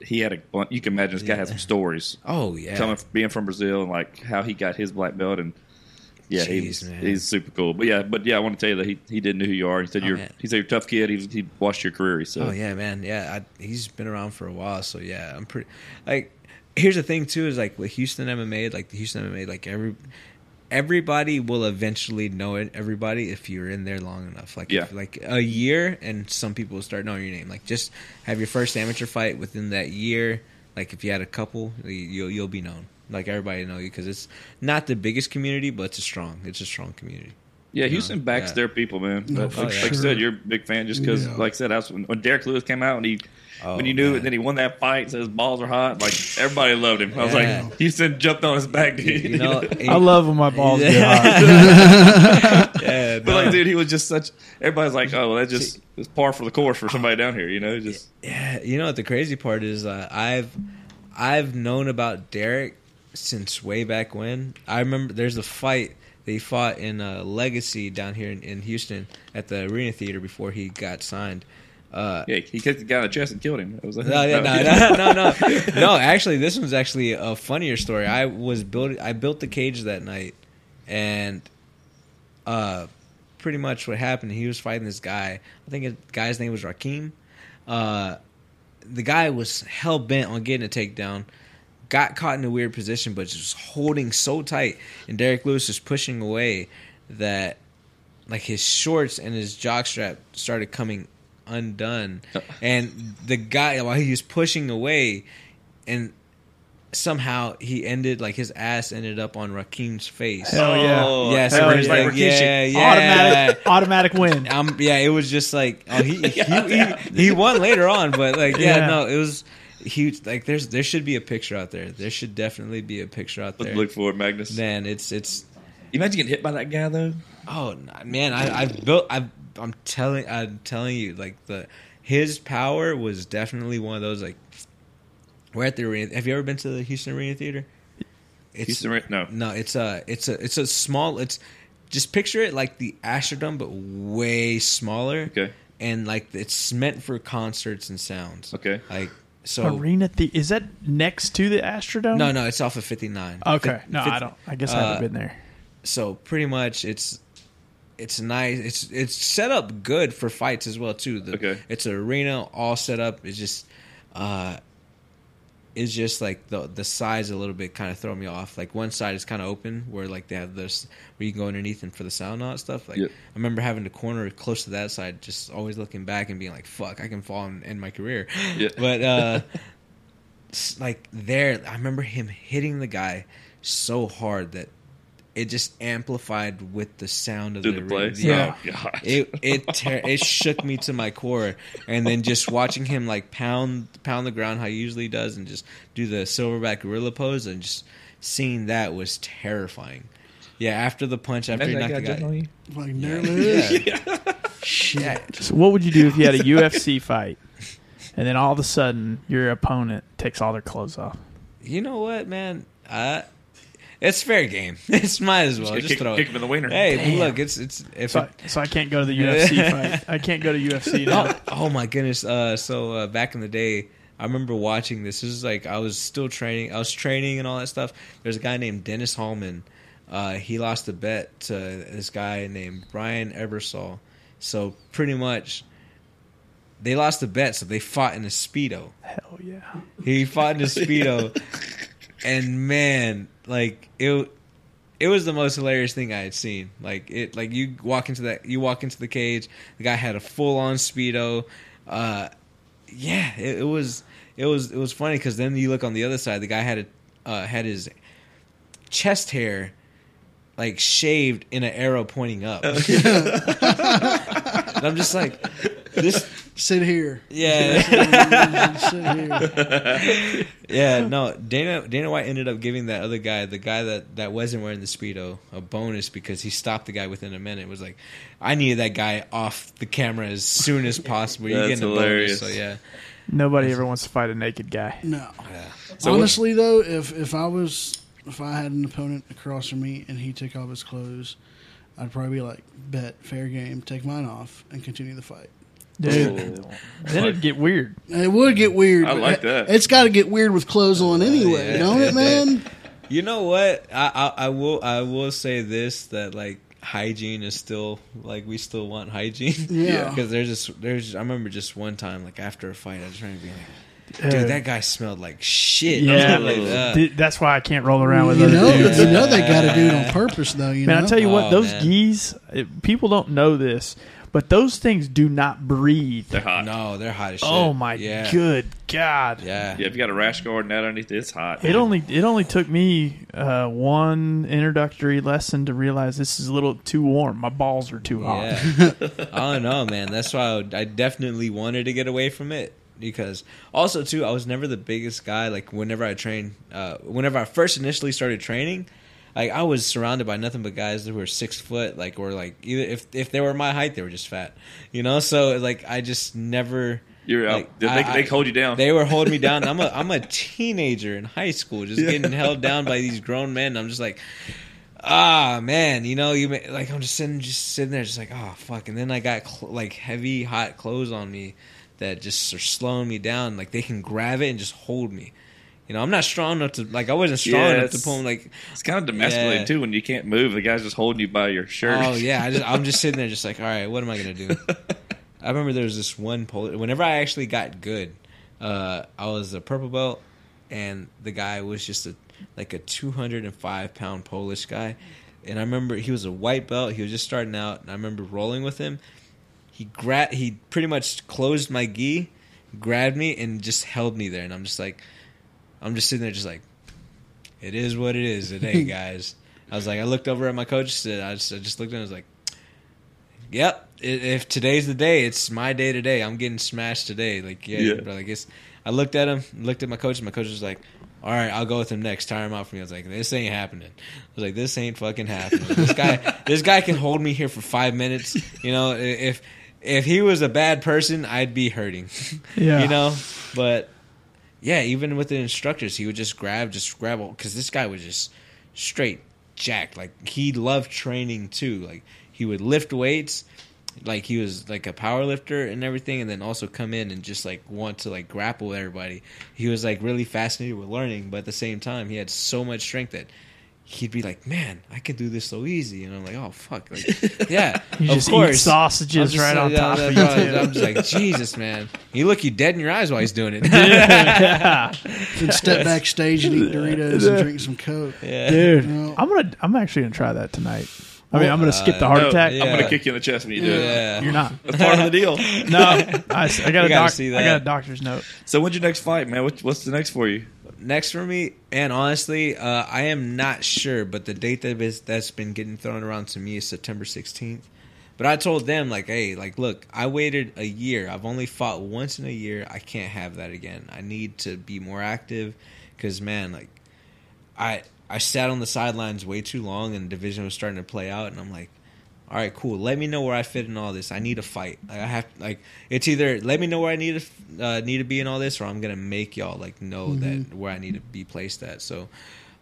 he had a bun- you can imagine this guy had some stories oh yeah, coming being from Brazil and like how he got his black belt and yeah, he's Jeez, he's super cool. But yeah, but yeah, I want to tell you that he, he didn't know who you are. He said Oh, you're man. he said you're a tough kid. He he watched your career. Said, Oh yeah, man. Yeah, I, he's been around for a while, so yeah, I'm pretty. Like, here's the thing too: is like with Houston MMA, like the Houston MMA, like every everybody will eventually know it. Everybody, if you're in there long enough, like Yeah. if, like a year, and some people will start knowing your name. Like, just have your first amateur fight within that year. Like, if you had a couple, you- you'll you'll be known. Like everybody know you because it's not the biggest community, but it's a strong. It's a strong community. Yeah, Houston backs Yeah. their people, man. No, But like, sure. like I said, you're a big fan just because, Yeah. like I said, I was, when Derrick Lewis came out and he, Oh, when you knew man. it, then he won that fight, said his balls are hot. Like everybody loved him. I was Yeah. like, Houston jumped on his back, dude. You know, I love when my balls get hot. yeah, but like, dude, he was just such. Everybody's like, oh, well, that just is par for the course for somebody down here, you know? Just Yeah, you know what the crazy part is? Uh, I've I've known about Derrick since way back when. I remember there's a fight they fought in uh, Legacy down here in, in Houston at the Arena Theater before he got signed. Uh, yeah, he kicked the guy in the chest and killed him. It was like, no, yeah, no, no, no, no, no. Actually, this one's actually a funnier story. I was built. I built the cage that night, and uh, pretty much what happened. He was fighting this guy. I think the guy's name was Rakim. Uh, the guy was hell bent on getting a takedown. Got caught in a weird position, but just holding so tight, and Derrick Lewis is pushing away that like his shorts and his jockstrap started coming undone, and the guy while he was pushing away, and somehow he ended like his ass ended up on Raheem's face. Hell yeah. Oh, yeah, so hell yeah. like, Like yeah, yeah. Automatic, automatic win. Um, yeah, it was just like oh, he, he, he he won later on, but like yeah, Yeah. no, it was huge. Like there's there should be a picture out there. There should definitely be a picture out there. Look for it, Magnus. Man, it's it's Imagine getting hit by that guy though. oh man, I I've built I I'm telling I'm telling you like the his power was definitely one of those like we're at the arena. Have you ever been to the Houston Arena Theater? It's Houston, no. no, it's a it's a it's a small it's just picture it like the Astrodome but way smaller. Okay. and like it's meant for concerts and sounds. Okay. Like so. Arena the is that next to the Astrodome? No, no, it's off of 59. Okay, Fif- no, fif- I don't. I guess I uh, haven't been there. So pretty much, it's it's nice. It's it's set up good for fights as well too. The, Okay. It's an arena all set up. It's just uh, it's just like the the size a little bit kind of throw me off. Like one side is kind of open where like they have this where you can go underneath and for the sound out stuff. Like. I remember having the corner close to that side, just always looking back and being like, "Fuck, I can fall and end my career." Yeah. But uh, like there, I remember him hitting the guy so hard that it just amplified with the sound of Through the, the place. Yeah, Oh, God. it it ter- it shook me to my core, and then just watching him like pound pound the ground how he usually does, and just do the silverback gorilla pose, and just seeing that was terrifying. Yeah, after the punch, after Imagine he that knocked guy the guy. Like, there it is. Yeah. Shit. So what would you do if you had a UFC fight, and then all of a sudden your opponent takes all their clothes off? You know what, man? Uh, it's fair game. It's might as well Just just kick- throw kick it. him in the wiener. Hey, Damn. look, it's it's if So, it, I, so I can't go to the UFC fight. I can't go to UFC now. oh, oh my goodness. Uh, so uh, back in the day, I remember watching this. This is like I was still training. I was training and all that stuff. There's a guy named Dennis Hallman. Uh, he lost a bet to this guy named Brian Ebersole. So pretty much, they lost a bet. So they fought in a speedo. Hell yeah! He fought in a speedo, and man, like it. It was the most hilarious thing I had seen. Like it, like you walk into that, you walk into the cage. The guy had a full on speedo. Uh, yeah, it, it was, it was, it was funny because then you look on the other side. The guy had a, uh, had his chest hair like shaved in an arrow pointing up. and I'm just like, this, Sit here. yeah. Sit here. Yeah, no. Dana Dana White ended up giving that other guy, the guy that, that wasn't wearing the speedo, a bonus because he stopped the guy within a minute. It was like, I needed that guy off the camera as soon as possible. You're That's getting a hilarious. bonus, so yeah. Nobody ever wants to fight a naked guy. No. So what- Honestly, though, if if I was if I had an opponent across from me and he took off his clothes, I'd probably be like, bet fair game, take mine off, and continue the fight. Dude, then it'd get weird. It would get weird. I but like that. It's got to get weird with clothes on anyway, yeah, don't it, man? You know what? I, I I will I will say this that like hygiene is still like we still want hygiene. Yeah. Because there's just there's I remember just one time like after a fight I was trying to be like, Uh, dude, that guy smelled like shit. Yeah. like, uh, that's why I can't roll around with You other know, dudes. you know they got to do it on purpose, though. You Man, know, I tell you what, Oh, those man. gis, it, people don't know this, but those things do not breathe. They're hot. no, they're hot as shit. Oh my yeah. good god! Yeah. Yeah, if you got a rash guard and that underneath, it's hot. It only it only took me uh, one introductory lesson to realize this is a little too warm. My balls are too hot. Yeah. I don't know, man. That's why I, would- I definitely wanted to get away from it because also too, I was never the biggest guy. Like whenever I trained, uh, whenever I first initially started training, like I was surrounded by nothing but guys who were six foot, like or like either if if they were my height, they were just fat, you know. So like I just never. You're out. like, they, I- they, hold you down. They were holding me down. I'm a I'm a teenager in high school, just getting held down by these grown men. I'm just like, ah man, you know, you ma- like I'm just sitting just sitting there, just like oh fuck. And then I got cl- like heavy hot clothes on me that just are slowing me down. Like they can grab it and just hold me. You know, I'm not strong enough to like I wasn't strong Yeah, enough to pull him like it's kind of demasculating Yeah. too when you can't move. The guy's just holding you by your shirt. Oh yeah, I just, I'm just sitting there, just like, all right, what am I gonna do? I remember there was this one Polish. Whenever I actually got good, uh, I was a purple belt, and the guy was just a like a 205 pound Polish guy. and I remember he was a white belt. He was just starting out, and I remember rolling with him. He gra- he pretty much closed my gi, grabbed me, and just held me there. And I'm just like, I'm just sitting there, just like, it is what it is today, guys. I was like, I looked over at my coach. and I just, I just looked at him. I was like, Yep. If today's the day, it's my day today. I'm getting smashed today. Like, yeah, Yeah. bro. Like, it's. I looked at him, looked at my coach, and my coach was like, "All right, I'll go with him next. Tire him out for me." I was like, "This ain't happening." I was like, "This ain't fucking happening." This guy, this guy can hold me here for five minutes. You know, if if he was a bad person, I'd be hurting. Yeah. you know, but yeah, even with the instructors, he would just grab, just grab, because this guy was just straight jacked. Like he loved training too. Like he would lift weights, like he was like a power lifter and everything, and then also come in and just like want to like grapple with everybody. He was like really fascinated with learning, but at the same time, he had so much strength that. He'd be like, "Man, I could do this so easy," and I'm like, "Oh fuck!" Like, yeah, You of just eat course. I'm sausages just right like, on yeah, top of bro, you. too. I'm just like, Jesus, man. You look you dead in your eyes while he's doing it. yeah. Then step backstage and eat Doritos and drink some Coke. yeah. Dude, No. I'm gonna. I'm actually gonna try that tonight. I mean, I'm gonna uh, skip the heart No, attack. yeah. I'm gonna kick you in the chest when you do it. You're not. That's part of the deal. No, I, s- I got a You gotta doc, I got a doctor's note. So when's your next fight, man? What, what's the next for you? Next for me, and honestly, uh, I am not sure, but the date that is that's been getting thrown around to me is September 16th. But I told them like, hey, like, look, I waited a year. I've only fought once in a year. I can't have that again. I need to be more active, because man, like, I I sat on the sidelines way too long, and division was starting to play out, and I'm like, all right, cool. Let me know where I fit in all this. I need a fight. Like, I have like it's either let me know where I need to uh, need to be in all this, or I'm gonna make y'all like know that where I need to be placed at. So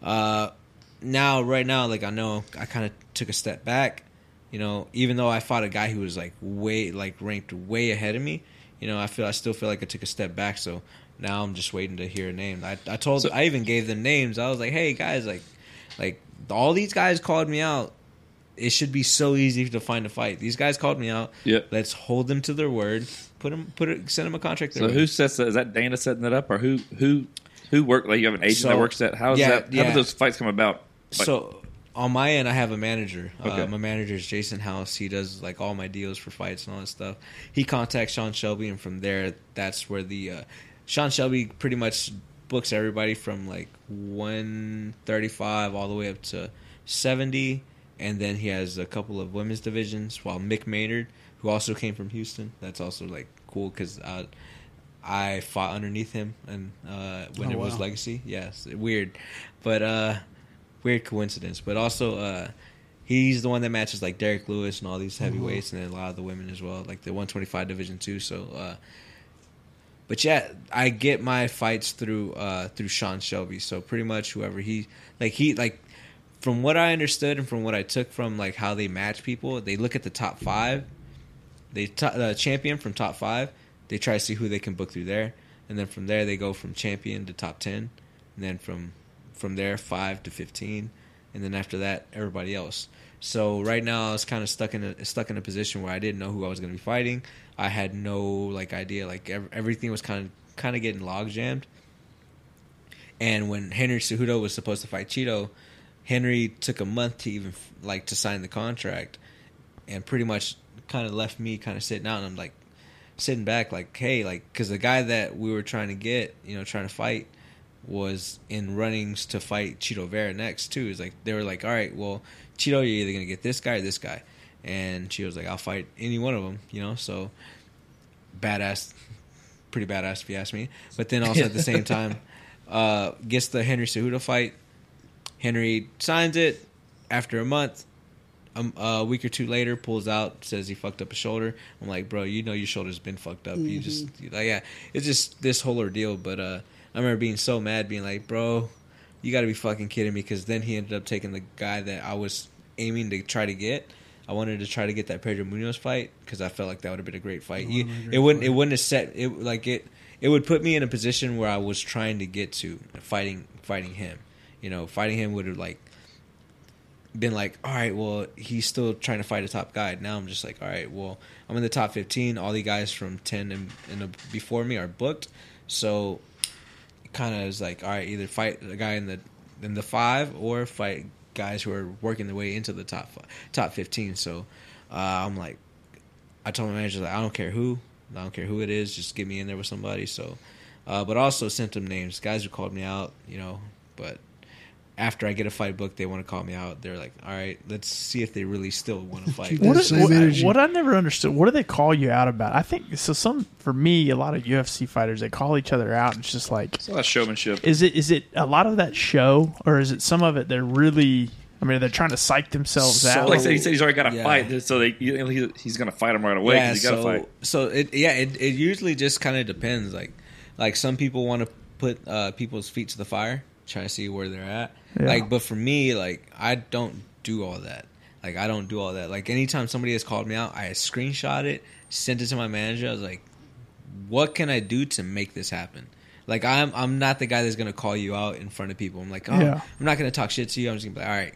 uh, now, right now, like I know I kind of took a step back. You know, even though I fought a guy who was like way like ranked way ahead of me, you know, I feel I still feel like I took a step back. So now I'm just waiting to hear a name. I I told So- I even gave them names. I was like, hey guys, like like all these guys called me out it should be so easy to find a fight. These guys called me out. Yep. Let's hold them to their word. Put them, put it, send them a contract. So way. who sets that? Is that Dana setting that up, or who who who work? Like you have an agent So- that works that. How does yeah, that? How yeah. do those fights come about? Like, so on my end, I have a manager. Okay. Uh, my manager is Jason House. He does like all my deals for fights and all that stuff. He contacts Sean Shelby, and from there, that's where the uh, Sean Shelby pretty much books everybody from like one thirty five all the way up to seventy, and then he has a couple of women's divisions. While Mick Maynard, who also came from Houston, that's also like cool because. Uh, I fought underneath him, and uh, when Oh, it was. Legacy, yes, weird, but uh, weird coincidence. But also, uh, he's the one that matches like Derrick Lewis and all these heavyweights, and then a lot of the women as well, like the 125 division too. So, uh, but yeah, I get my fights through uh, through Sean Shelby. So pretty much whoever he like he like from what I understood and from what I took from like how they match people, they look at the top five, they t- the champion from top five, they try to see who they can book through there, and then from there they go from champion to top ten, and then from from there five to fifteen, and then after that everybody else. So right now I was kind of stuck in a stuck in a position where I didn't know who I was going to be fighting. I had no like idea. Like ev- everything was kind of kind of getting log jammed. And when Henry Cejudo was supposed to fight Chito, Henry took a month to even like to sign the contract, and pretty much kind of left me kind of sitting out. And I'm like sitting back, like, hey, like, because the guy that we were trying to get, you know, trying to fight, was in runnings to fight Chito Vera next too. It's like they were like, all right, well, Chito, you're either gonna get this guy or this guy, and Chito's like, I'll fight any one of them, you know. So badass, pretty badass if you ask me. But then also at the same time, uh, gets the Henry Cejudo fight. Henry signs it after a month. Um, a week or two later, pulls out, says he fucked up his shoulder. I'm like, bro, you know your shoulder's been fucked up. You just like, yeah, it's just this whole ordeal. But uh, I remember being so mad, being like, bro, you got to be fucking kidding me. Because then he ended up taking the guy that I was aiming to try to get. I wanted to try to get that Pedro Munhoz fight because I felt like that would have been a great fight. It wouldn't. fight. It wouldn't have set it like it. It would put me in a position where I was trying to get to fighting fighting him. You know, fighting him would have like been like, all right, well, he's still trying to fight a top guy. Now I'm just like, all right, well, I'm in the top 15. All the guys from 10 and, and before me are booked, so kind of is like, all right, either fight the guy in the in the five or fight guys who are working their way into the top top fifteen. So uh, I'm like, I told my manager like, I don't care who, I don't care who it is, just get me in there with somebody. So, uh, but also sent them names, guys who called me out, you know. But after I get a fight book, they want to call me out. They're like, all right, let's see if they really still want to fight. Keep What, that is, same what, I never understood, what do they call you out about? I think so. Some for me, a lot of UFC fighters they call each other out. And it's just like, It's a lot of showmanship. is it is it a lot of that show, or is it some of it they're really? I mean, they're trying to psych themselves So- out. like he said he's already got to Yeah. fight, so they you know, he's, he's going to fight him right away. 'cause he got to so fight. so it yeah it, it usually just kind of depends. Like like some people want to put uh, people's feet to the fire, try to see where they're at. Yeah. Like, but for me, like I don't do all that. Like I don't do all that. Like anytime somebody has called me out, I screenshot it, sent it to my manager. I was like, "What can I do to make this happen?" Like I'm I'm not the guy that's gonna call you out in front of people. I'm like, oh, Yeah. I'm not gonna talk shit to you. I'm just gonna be like, all right,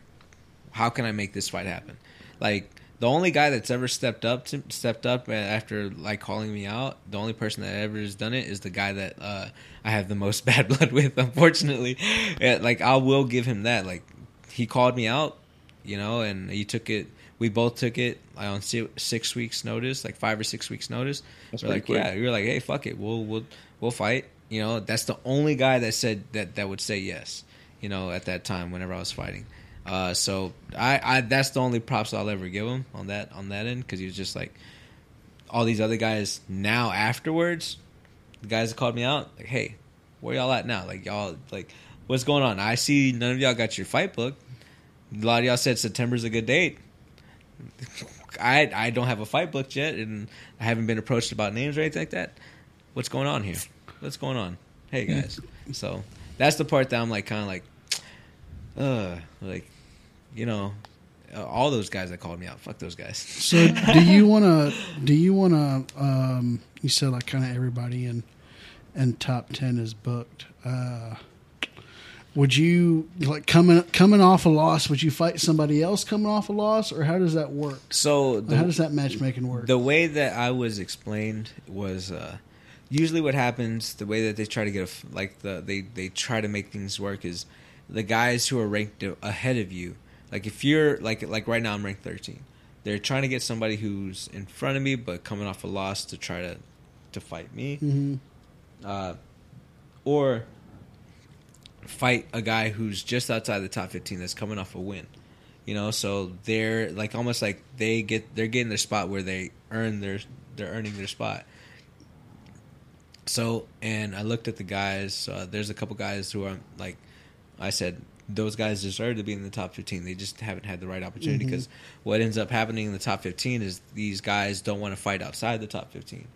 how can I make this fight happen? Like the only guy that's ever stepped up to stepped up after like calling me out, the only person that ever has done it is the guy that uh, I have the most bad blood with. Unfortunately, yeah, like I will give him that. Like he called me out, you know, and he took it. We both took it like, on si- six weeks notice, like five or six weeks notice. That's we're like, quick. yeah, we were like, hey, fuck it, we'll we'll we'll fight. You know, that's the only guy that said that that would say yes. You know, at that time, whenever I was fighting. Uh, so I, I that's the only props I'll ever give him on that on that end because he was just like all these other guys now afterwards, the guys that called me out like, hey, where y'all at now? Like y'all like what's going on? I see none of y'all got your fight book. A lot of y'all said September's a good date. I I don't have a fight booked yet, and I haven't been approached about names or anything like that. What's going on here? What's going on? Hey guys. so that's the part that I'm like kind of like, uh, like, you know, uh, all those guys that called me out. Fuck those guys. So, do you want to? Do you want to? Um, you said like kind of everybody in and top ten is booked. Uh, would you like coming coming off a loss? Would you fight somebody else coming off a loss, or how does that work? So the, how does that matchmaking work? The way that I was explained was uh, usually what happens. The way that they try to get a like the they they try to make things work is the guys who are ranked ahead of you. Like if you're like like right now I'm ranked 13. They're trying to get somebody who's in front of me but coming off a loss to try to to fight me. hmm Uh, or fight a guy who's just outside the top 15 that's coming off a win. You know, so they're like almost like they get they're getting their spot where they earn their they're earning their spot. So, and I looked at the guys. Uh, there's a couple guys who are like, I said those guys deserve to be in the top 15. They just haven't had the right opportunity because what ends up happening in the top 15 is these guys don't want to fight outside the top 15,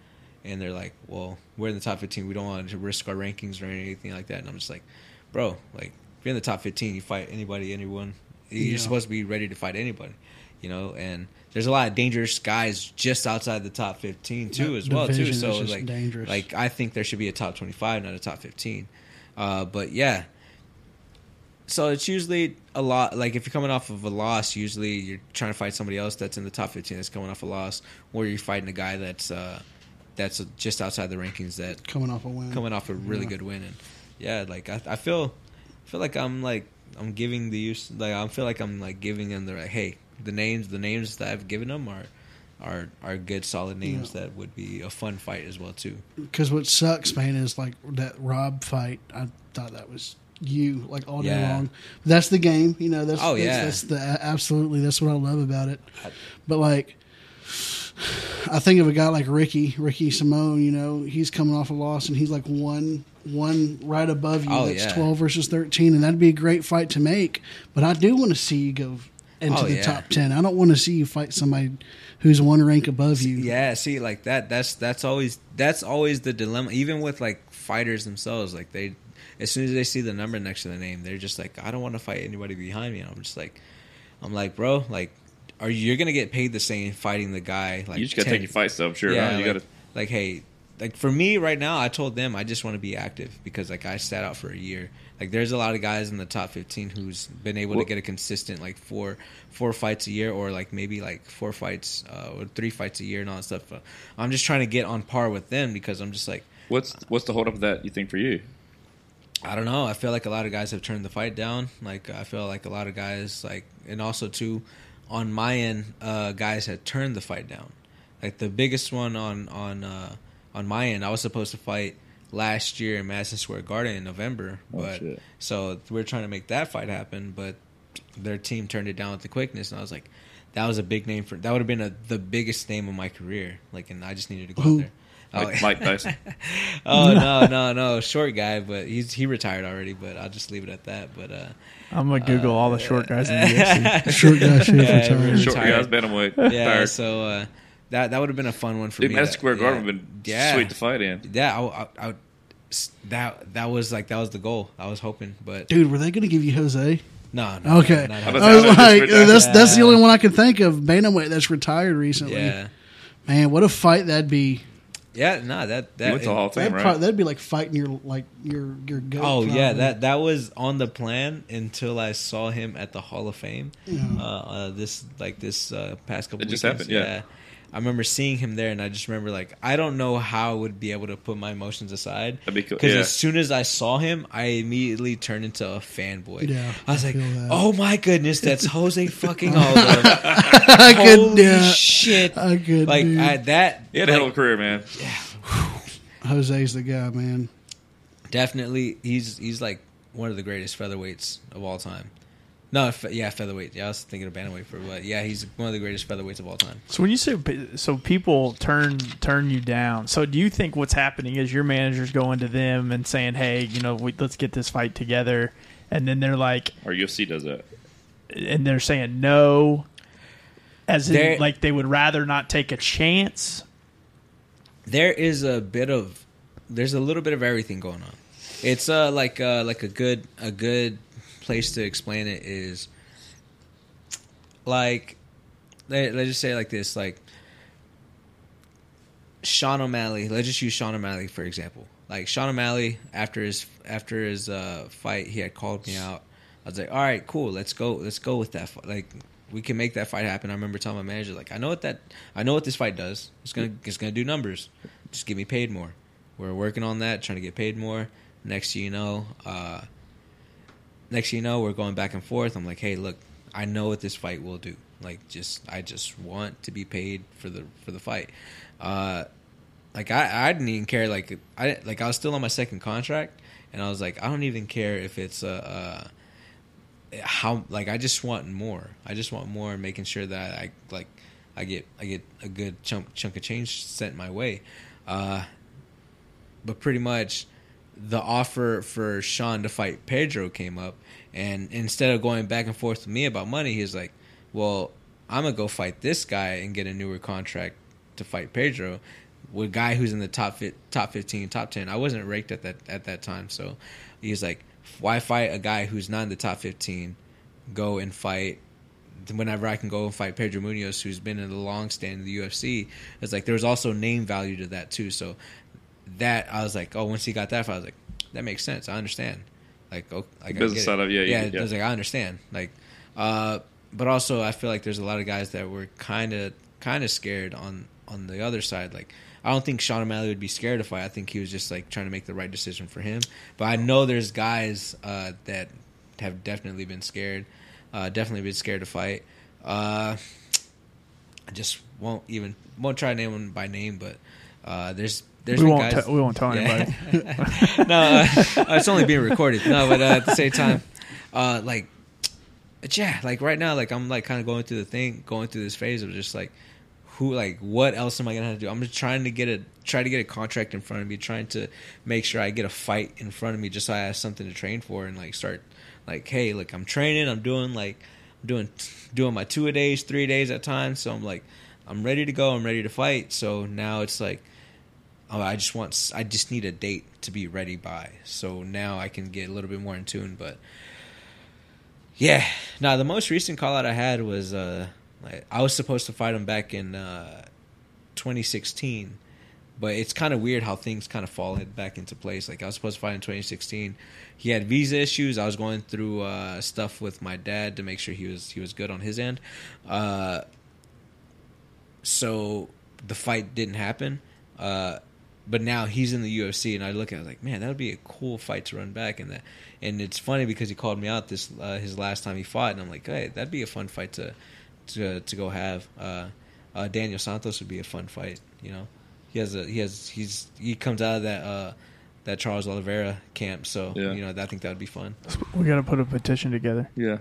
and they're like, well, we're in the top 15. We don't want to risk our rankings or anything like that. And I'm just like, bro, like if you're in the top 15, you fight anybody, anyone. You're Yeah. supposed to be ready to fight anybody, you know. And there's a lot of dangerous guys just outside the top 15 too, That as well too. So like, dangerous. like I think there should be a top 25, not a top 15. Uh, but yeah. So it's usually a lot. Like if you're coming off of a loss, usually you're trying to fight somebody else that's in the top 15 that's coming off a loss, or you're fighting a guy that's uh, that's just outside the rankings that coming off a win. coming off a really Yeah. good win. And yeah, like I, I feel, I feel like I'm like I'm giving the use. Like I feel like I'm like giving them the like, hey, the names, the names that I've given them are. Are, are good solid names Yeah. that would be a fun fight as well too. Because what sucks, man, is like that Rob fight. I thought that was you, like all day Yeah. long. That's the game, you know. That's Oh, that's, yeah. that's the absolutely. That's what I love about it. But like, I think of a guy like Ricky, Ricky Simón. You know, he's coming off a loss, and he's like one one right above you. Oh, that's yeah. twelve versus thirteen, and that'd be a great fight to make. But I do want to see you go into Oh, the yeah. top ten. I don't want to see you fight somebody who's one rank above you. Yeah, see, like that. That's that's always that's always the dilemma. Even with like fighters themselves, like they, as soon as they see the number next to the name, they're just like, I don't want to fight anybody behind me. And I'm just like, I'm like, bro, like, are you you're gonna get paid the same fighting the guy? Like, you just got to 10 take your fight stuff, sure. yeah, huh? You like, got to. like, hey, like for me right now, I told them I just want to be active because like I sat out for a year. Like there's a lot of guys in the top 15 who's been able What- to get a consistent like four four fights a year or like maybe like four fights uh, or three fights a year and all that stuff. Uh, I'm just trying to get on par with them because I'm just like What's what's the hold up of that? You think for you? I don't know. I feel like a lot of guys have turned the fight down. Like I feel like a lot of guys like, and also too, on my end, uh, guys had turned the fight down. Like the biggest one on on uh, on my end, I was supposed to fight last year in Madison Square Garden in November, Oh, but shit. so we are trying to make that fight happen, but their team turned it down with the quickness, and I was like, that was a big name for that would have been a, the biggest name of my career. Like, and I just needed to go Who? out there. Oh, Mike, Mike Tyson. oh no, no, no, short guy, but he's he retired already. But I'll just leave it at that. But uh, I'm gonna Google all the short guys in the UFC. Short guy Yeah, retired. Short Retired. guys, bantamweight. yeah, Tired. so uh, that that would have been a fun one for Dude, me. Madison Square Garden yeah. would have been Yeah. sweet to fight in. Yeah, I, I, I, that that was like that was the goal. I was hoping, but Dude, were they going to give you Jose? no, no Okay, no, I no, was no. I was like, retired. that's that's the only one I can think of. Bantamweight that's retired recently. yeah, Man, what a fight that'd be. Yeah, no, that He that went to Hall of Fame, That'd, right? pro- that'd be like fighting your like your your goat. Oh yeah, that that was on the plan until I saw him at the Hall of Fame. Uh, uh, this like this uh, past couple. It just weekends. happened, yeah. I remember seeing him there, and I just remember like I don't know how I would be able to put my emotions aside. That'd be cool. Because Yeah. as soon as I saw him, I immediately turned into a fanboy. Yeah, I was I like, "Oh my goodness, that's Jose fucking Aldo! I could, Holy yeah, shit!" I could. Like dude. I, that. He had a hell of a career, man. Yeah, Jose's the guy, man. definitely, he's he's like one of the greatest featherweights of all time. No, fe- yeah, featherweight. Yeah, I was thinking of bantamweight for, but yeah, he's one of the greatest featherweights of all time. So when you say so, people turn turn you down. So do you think what's happening is your manager's going to them and saying, "Hey, you know, we, let's get this fight together," and then they're like, Or UFC does that. and they're saying no, as in They're- like they would rather not take a chance. there is a bit of there's a little bit of everything going on. It's uh like uh like a good a good place to explain it is like let, let's just say like this like Sean O'Malley. Let's just use Sean O'Malley for example. Like Sean O'Malley after his after his uh, fight, he had called me out. I was like, "All right, cool. Let's go. Let's go with that. Like, we can make that fight happen." I remember telling my manager, "Like, I know what that. I know what this fight does. It's gonna it's gonna do numbers. Just get me paid more. We're working on that, trying to get paid more. Next, you know, uh, next you know, we're going back and forth. I'm like, hey, look, I know what this fight will do. Like, just I just want to be paid for the for the fight. Uh, like I, I didn't even care. Like I like I was still on my second contract, and I was like, I don't even care if it's uh, uh how like I just want more. I just want more, making sure that I like I get I get a good chunk chunk of change sent my way. Uh, but pretty much the offer for Sean to fight Pedro came up, and instead of going back and forth with me about money, he's like, "Well, I'm gonna go fight this guy and get a newer contract to fight Pedro." With a guy who's in the top top fifteen, top ten. I wasn't ranked at that at that time, so he's like, "Why fight a guy who's not in the top fifteen? Go and fight whenever I can go and fight Pedro Munhoz, who's been in the long stand in the UFC, it's like there's also name value to that too. So that I was like, oh, once he got that, I was like, that makes sense. I understand. Like, oh, like I business side of- yeah, yeah. yeah. I was like, I understand. Like, uh, but also I feel like there's a lot of guys that were kind of kind of scared on on the other side. Like, I don't think Sean O'Malley would be scared to fight. I think he was just like trying to make the right decision for him. But I know there's guys uh, that have definitely been scared. Uh, definitely been scared to fight. Uh, I just won't even won't try to name them by name, but uh, there's there's we won't. guys. T- we won't tell anybody. no, uh, it's only being recorded. No, but uh, at the same time, uh, like, yeah, like right now, like I'm like kind of going through the thing, going through this phase of just like, who, like, what else am I gonna have to do? I'm just trying to get a try to get a contract in front of me, trying to make sure I get a fight in front of me, just so I have something to train for and like start, like, hey, like I'm training, I'm doing like, I'm doing doing my two a days, three days at times, so I'm like, I'm ready to go, I'm ready to fight. So now it's like oh, I just want, I just need a date to be ready by. So now I can get a little bit more in tune. But yeah, now the most recent call out I had was, uh, like, I was supposed to fight him back in uh, 2016. But it's kind of weird how things kind of fall back into place. Like I was supposed to fight in 2016. He had visa issues. I was going through uh, stuff with my dad to make sure he was he was good on his end. Uh, so the fight didn't happen. Uh, but now he's in the UFC, and I look at it like, man, that would be a cool fight to run back, and that, and it's funny because he called me out this uh, his last time he fought, and I'm like, hey, that'd be a fun fight to to to go have. Uh, uh, Daniel Santos would be a fun fight, you know. He has a he has he's he comes out of that uh that Charles Oliveira camp, so Yeah. you know I think that would be fun. We got to put a petition together. Yeah.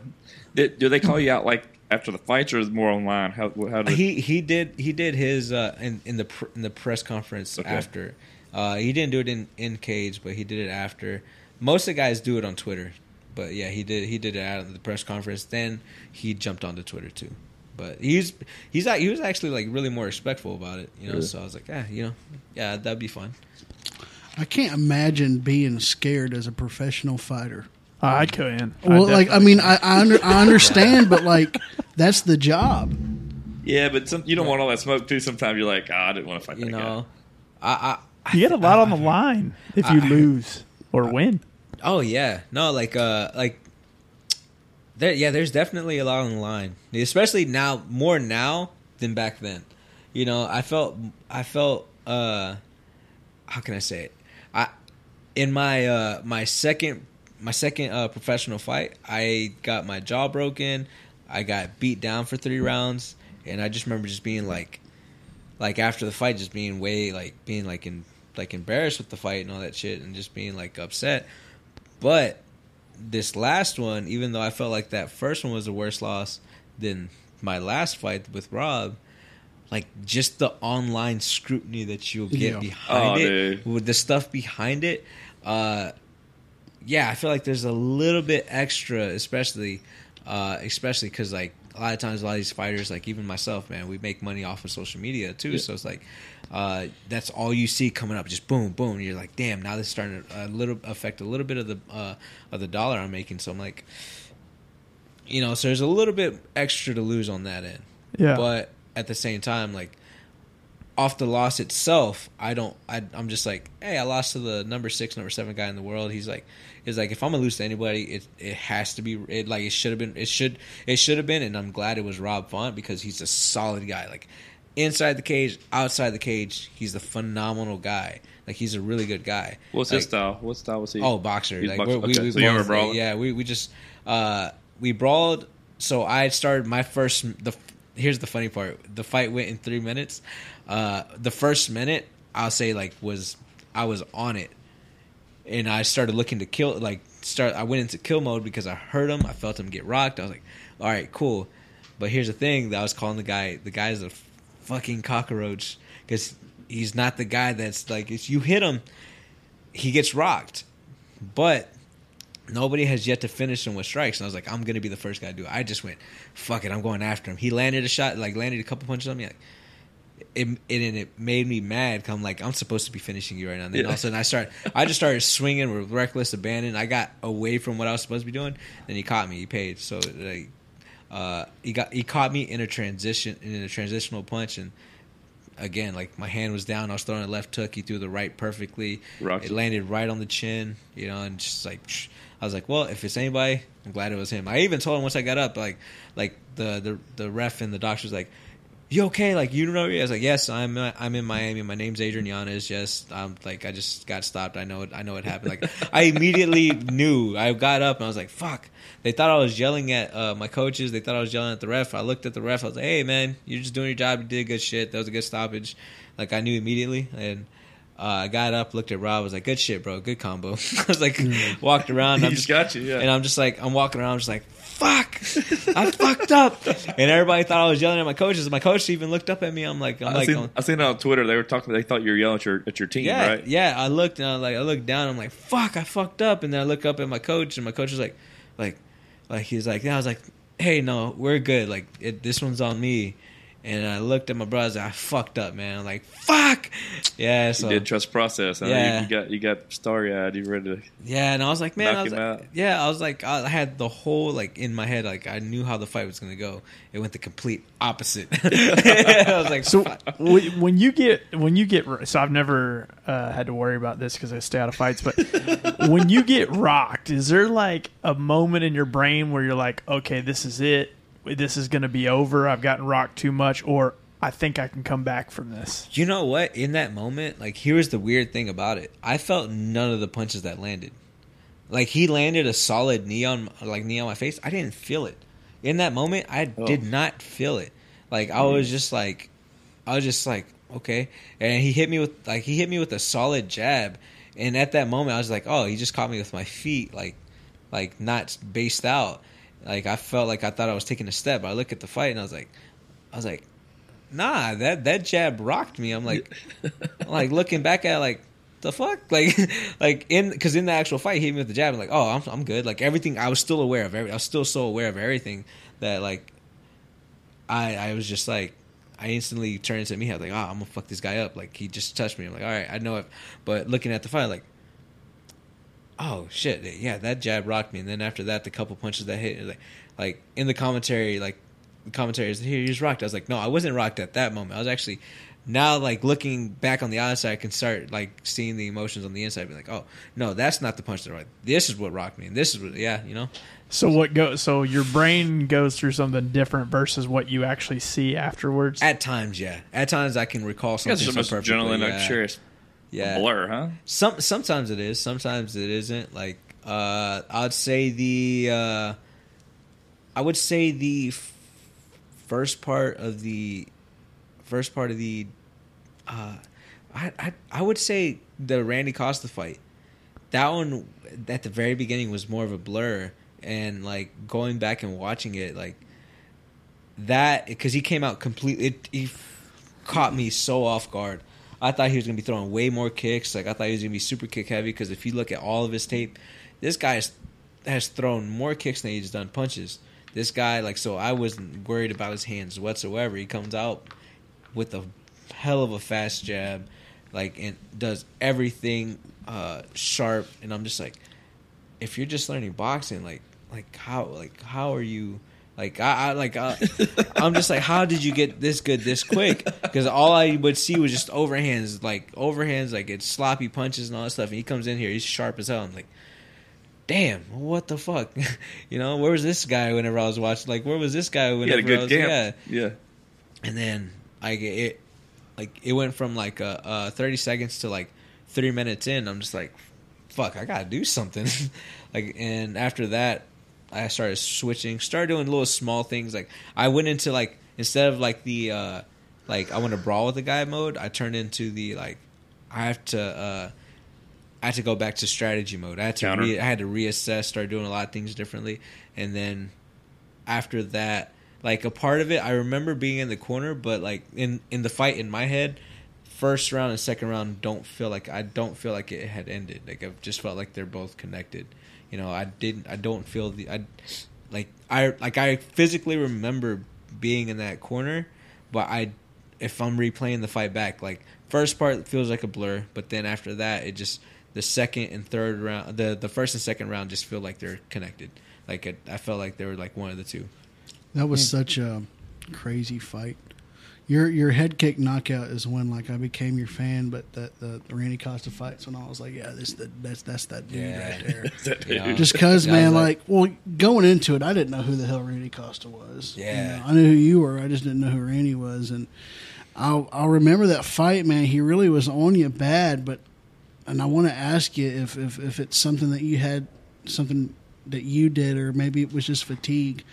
Do they call you out like after the fights, or is more online? How how did he he did he did his uh in, in the pr- in the press conference Okay. after uh he didn't do it in in cage but he did it after most of the guys do it on twitter but yeah he did he did it at the press conference then he jumped onto twitter too but he's he's he was actually like really more respectful about it you know Really? so i was like yeah you know yeah that'd be fun I can't imagine being scared as a professional fighter. I couldn't. I Well, like I mean, I I, under, I understand, but like that's the job. yeah, but some, you don't want all that smoke too. Sometimes you're like, oh, I didn't want to fight you that know i i You get a lot on the line if you lose or win. Oh yeah, no, like uh, like there. Yeah, there's definitely a lot on the line, especially now, more now than back then. You know, I felt, I felt, uh, how can I say it? I in my uh my second my second uh professional fight, I got my jaw broken. I got beat down for three rounds, and I just remember just being like, like after the fight, just being way like being like in like embarrassed with the fight and all that shit, and just being like upset. But this last one, even though I felt like that first one was a worse loss than my last fight with Rob, like just the online scrutiny that you'll get Yeah. behind Oh, it, dude. with the stuff behind it, uh, yeah, I feel like there's a little bit extra, especially, uh, especially because like a lot of times a lot of these fighters, like even myself, man, we make money off of social media too. So it's like uh, that's all you see coming up, just boom, boom. You're like, damn, now this is starting to a little affect a little bit of the uh, of the dollar I'm making. So I'm like, you know, so there's a little bit extra to lose on that end. Yeah. But at the same time, like off the loss itself, I don't. I, I'm just like, hey, I lost to the number six, number seven guy in the world. He's like, is like, if I'm gonna lose to anybody, it it has to be. It like it should have been. It should it should have been, and I'm glad it was Rob Font because he's a solid guy. Like inside the cage, outside the cage, he's a phenomenal guy. Like he's a really good guy. What's like, his style? What style was he? Oh, boxer. He's Like, boxer. we're- we, we so you both- were brawling? Yeah, we we just uh, we brawled. So I started my first. The here's the funny part. The fight went in three minutes. Uh, the first minute, I'll say like was I was on it, and I started looking to kill. Like start. I went into kill mode because I heard him. I felt him get rocked. I was like, all right, cool. But here's the thing that I was calling the guy. The guy's a fucking cockroach because he's not the guy that's like if you hit him, he gets rocked. But nobody has yet to finish him with strikes. And I was like, I'm gonna be the first guy to do it. I just went, fuck it, I'm going after him. He landed a shot, like landed a couple punches on me. Like, it, it and it made me mad. 'cause I'm like, I'm supposed to be finishing you right now. And then Yeah. all of a sudden, I start, I just started swinging with reckless abandon. I got away from what I was supposed to be doing. Then he caught me. He paid. So like, uh, he got he caught me in a transition in a transitional punch and. Again, like my hand was down, I was throwing a left hook. He threw the right perfectly. It landed right on the chin, you know, and just like psh, I was like, well, if it's anybody, I'm glad it was him. I even told him once I got up, like, like the the the ref and the doctor was like, "You okay? Like, you know?" me?" I was like, "Yes, I'm uh, I'm in Miami. My name's Adrian Yanez. Yes, I'm like I just got stopped. I know it. I know it happened. Like, I immediately knew. I got up and I was like, "Fuck." They thought I was yelling at uh, my coaches. They thought I was yelling at the ref. I looked at the ref. I was like, "Hey, man, you're just doing your job. You did good shit. That was a good stoppage." Like I knew immediately and. Uh, I got up, looked at Rob, I was like, "Good shit, bro. Good combo." I was like, walked around. I'm just got you, yeah. and I'm just like, I'm walking around, just like, "Fuck, I fucked up." And everybody thought I was yelling at my coaches. My coach even looked up at me. I'm like, I'm I like, seen, um, I seen it on Twitter. They were talking. They thought you were yelling at your at your team, yeah, right? yeah. I looked and I was like, I looked down. I'm like, "Fuck, I fucked up." And then I look up at my coach, and my coach was like, like, like he's like, yeah. I was like, "Hey, no, we're good. Like, it, this one's on me." And I looked at my brother. I, was like, I fucked up, man. I'm like, "Fuck." Yeah. So You did trust process. Huh? Yeah. You, you got you got starry eyed. You ready to? Yeah, and I was like, man, I was like, yeah, I was like, I had the whole like in my head, like I knew how the fight was gonna go. It went the complete opposite. I was like, So fuck. when when you get when you get so I've never uh, had to worry about this because I stay out of fights. But when you get rocked, is there like a moment in your brain where you're like, okay, this is it, this is going to be over. I've gotten rocked too much, or I think I can come back from this. You know what? In that moment, like here's the weird thing about it. I felt none of the punches that landed. Like he landed a solid knee on like knee on my face. I didn't feel it. In that moment, I oh. did not feel it. Like I was just like I was just like, okay. And he hit me with like he hit me with a solid jab. And at that moment I was like, oh, he just caught me with my feet like like not based out. Like I felt like I thought I was taking a step. I look at the fight and I was like I was like, nah, that that jab rocked me. I'm like, I'm like looking back at it, like the fuck, like like in because in the actual fight, he hit me with the jab. I'm like, oh, I'm I'm good. Like everything, I was still aware of. Every, I was still so aware of everything that like I I was just like. I instantly turned to me. I was like, ah, "Oh, I'm gonna fuck this guy up." Like he just touched me. I'm like, "All right, I know it." But looking at the fight, like, oh shit, yeah, that jab rocked me. And then after that, the couple punches that hit, like, like in the commentary, like the commentary is here, you just rocked. I was like, no, I wasn't rocked at that moment. I was actually now like looking back on the outside, I can start like seeing the emotions on the inside. Be like, oh no, that's not the punch that rocked. This is what rocked me. And this is what, yeah, you know. So what go? So your brain goes through something different versus what you actually see afterwards. At times, yeah. At times, I can recall something guys are so the most perfectly. adrenaline yeah. Yeah. Blur, huh? Some sometimes it is, sometimes it isn't. Like uh I'd say the uh I would say the f- first part of the first part of the uh I I I would say the Randy Costa fight. That one at the very beginning was more of a blur and like going back and watching it like that because he came out completely it, he caught me so off guard i thought he was going to be throwing way more kicks. Like i thought he was going to be super kick heavy because if you look at all of his tape this guy has, has thrown more kicks than he's done punches. This guy like so i wasn't worried about his hands whatsoever. He comes out with a hell of a fast jab like and does everything uh sharp. And i'm just like if you're just learning boxing, like like how like how are you like I, I like uh, I'm just like how did you get this good this quick? Because all I would see was just overhands, like overhands, like it's sloppy punches and all that stuff. And he comes in here, he's sharp as hell. I'm like, damn, what the fuck? you know, where was this guy whenever I was watching? Like, where was this guy whenever had a I good was? camp. Yeah, Yeah. and then I get it like it went from like uh, uh 30 seconds to like three minutes in i'm just like fuck i gotta do something like and after that i started switching started doing little small things like i went into like instead of like the uh like i want to brawl with the guy mode i turned into the like i have to uh I had to go back to strategy mode. I had to re- I had to reassess, start doing a lot of things differently, and then after that, like a part of it, I remember being in the corner, but like in in the fight in my head, first round and second round don't feel like I don't feel like it had ended. Like I just felt like they're both connected. You know, I didn't. I don't feel the. I like I like I physically remember being in that corner, but I if I'm replaying the fight back, like first part feels like a blur, but then after that, it just the second and third round, the the first and second round just feel like they're connected. Like it, I felt like they were like one of the two. That was hmm. such a crazy fight. Your your head kick knockout is when like I became your fan, but that the, the Randy Costa fights when I was like, yeah, this the that's that's that dude Yeah. right there. You know? Just because, Yeah, man, was like, well, going into it, I didn't know who the hell Randy Costa was. You Yeah. know, I knew who you were. I just didn't know who Randy was, and I'll I'll remember that fight, man. He really was on you bad, but and I want to ask you if, if if it's something that you had something that you did, or maybe it was just fatigue.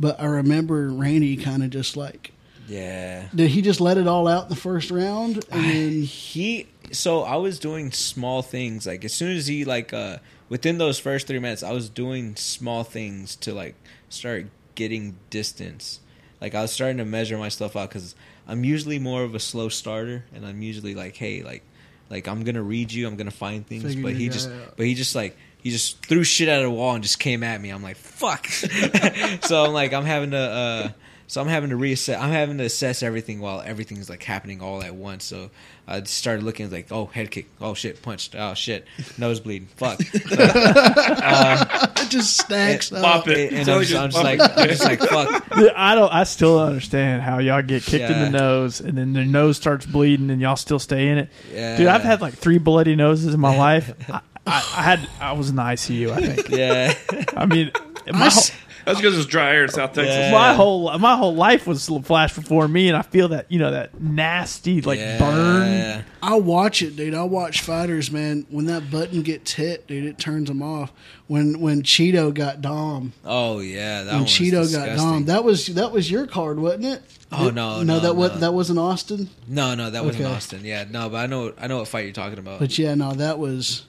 But I remember Randy kind of just like yeah. did he just let it all out the first round, and then he so I was doing small things like as soon as he like uh within those first three minutes I was doing small things to like start getting distance. Like I was starting to measure myself out because I'm usually more of a slow starter, and I'm usually like, hey, like, like I'm gonna read you, I'm gonna find things, Figure but he just, out. but he just like he just threw shit at a wall and just came at me. I'm like, fuck. so I'm like, I'm having to. uh so I'm having to reassess. I'm having to assess everything while everything's like happening all at once. So I started looking like, oh, head kick. Oh shit, punched. Oh shit, nose bleeding. Fuck. it just stacks And- up. It. And I'm just, just I'm just like. I'm just like, fuck. I don't. I still don't understand how y'all get kicked in the nose and then the nose starts bleeding and y'all still stay in it. Yeah. Dude, I've had like three bloody noses in my life. I, I, I had. I was in the ICU. I think. Yeah. I mean, my s- whole, That's because it's dry air in South Texas. Yeah. My whole my whole life was flashed before me, and I feel that you know that nasty like Yeah. burn. I watch it, dude. I watch fighters, man. When that button gets hit, dude, it turns them off. When when Chito got Dom, Oh yeah, that when one was Chito got disgusting. Dom, that was that was your card, wasn't it? Oh, It- no, no, no, that was no. that wasn't Austin. No, no, that wasn't Okay. Austin. Yeah, no, but I know I know what fight you're talking about. But yeah, no, that was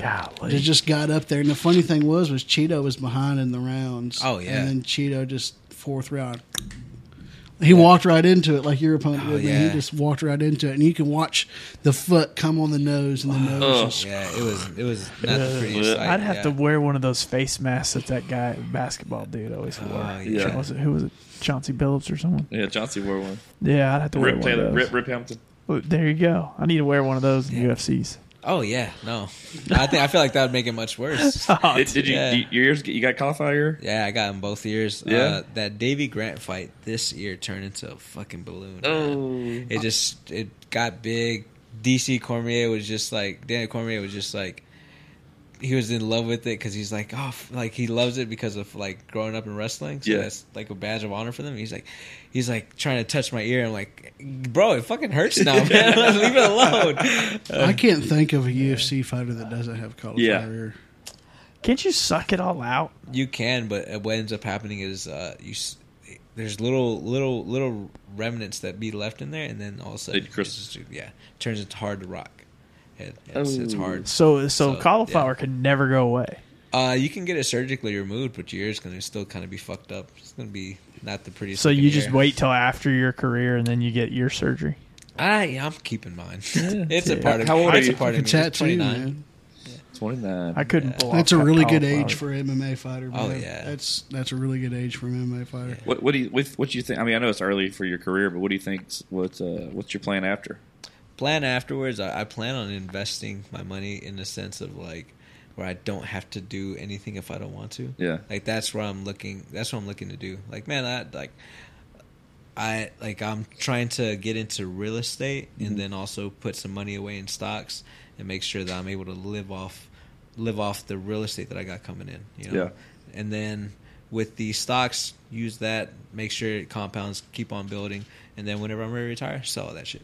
Golly. it. Just got up there, and the funny thing was, was Chito was behind in the rounds. Oh, yeah. and then Chito just fourth round. He walked right into it like your opponent Oh, did. man. yeah. He just walked right into it, and you can watch the foot come on the nose, and the nose. Ugh. just- yeah, it was it was not the prettiest. Sight, I'd have yeah. to wear one of those face masks that that guy basketball dude always oh, wore. Oh, yeah. Was it, who was it? Chauncey Billups or someone? Yeah, Chauncey wore one. Yeah, I'd have to wear Rip one Taylor, of Rip, those. Rip Hamilton. Oh, there you go. I need to wear one of those in UFCs. Oh yeah, no, I think I feel like that would make it much worse. Oh, Did, did you, yeah. you your ears? You got cauliflower ear? Yeah, I got him both ears. Yeah? Uh, that Davey Grant fight this year turned into a fucking balloon. man. It just it got big. DC Cormier was just like Daniel Cormier was just like he was in love with it because he's like oh f- like he loves it because of like growing up in wrestling. So Yeah. that's like a badge of honor for them. He's like he's like trying to touch my ear. I'm like, bro, it fucking hurts now, man. Leave it alone. I can't think of a UFC fighter that doesn't have cauliflower. Yeah. ear. Can't you suck it all out? You can, but what ends up happening is uh, you there's little little little remnants that be left in there, and then all of a sudden, They crystal- it's just- yeah, turns into hard to rock. It, it's, it's Oh. hard. So, so, So, cauliflower yeah. can never go away. Uh, you can get it surgically removed, but your ear's gonna still kind of be fucked up. It's gonna be not the prettiest. So you just ear. wait till after your career and then you get ear surgery. I I'm keeping mine. it's a part of How old are it's you? a part A of me. It's tattoo, 29. man. 29. I couldn't pull. That's off a really good age for an MMA fighter. Man. Oh, yeah. that's that's a really good age for an MMA fighter. What, what do you what, what do you think? I mean, I know it's early for your career, but what do you think? What's uh, what's your plan after? plan afterwards I, I plan on investing my money in the sense of like where i don't have to do anything if i don't want to Yeah. like that's where i'm looking that's what i'm looking to do like man i like i like i'm trying to get into real estate Mm-hmm. and then also put some money away in stocks and make sure that i'm able to live off live off the real estate that i got coming in you know Yeah. and then with the stocks use that make sure it compounds keep on building and then whenever i'm ready to retire sell all that shit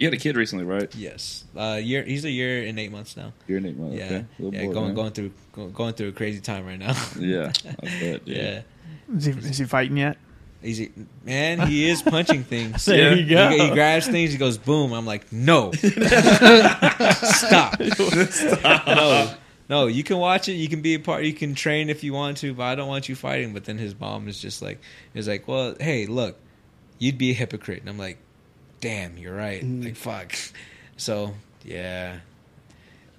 You had a kid recently, right? Yes, uh, year. He's a year and eight months now. You're an eight month. yeah, okay. Yeah, boy, going man. going through go- going through a crazy time right now. Yeah, bet. yeah. Is he, is he fighting yet? He's man, he is punching things. There Yeah. you go. He, he grabs things. He goes boom. I'm like, no, stop, no, no. You can watch it. You can be a part. You can train if you want to, but I don't want you fighting. But then his mom is just like, is like, well, hey, look, you'd be a hypocrite. And I'm like, damn, you're right. Mm-hmm. Like fuck. So yeah,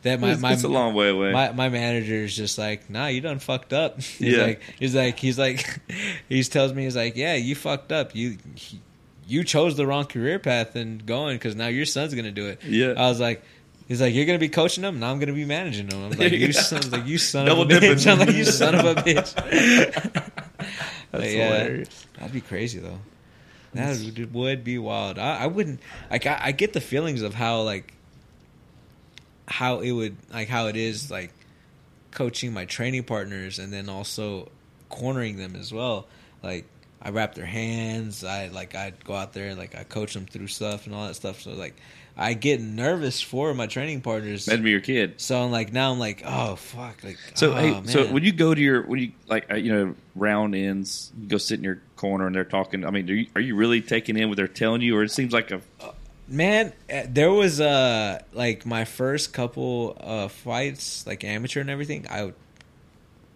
that my it's, my it's a long way away. my my manager is just like, nah, you done fucked up. He's Yeah. like, he's like, he's like, he tells me, he's like, yeah, you fucked up. You he- you chose the wrong career path and going because now your son's gonna do it. Yeah. I was like. He's like, you're gonna be coaching them, now I'm gonna be managing them. I'm like, you son, like, you son Double of a dipping. bitch. I'm like, you son of a bitch. That's Like, yeah. hilarious. That'd be crazy though. That would, would be wild. I, I wouldn't like. I, I get the feelings of how like how it would like how it is like coaching my training partners and then also cornering them as well. Like I wrap their hands. I like I'd go out there and like I coach them through stuff and all that stuff. So like I get nervous for my training partners. That'd be your kid. So I'm like now I'm like oh fuck like So oh, hey, so when you go to your when you like uh, you know round ends, you go sit in your corner and they're talking. I mean, are you, are you really taking in what they're telling you, or it seems like a Man, uh, there was uh like my first couple uh fights, like amateur and everything. I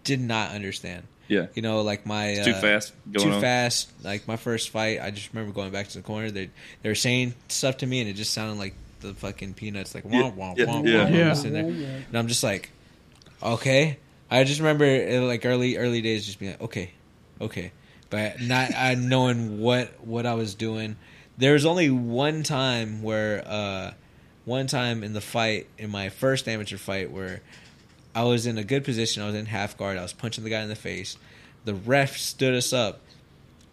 did not understand. yeah, You know, like my it's too uh, fast going too on? fast. Like my first fight, I just remember going back to the corner. They they were saying stuff to me, and it just sounded like the fucking peanuts, like Yeah, womp womp yeah, womp yeah. womp. I'm Yeah. just there, and I'm just like, okay. I just remember uh, like early early days, just being like, okay, okay, but not I knowing what what I was doing. There was only one time where, uh, one time in the fight in my first amateur fight where I was in a good position. I was in half guard. I was punching the guy in the face. The ref stood us up,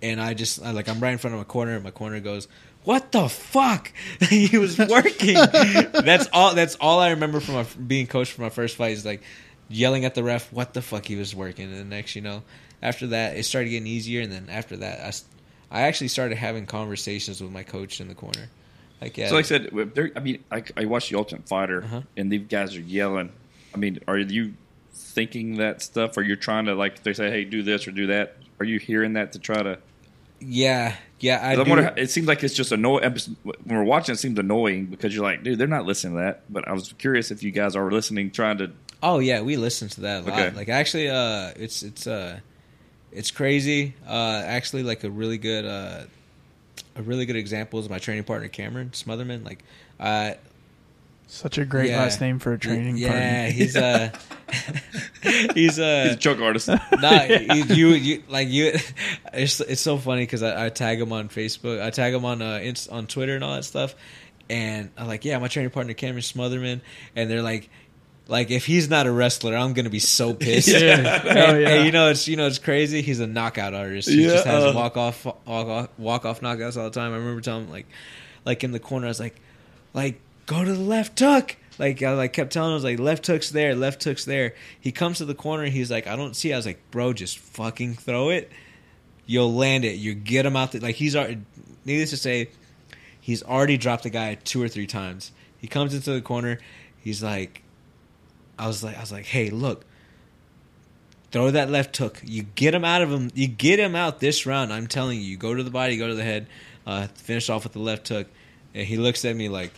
and I just I, like I'm right in front of my corner. And my corner goes, "What the fuck?" he was working. that's all. That's all I remember from my, being coached for my first fight. Is like yelling at the ref what the fuck he was working. And the next, you know, after that, it started getting easier. And then after that, I, I actually started having conversations with my coach in the corner. Like, yeah, So, like I said, I mean, I, I watched the Ultimate Fighter, Uh-huh. and these guys are yelling. I mean, are you thinking that stuff, or you're trying to like they say, "Hey, do this or do that"? Are you hearing that to try to? yeah, yeah. I do. wondering- it seems like it's just annoying. When we're watching, it seems annoying because you're like, dude, they're not listening to that. But I was curious if you guys are listening, trying to. Oh yeah, we listen to that a lot. Okay. Like actually, uh, it's it's uh, it's crazy. Uh, actually, like a really good uh, a really good example is my training partner Cameron Smotherman. Like, uh, Such a great Yeah. last name for a training yeah, partner. he's uh, he's uh, He's a choke artist. nah, you, you, you like you. It's it's so funny because I, I tag him on Facebook, I tag him on uh, Inst- on Twitter and all that stuff, and I'm like, yeah, my training partner Cameron Smotherman, and they're like. Like if he's not a wrestler, I'm gonna be so pissed. Yeah. And, Oh, yeah. and you know it's you know it's crazy. He's a knockout artist. He Yeah, just has walk off walk off walk off knockouts all the time. I remember telling him like like in the corner, I was like, like go to the left hook. Like I like kept telling him, I was like left hook's there, left hook's there. He comes to the corner, and he's like, I don't see. I was like, bro, just fucking throw it. You'll land it. You get him out. The, like he's already. Needless to say, he's already dropped the guy two or three times. He comes into the corner. He's like, I was like, I was like, hey, look. Throw that left hook. You get him out of him. You get him out this round. I'm telling you. You go to the body, go to the head. Uh, finish off with the left hook. And he looks at me like,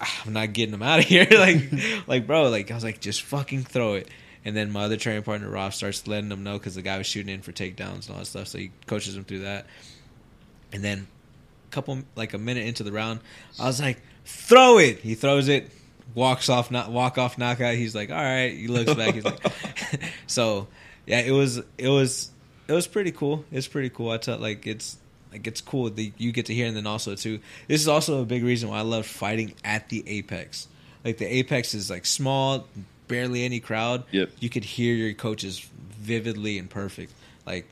"Ah, I'm not getting him out of here. like, like, bro, like, I was like, just fucking throw it. And then my other training partner, Rob, starts letting him know because the guy was shooting in for takedowns and all that stuff. So he coaches him through that. And then, a couple, like a minute into the round, I was like, throw it. He throws it, walks off, not walk off knockout. He's like, all right. He looks back. He's like, so yeah, it was, it was, it was pretty cool. It's pretty cool. I tell like it's like it's cool that you get to hear, and then also too, this is also a big reason why I love fighting at the apex. Like the apex is like small, barely any crowd. Yep. You could hear your coaches vividly and perfect. Like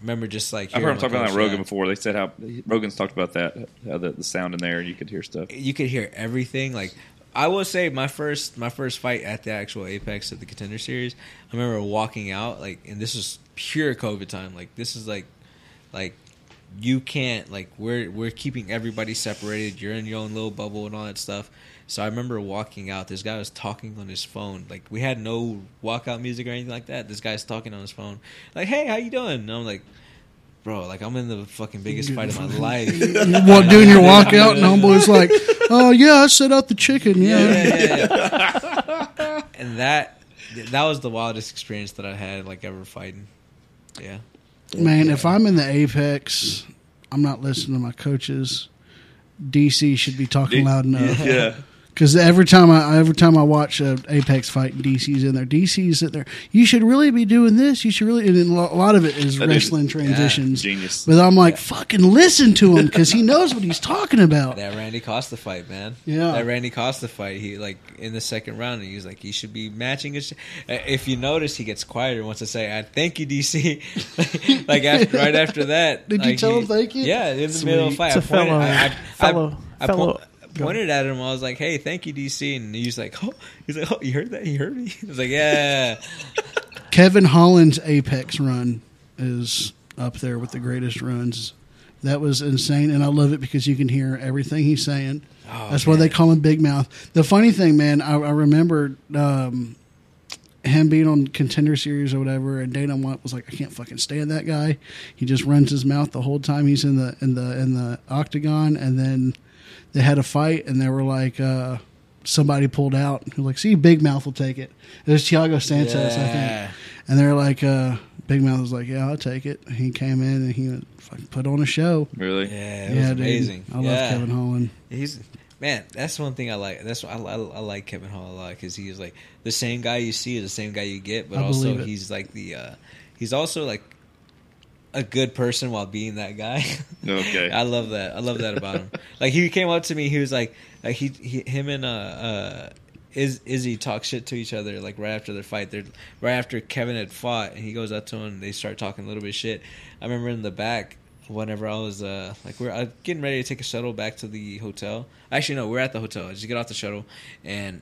remember just like I've heard him hearing talk about that Rogan before. They said how Rogan's talked about that, how the, the sound in there, and you could hear stuff. you could hear everything. Like I will say, my first my first fight at the actual Apex of the Contender Series, I remember walking out like, and this was pure COVID time. Like this is like, like you can't like we're we're keeping everybody separated. You're in your own little bubble and all that stuff. So I remember walking out. This guy was talking on his phone. Like we had no walkout music or anything like that. This guy's talking on his phone. Like, hey, how you doing? And I'm like, bro, like I'm in the fucking biggest fight of my life. Well, doing your walkout, and homeboy's like, "Oh yeah, I set out the chicken." Yeah, yeah, yeah, yeah. and that that was the wildest experience that I had like ever fighting. Yeah. man. If I'm in the apex, I'm not listening to my coaches. DC should be talking loud enough. Yeah. Because every time I every time I watch a Apex fight, DC's in there. DC's in there. You should really be doing this. You should really. And then a lot of it is That is- wrestling transitions. Genius. But I'm like, fucking listen to him because he knows what he's talking about. That Randy Costa fight, man. Yeah. That Randy Costa fight. He like in the second round, he was like, he should be matching his. Uh, if you notice, he gets quieter. Wants to say, "I thank you, DC." like after, right after that. Did you tell he- him thank you? Yeah, in the middle of the fight. It's I a pointed, fellow- I, I, fellow- I, I, fellow- po- I pointed at him. I was like, "Hey, thank you, DC," and he was like, "Oh," he's like, "Oh, you heard that? He heard me." I was like, "Yeah." Kevin Holland's Apex run is up there with the greatest runs. That was insane, and I love it because you can hear everything he's saying. Oh, That's why they call him Big Mouth. The funny thing, man, I, I remember um, him being on Contender Series or whatever, and Dana White was like, "I can't fucking stand that guy. He just runs his mouth the whole time he's in the in the in the octagon." And then they had a fight, and they were like. Uh, Somebody pulled out. He was like, "See, Big Mouth will take it." It was Thiago Santos, I think. And they're like, uh, Big Mouth was like, yeah, I'll take it. He came in and he fucking put on a show. Really? Yeah, it yeah, was dude. amazing. I love yeah. Kevin Holland. He's man. That's one thing I like. That's why I, I, I like Kevin Hall a lot because he's like the same guy you see is the same guy you get, but I also he's like the uh, he's also like a good person while being that guy. Okay. I love that. I love that about him. Like he came up to me, he was like, like he, he him and uh uh. Is Izzy talk shit to each other like right after their fight. They're right after Kevin had fought, and he goes up to him. and They start talking a little bit shit. I remember in the back, whenever I was uh like we're uh, getting ready to take a shuttle back to the hotel. Actually, no, we're at the hotel. I just get off the shuttle, and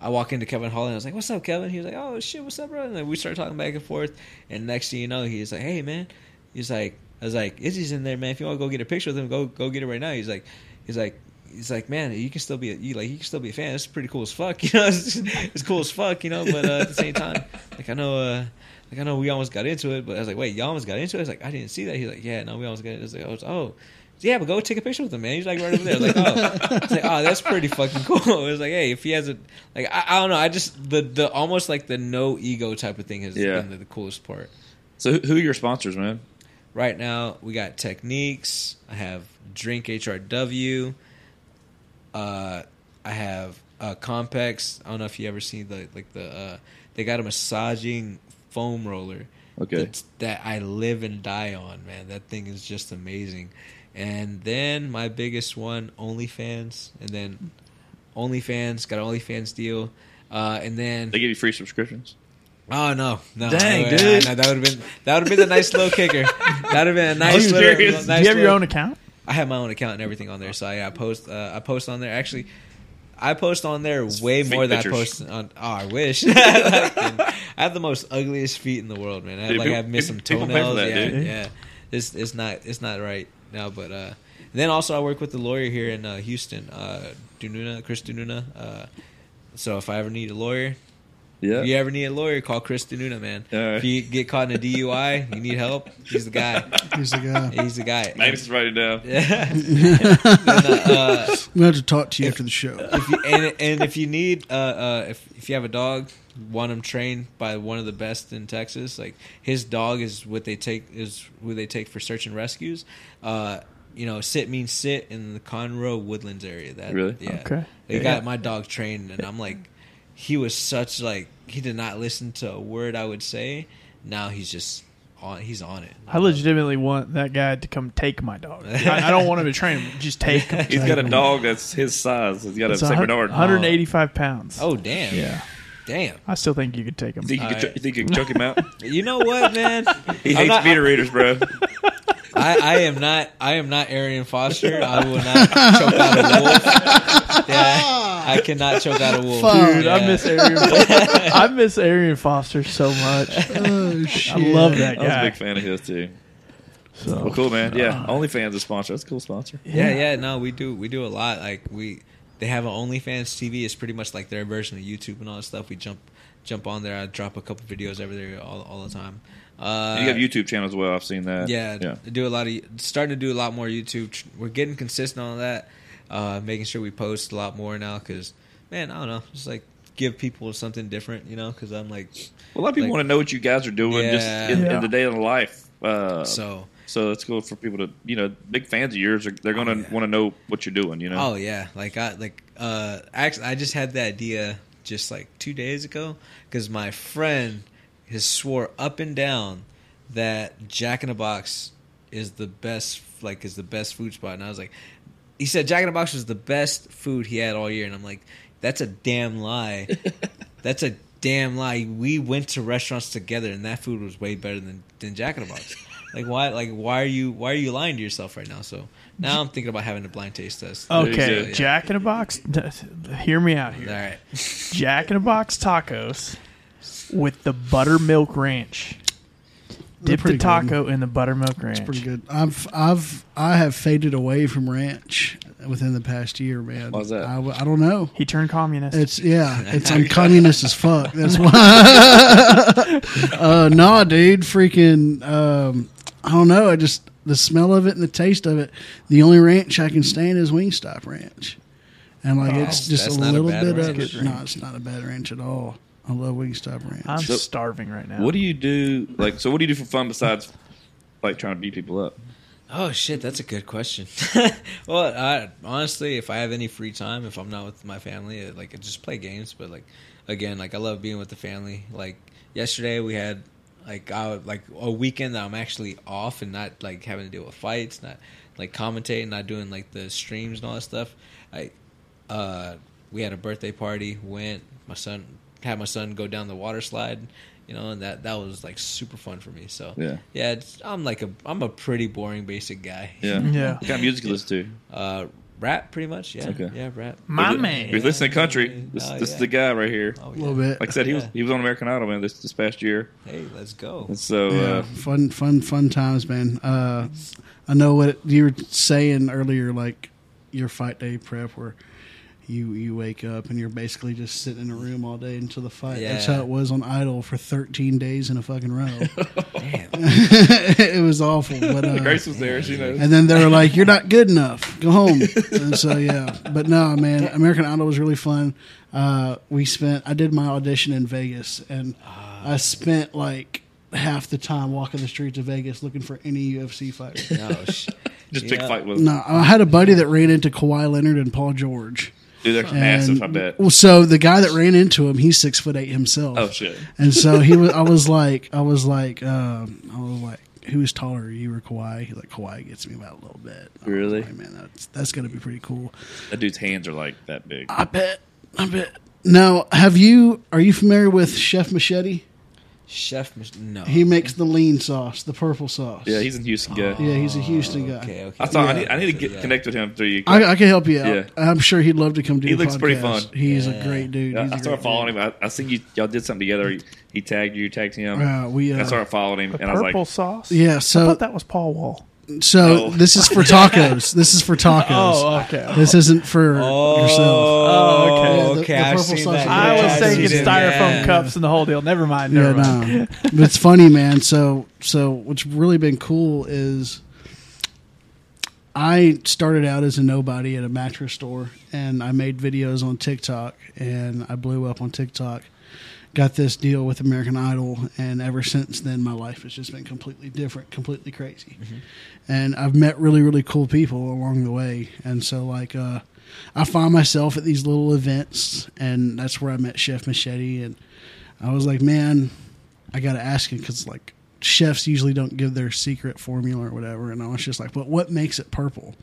I walk into Kevin Holland. And I was like, "What's up, Kevin?" He was like, "Oh shit, what's up, bro?" And then we started talking back and forth. And next thing you know, he's like, "Hey, man," he's like, "I was like, Izzy's in there, man. If you want to go get a picture with him, go go get it right now." He's like, he's like. He's like, man, you can still be a, you like you can still be a fan. It's pretty cool as fuck, you know. It's, it's cool as fuck, you know. But uh, at the same time, like I know, uh, like I know we almost got into it, but I was like, wait, y'all almost got into it. I was like, I didn't see that. He's like, yeah, no, we almost got into it. I was like, oh, yeah, but go take a picture with him, man. He's like right over there. Like, oh, like, oh, that's pretty fucking cool. It was like, hey, if he has a like, I, I don't know, I just the the almost like the no ego type of thing has Yeah. been the, the coolest part. So who, who are your sponsors, man? Right now, we got Techniques. I have Drink HRW. Uh, I have uh, Compex. I don't know if you ever seen the like the uh, they got a massaging foam roller. Okay. That's, that I live and die on, man. That thing is just amazing. And then my biggest one, OnlyFans, and then OnlyFans got an OnlyFans deal, uh, and then They give you free subscriptions. oh no, no, Dang, no, dude. no, that would have been that would have been a nice little kicker. That would have been a nice. was little, curious. nice Do you have your own account? I have my own account and everything on there, so I, I post. Uh, I post on there. Actually, I post on there way more than I post on. Oh, I wish. I have the most ugliest feet in the world, man. I have, Dude, like people- I've missed some people pay for toenails. that, yeah, dude. yeah. It's it's not it's not right now, but uh, then also I work with the lawyer here in uh, Houston, uh, Dununa, Chris Dununa. Uh, so if I ever need a lawyer, Yeah. if you ever need a lawyer, call Chris Dununa, man. All right. If you get caught in a DUI, you need help, he's the guy. He's the guy. He's the guy. Magnus is writing it down. Yeah. Then, uh, uh, We have to talk to you after the show. if you, and, and if you need uh, uh, if if you have a dog, want him trained by one of the best in Texas. Like his dog is what they take is who they take for search and rescues. Uh, you know, sit means sit in the Conroe Woodlands area. That Really? yeah. Okay. They Yeah. got my dog trained, and I'm like, he was such like he did not listen to a word I would say. Now he's just on. He's on it. I legitimately want that guy to come take my dog. I, I don't want him to train him. Just take him. He's got a dog that's his size. He's got a It's Saint a hun- Bernard. 185 pounds. Oh damn! yeah. damn. I still think you could take him. You think you, could, Alright. you think you can choke him out? You know what, man? He I'm hates not- meter readers, bro. I, I am not. I am not Arian Foster. I will not choke out a wolf. Yeah, I cannot choke out a wolf. Fuck. Dude, I miss Arian. I miss Arian Foster so much. Oh shit! I love that I was a big fan of his too. So, Well, cool, man. Yeah, uh, OnlyFans is a sponsor. That's a cool sponsor. Yeah, yeah. No, we do. We do a lot. Like we, they have an OnlyFans TV. It's pretty much like their version of YouTube and all that stuff. We jump, jump on there. I drop a couple videos over there all, all the time. Uh, you have YouTube channel as well. I've seen that. Yeah, yeah. do a lot of starting to do a lot more YouTube. We're getting consistent on that, uh, making sure we post a lot more now. Because man, I don't know, just like give people something different, you know. Because I'm like, Well, a lot of people Like- want to know what you guys are doing just in, Yeah. in the day of life. Uh, so so it's cool for people to, you know, big fans of yours. Are, they're going to Oh, yeah. want to know what you're doing. You know. Oh yeah, like I like uh actually I just had the idea just like 2 days ago cuz my friend has swore up and down that Jack in the Box is the best like is the best food spot and I was like he said Jack in the Box was the best food he had all year and I'm like that's a damn lie. that's a damn lie. We went to restaurants together and that food was way better than than Jack in the Box. Like why like why are you why are you lying to yourself right now? So now I'm thinking about having a blind taste test. There you okay. Jack in a Box. Hear me out here. right. Jack in a Box tacos with the buttermilk ranch. They're Dip the pretty good. taco in the buttermilk ranch. It's pretty good. I've I've I have faded away from ranch within the past year, man. Why's that? I, w- I don't know. He turned communist. It's yeah, it's I'm communist as fuck. That's why. uh, nah, dude, freaking. Um, I don't know. I just the smell of it and the taste of it. The only ranch I can stand is Wingstop Ranch, and like it's just a not a little bit ranch. of it. No, it's not a bad ranch at all. I love Wingstop Ranch. I'm So- starving right now. What do you do? Like, so what do you do for fun besides like trying to beat people up? Oh shit, that's a good question. well, I, honestly, if I have any free time, if I'm not with my family, I, like I just play games. But like again, like I love being with the family. Like yesterday, we had like I would- like a weekend that I'm actually off and not like having to deal with fights, not like commentating, not doing like the streams and all that stuff. I uh, we had a birthday party. Went my son had my son go down the water slide, you know, and that that was like super fun for me. So Yeah. yeah, it's, I'm like a I'm a pretty boring basic guy. Yeah. Yeah. What kind of music you listen to? Uh, rap, pretty much. Yeah, Okay. yeah, rap. My If you- man. If you're listening to country, this, Oh, this is the guy right here. Oh, A little bit. Like I said, he was he was on American Idol man this this past year. Hey, let's go. And so Yeah, uh, fun, fun, fun times, man. Uh, I know what you were saying earlier, like your fight day prep, where you you wake up and you're basically just sitting in a room all day until the fight. That's how it was on Idol for 13 days in a fucking row. Damn. it was awful, but uh, Grace was there. She knows. and then they were like, "You're not good enough. Go home." and so yeah, but no, man, American Idol was really fun. Uh, we spent. I did my audition in Vegas, and I spent like half the time walking the streets of Vegas looking for any UFC fighter. No, sh- Just yeah. pick fight with no, I had a buddy that ran into Kawhi Leonard and Paul George. Dude, they're And, massive. I bet. Well, so the guy that ran into him, he's six foot eight himself. Oh shit. And so he was. I was like, I was like, um, I was like, who's taller, you or Kawhi? He's like, Kawhi gets me about a little bit. I Really? like, man, that's that's gonna be pretty cool. That dude's hands are like that big. I bet. I bet. Now, have you? Are you familiar with Chef Machete? Chef. Mich- No. He makes the lean sauce, the purple sauce. Yeah, he's a Houston. Guy. yeah, he's a Houston guy. Okay. Okay. I thought I Yeah. need I need to get Yeah. connect with him through you. I, I can help you out. Yeah. I'm sure he'd love to come do. He the looks pretty podcast. fun. He's a Yeah. great dude. Yeah, He's a I started great following dude. him. I, I seen you y'all did something together. He, he tagged you, you tagged him. Uh, we And I uh, started following him, The and I was purple like, sauce. yeah. I So thought that was Paul Wall. So Oh. this is for tacos. this is for oh, tacos. Oh, okay. This isn't for oh, yourself. Oh, okay. Yeah, the- okay. the I've purple seen sauce that. is I was I've thinking seen styrofoam Yeah. cups and the whole deal. Never mind. Yeah, Never mind. no. but it's funny, man. So, so what's really been cool is I started out as a nobody at a mattress store, and I made videos on TikTok, and I blew up on TikTok. Got this deal with American Idol, and ever since then, my life has just been completely different, completely crazy. And I've met really, really cool people along the way, and so like, uh, I find myself at these little events, and that's where I met Chef Machete, and I was like, man, I got to ask him because like chefs usually don't give their secret formula or whatever. And I was just like, but what makes it purple?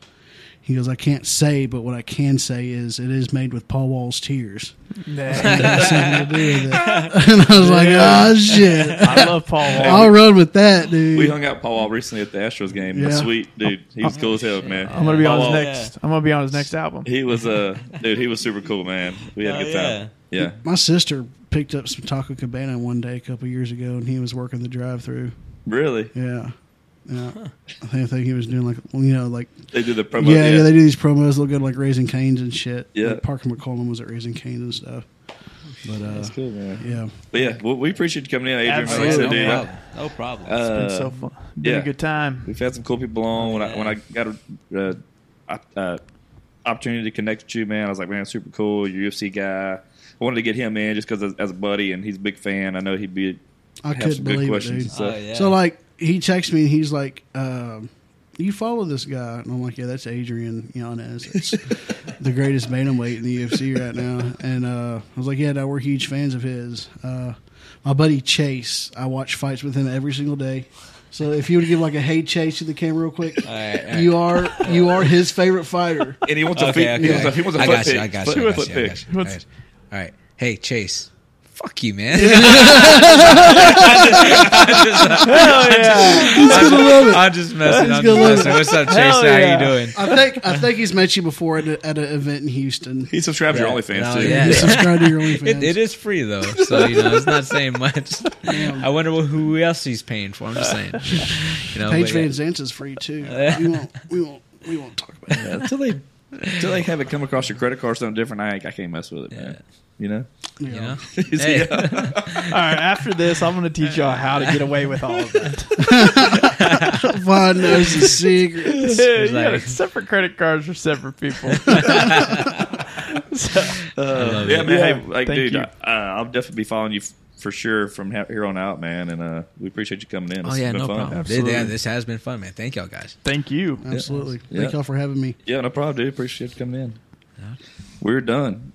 He goes, I can't say, but what I can say is it is made with Paul Wall's tears. Nah. It has something to do with it. and I was like, oh shit, I love Paul Wall. I'll run with that, dude. we hung out with Paul Wall recently at the Astros game. Yeah. Sweet dude. He was cool as hell, man. I'm gonna be on his Wall, next. I'm gonna be on his next album. He was uh dude. He was super cool, man. We had a Oh, good time. Yeah. My sister picked up some Taco Cabana one day a couple years ago, and he was working the drive-through. Really? Yeah, yeah. I think, I think he was doing like you know like They do the promo. yeah, yeah, They do these promos they look good like Raising Canes and shit. Yeah. like Parker McCollum was at Raising Canes and stuff. But uh, That's cool, man. yeah, But yeah, well, we appreciate you coming in, Adrian. Like I Absolutely. said, no dude, I- problem. No problem. uh, It's been so fun. Been yeah. a good time. We've had some cool people on. When I when I got a uh, uh, opportunity to connect with you, man, I was like, man, super cool. You're a UFC guy. I wanted to get him in just because as, as a buddy, and he's a big fan. I know he'd be I have couldn't some good believe it, questions. dude. and stuff. Oh, yeah. So like he texts me and he's like, um, "You follow this guy?" And I'm like, "Yeah, that's Adrian Yanez. It's the greatest bantamweight in the UFC right now." And uh, I was like, "Yeah, no, we're huge fans of his." Uh, my buddy Chase, I watch fights with him every single day. So if you would give like a hey Chase to the camera real quick, All right, all right. you are you are his favorite fighter. And he wants a Okay, feet. He wants a, he wants a I foot got you. pick. I got you. I foot got you. I pick. got you. All right. All right. Hey, Chase. Fuck you, man. Hell yeah! He's gonna love it. I'm just messing. He's I'm just messing. What's up, Chase? Hell How yeah. you doing? I think I think he's met you before at, a, at an event in Houston. He subscribes to your OnlyFans No, too. yeah. You subscribe to your OnlyFans. It, it is free though, so you know it's not saying much. I wonder who else he's paying for. I'm just saying. You know, Paige but, Van Zandt is free too. We won't. We won't. We won't talk about that. Until they until they have it come across your credit card or something different, I, I can't mess with it, man. You know. you know. Hey. All right, after this, I'm going to teach y'all how to get away with all of that. Vaughn knows the secret. Yeah, you got like- separate credit cards for separate people. Uh, love yeah, it. man. Yeah, hey, like, thank dude, you. uh, I'll definitely be following you f- for sure from ha- here on out, man. And uh, we appreciate you coming in. Oh It's yeah, been no fun. problem. Absolutely. Yeah, this has been fun, man. Thank y'all guys. Thank you. Absolutely. Yeah. Thank y'all for having me. Yeah, no problem, dude. Appreciate you coming in. We're done.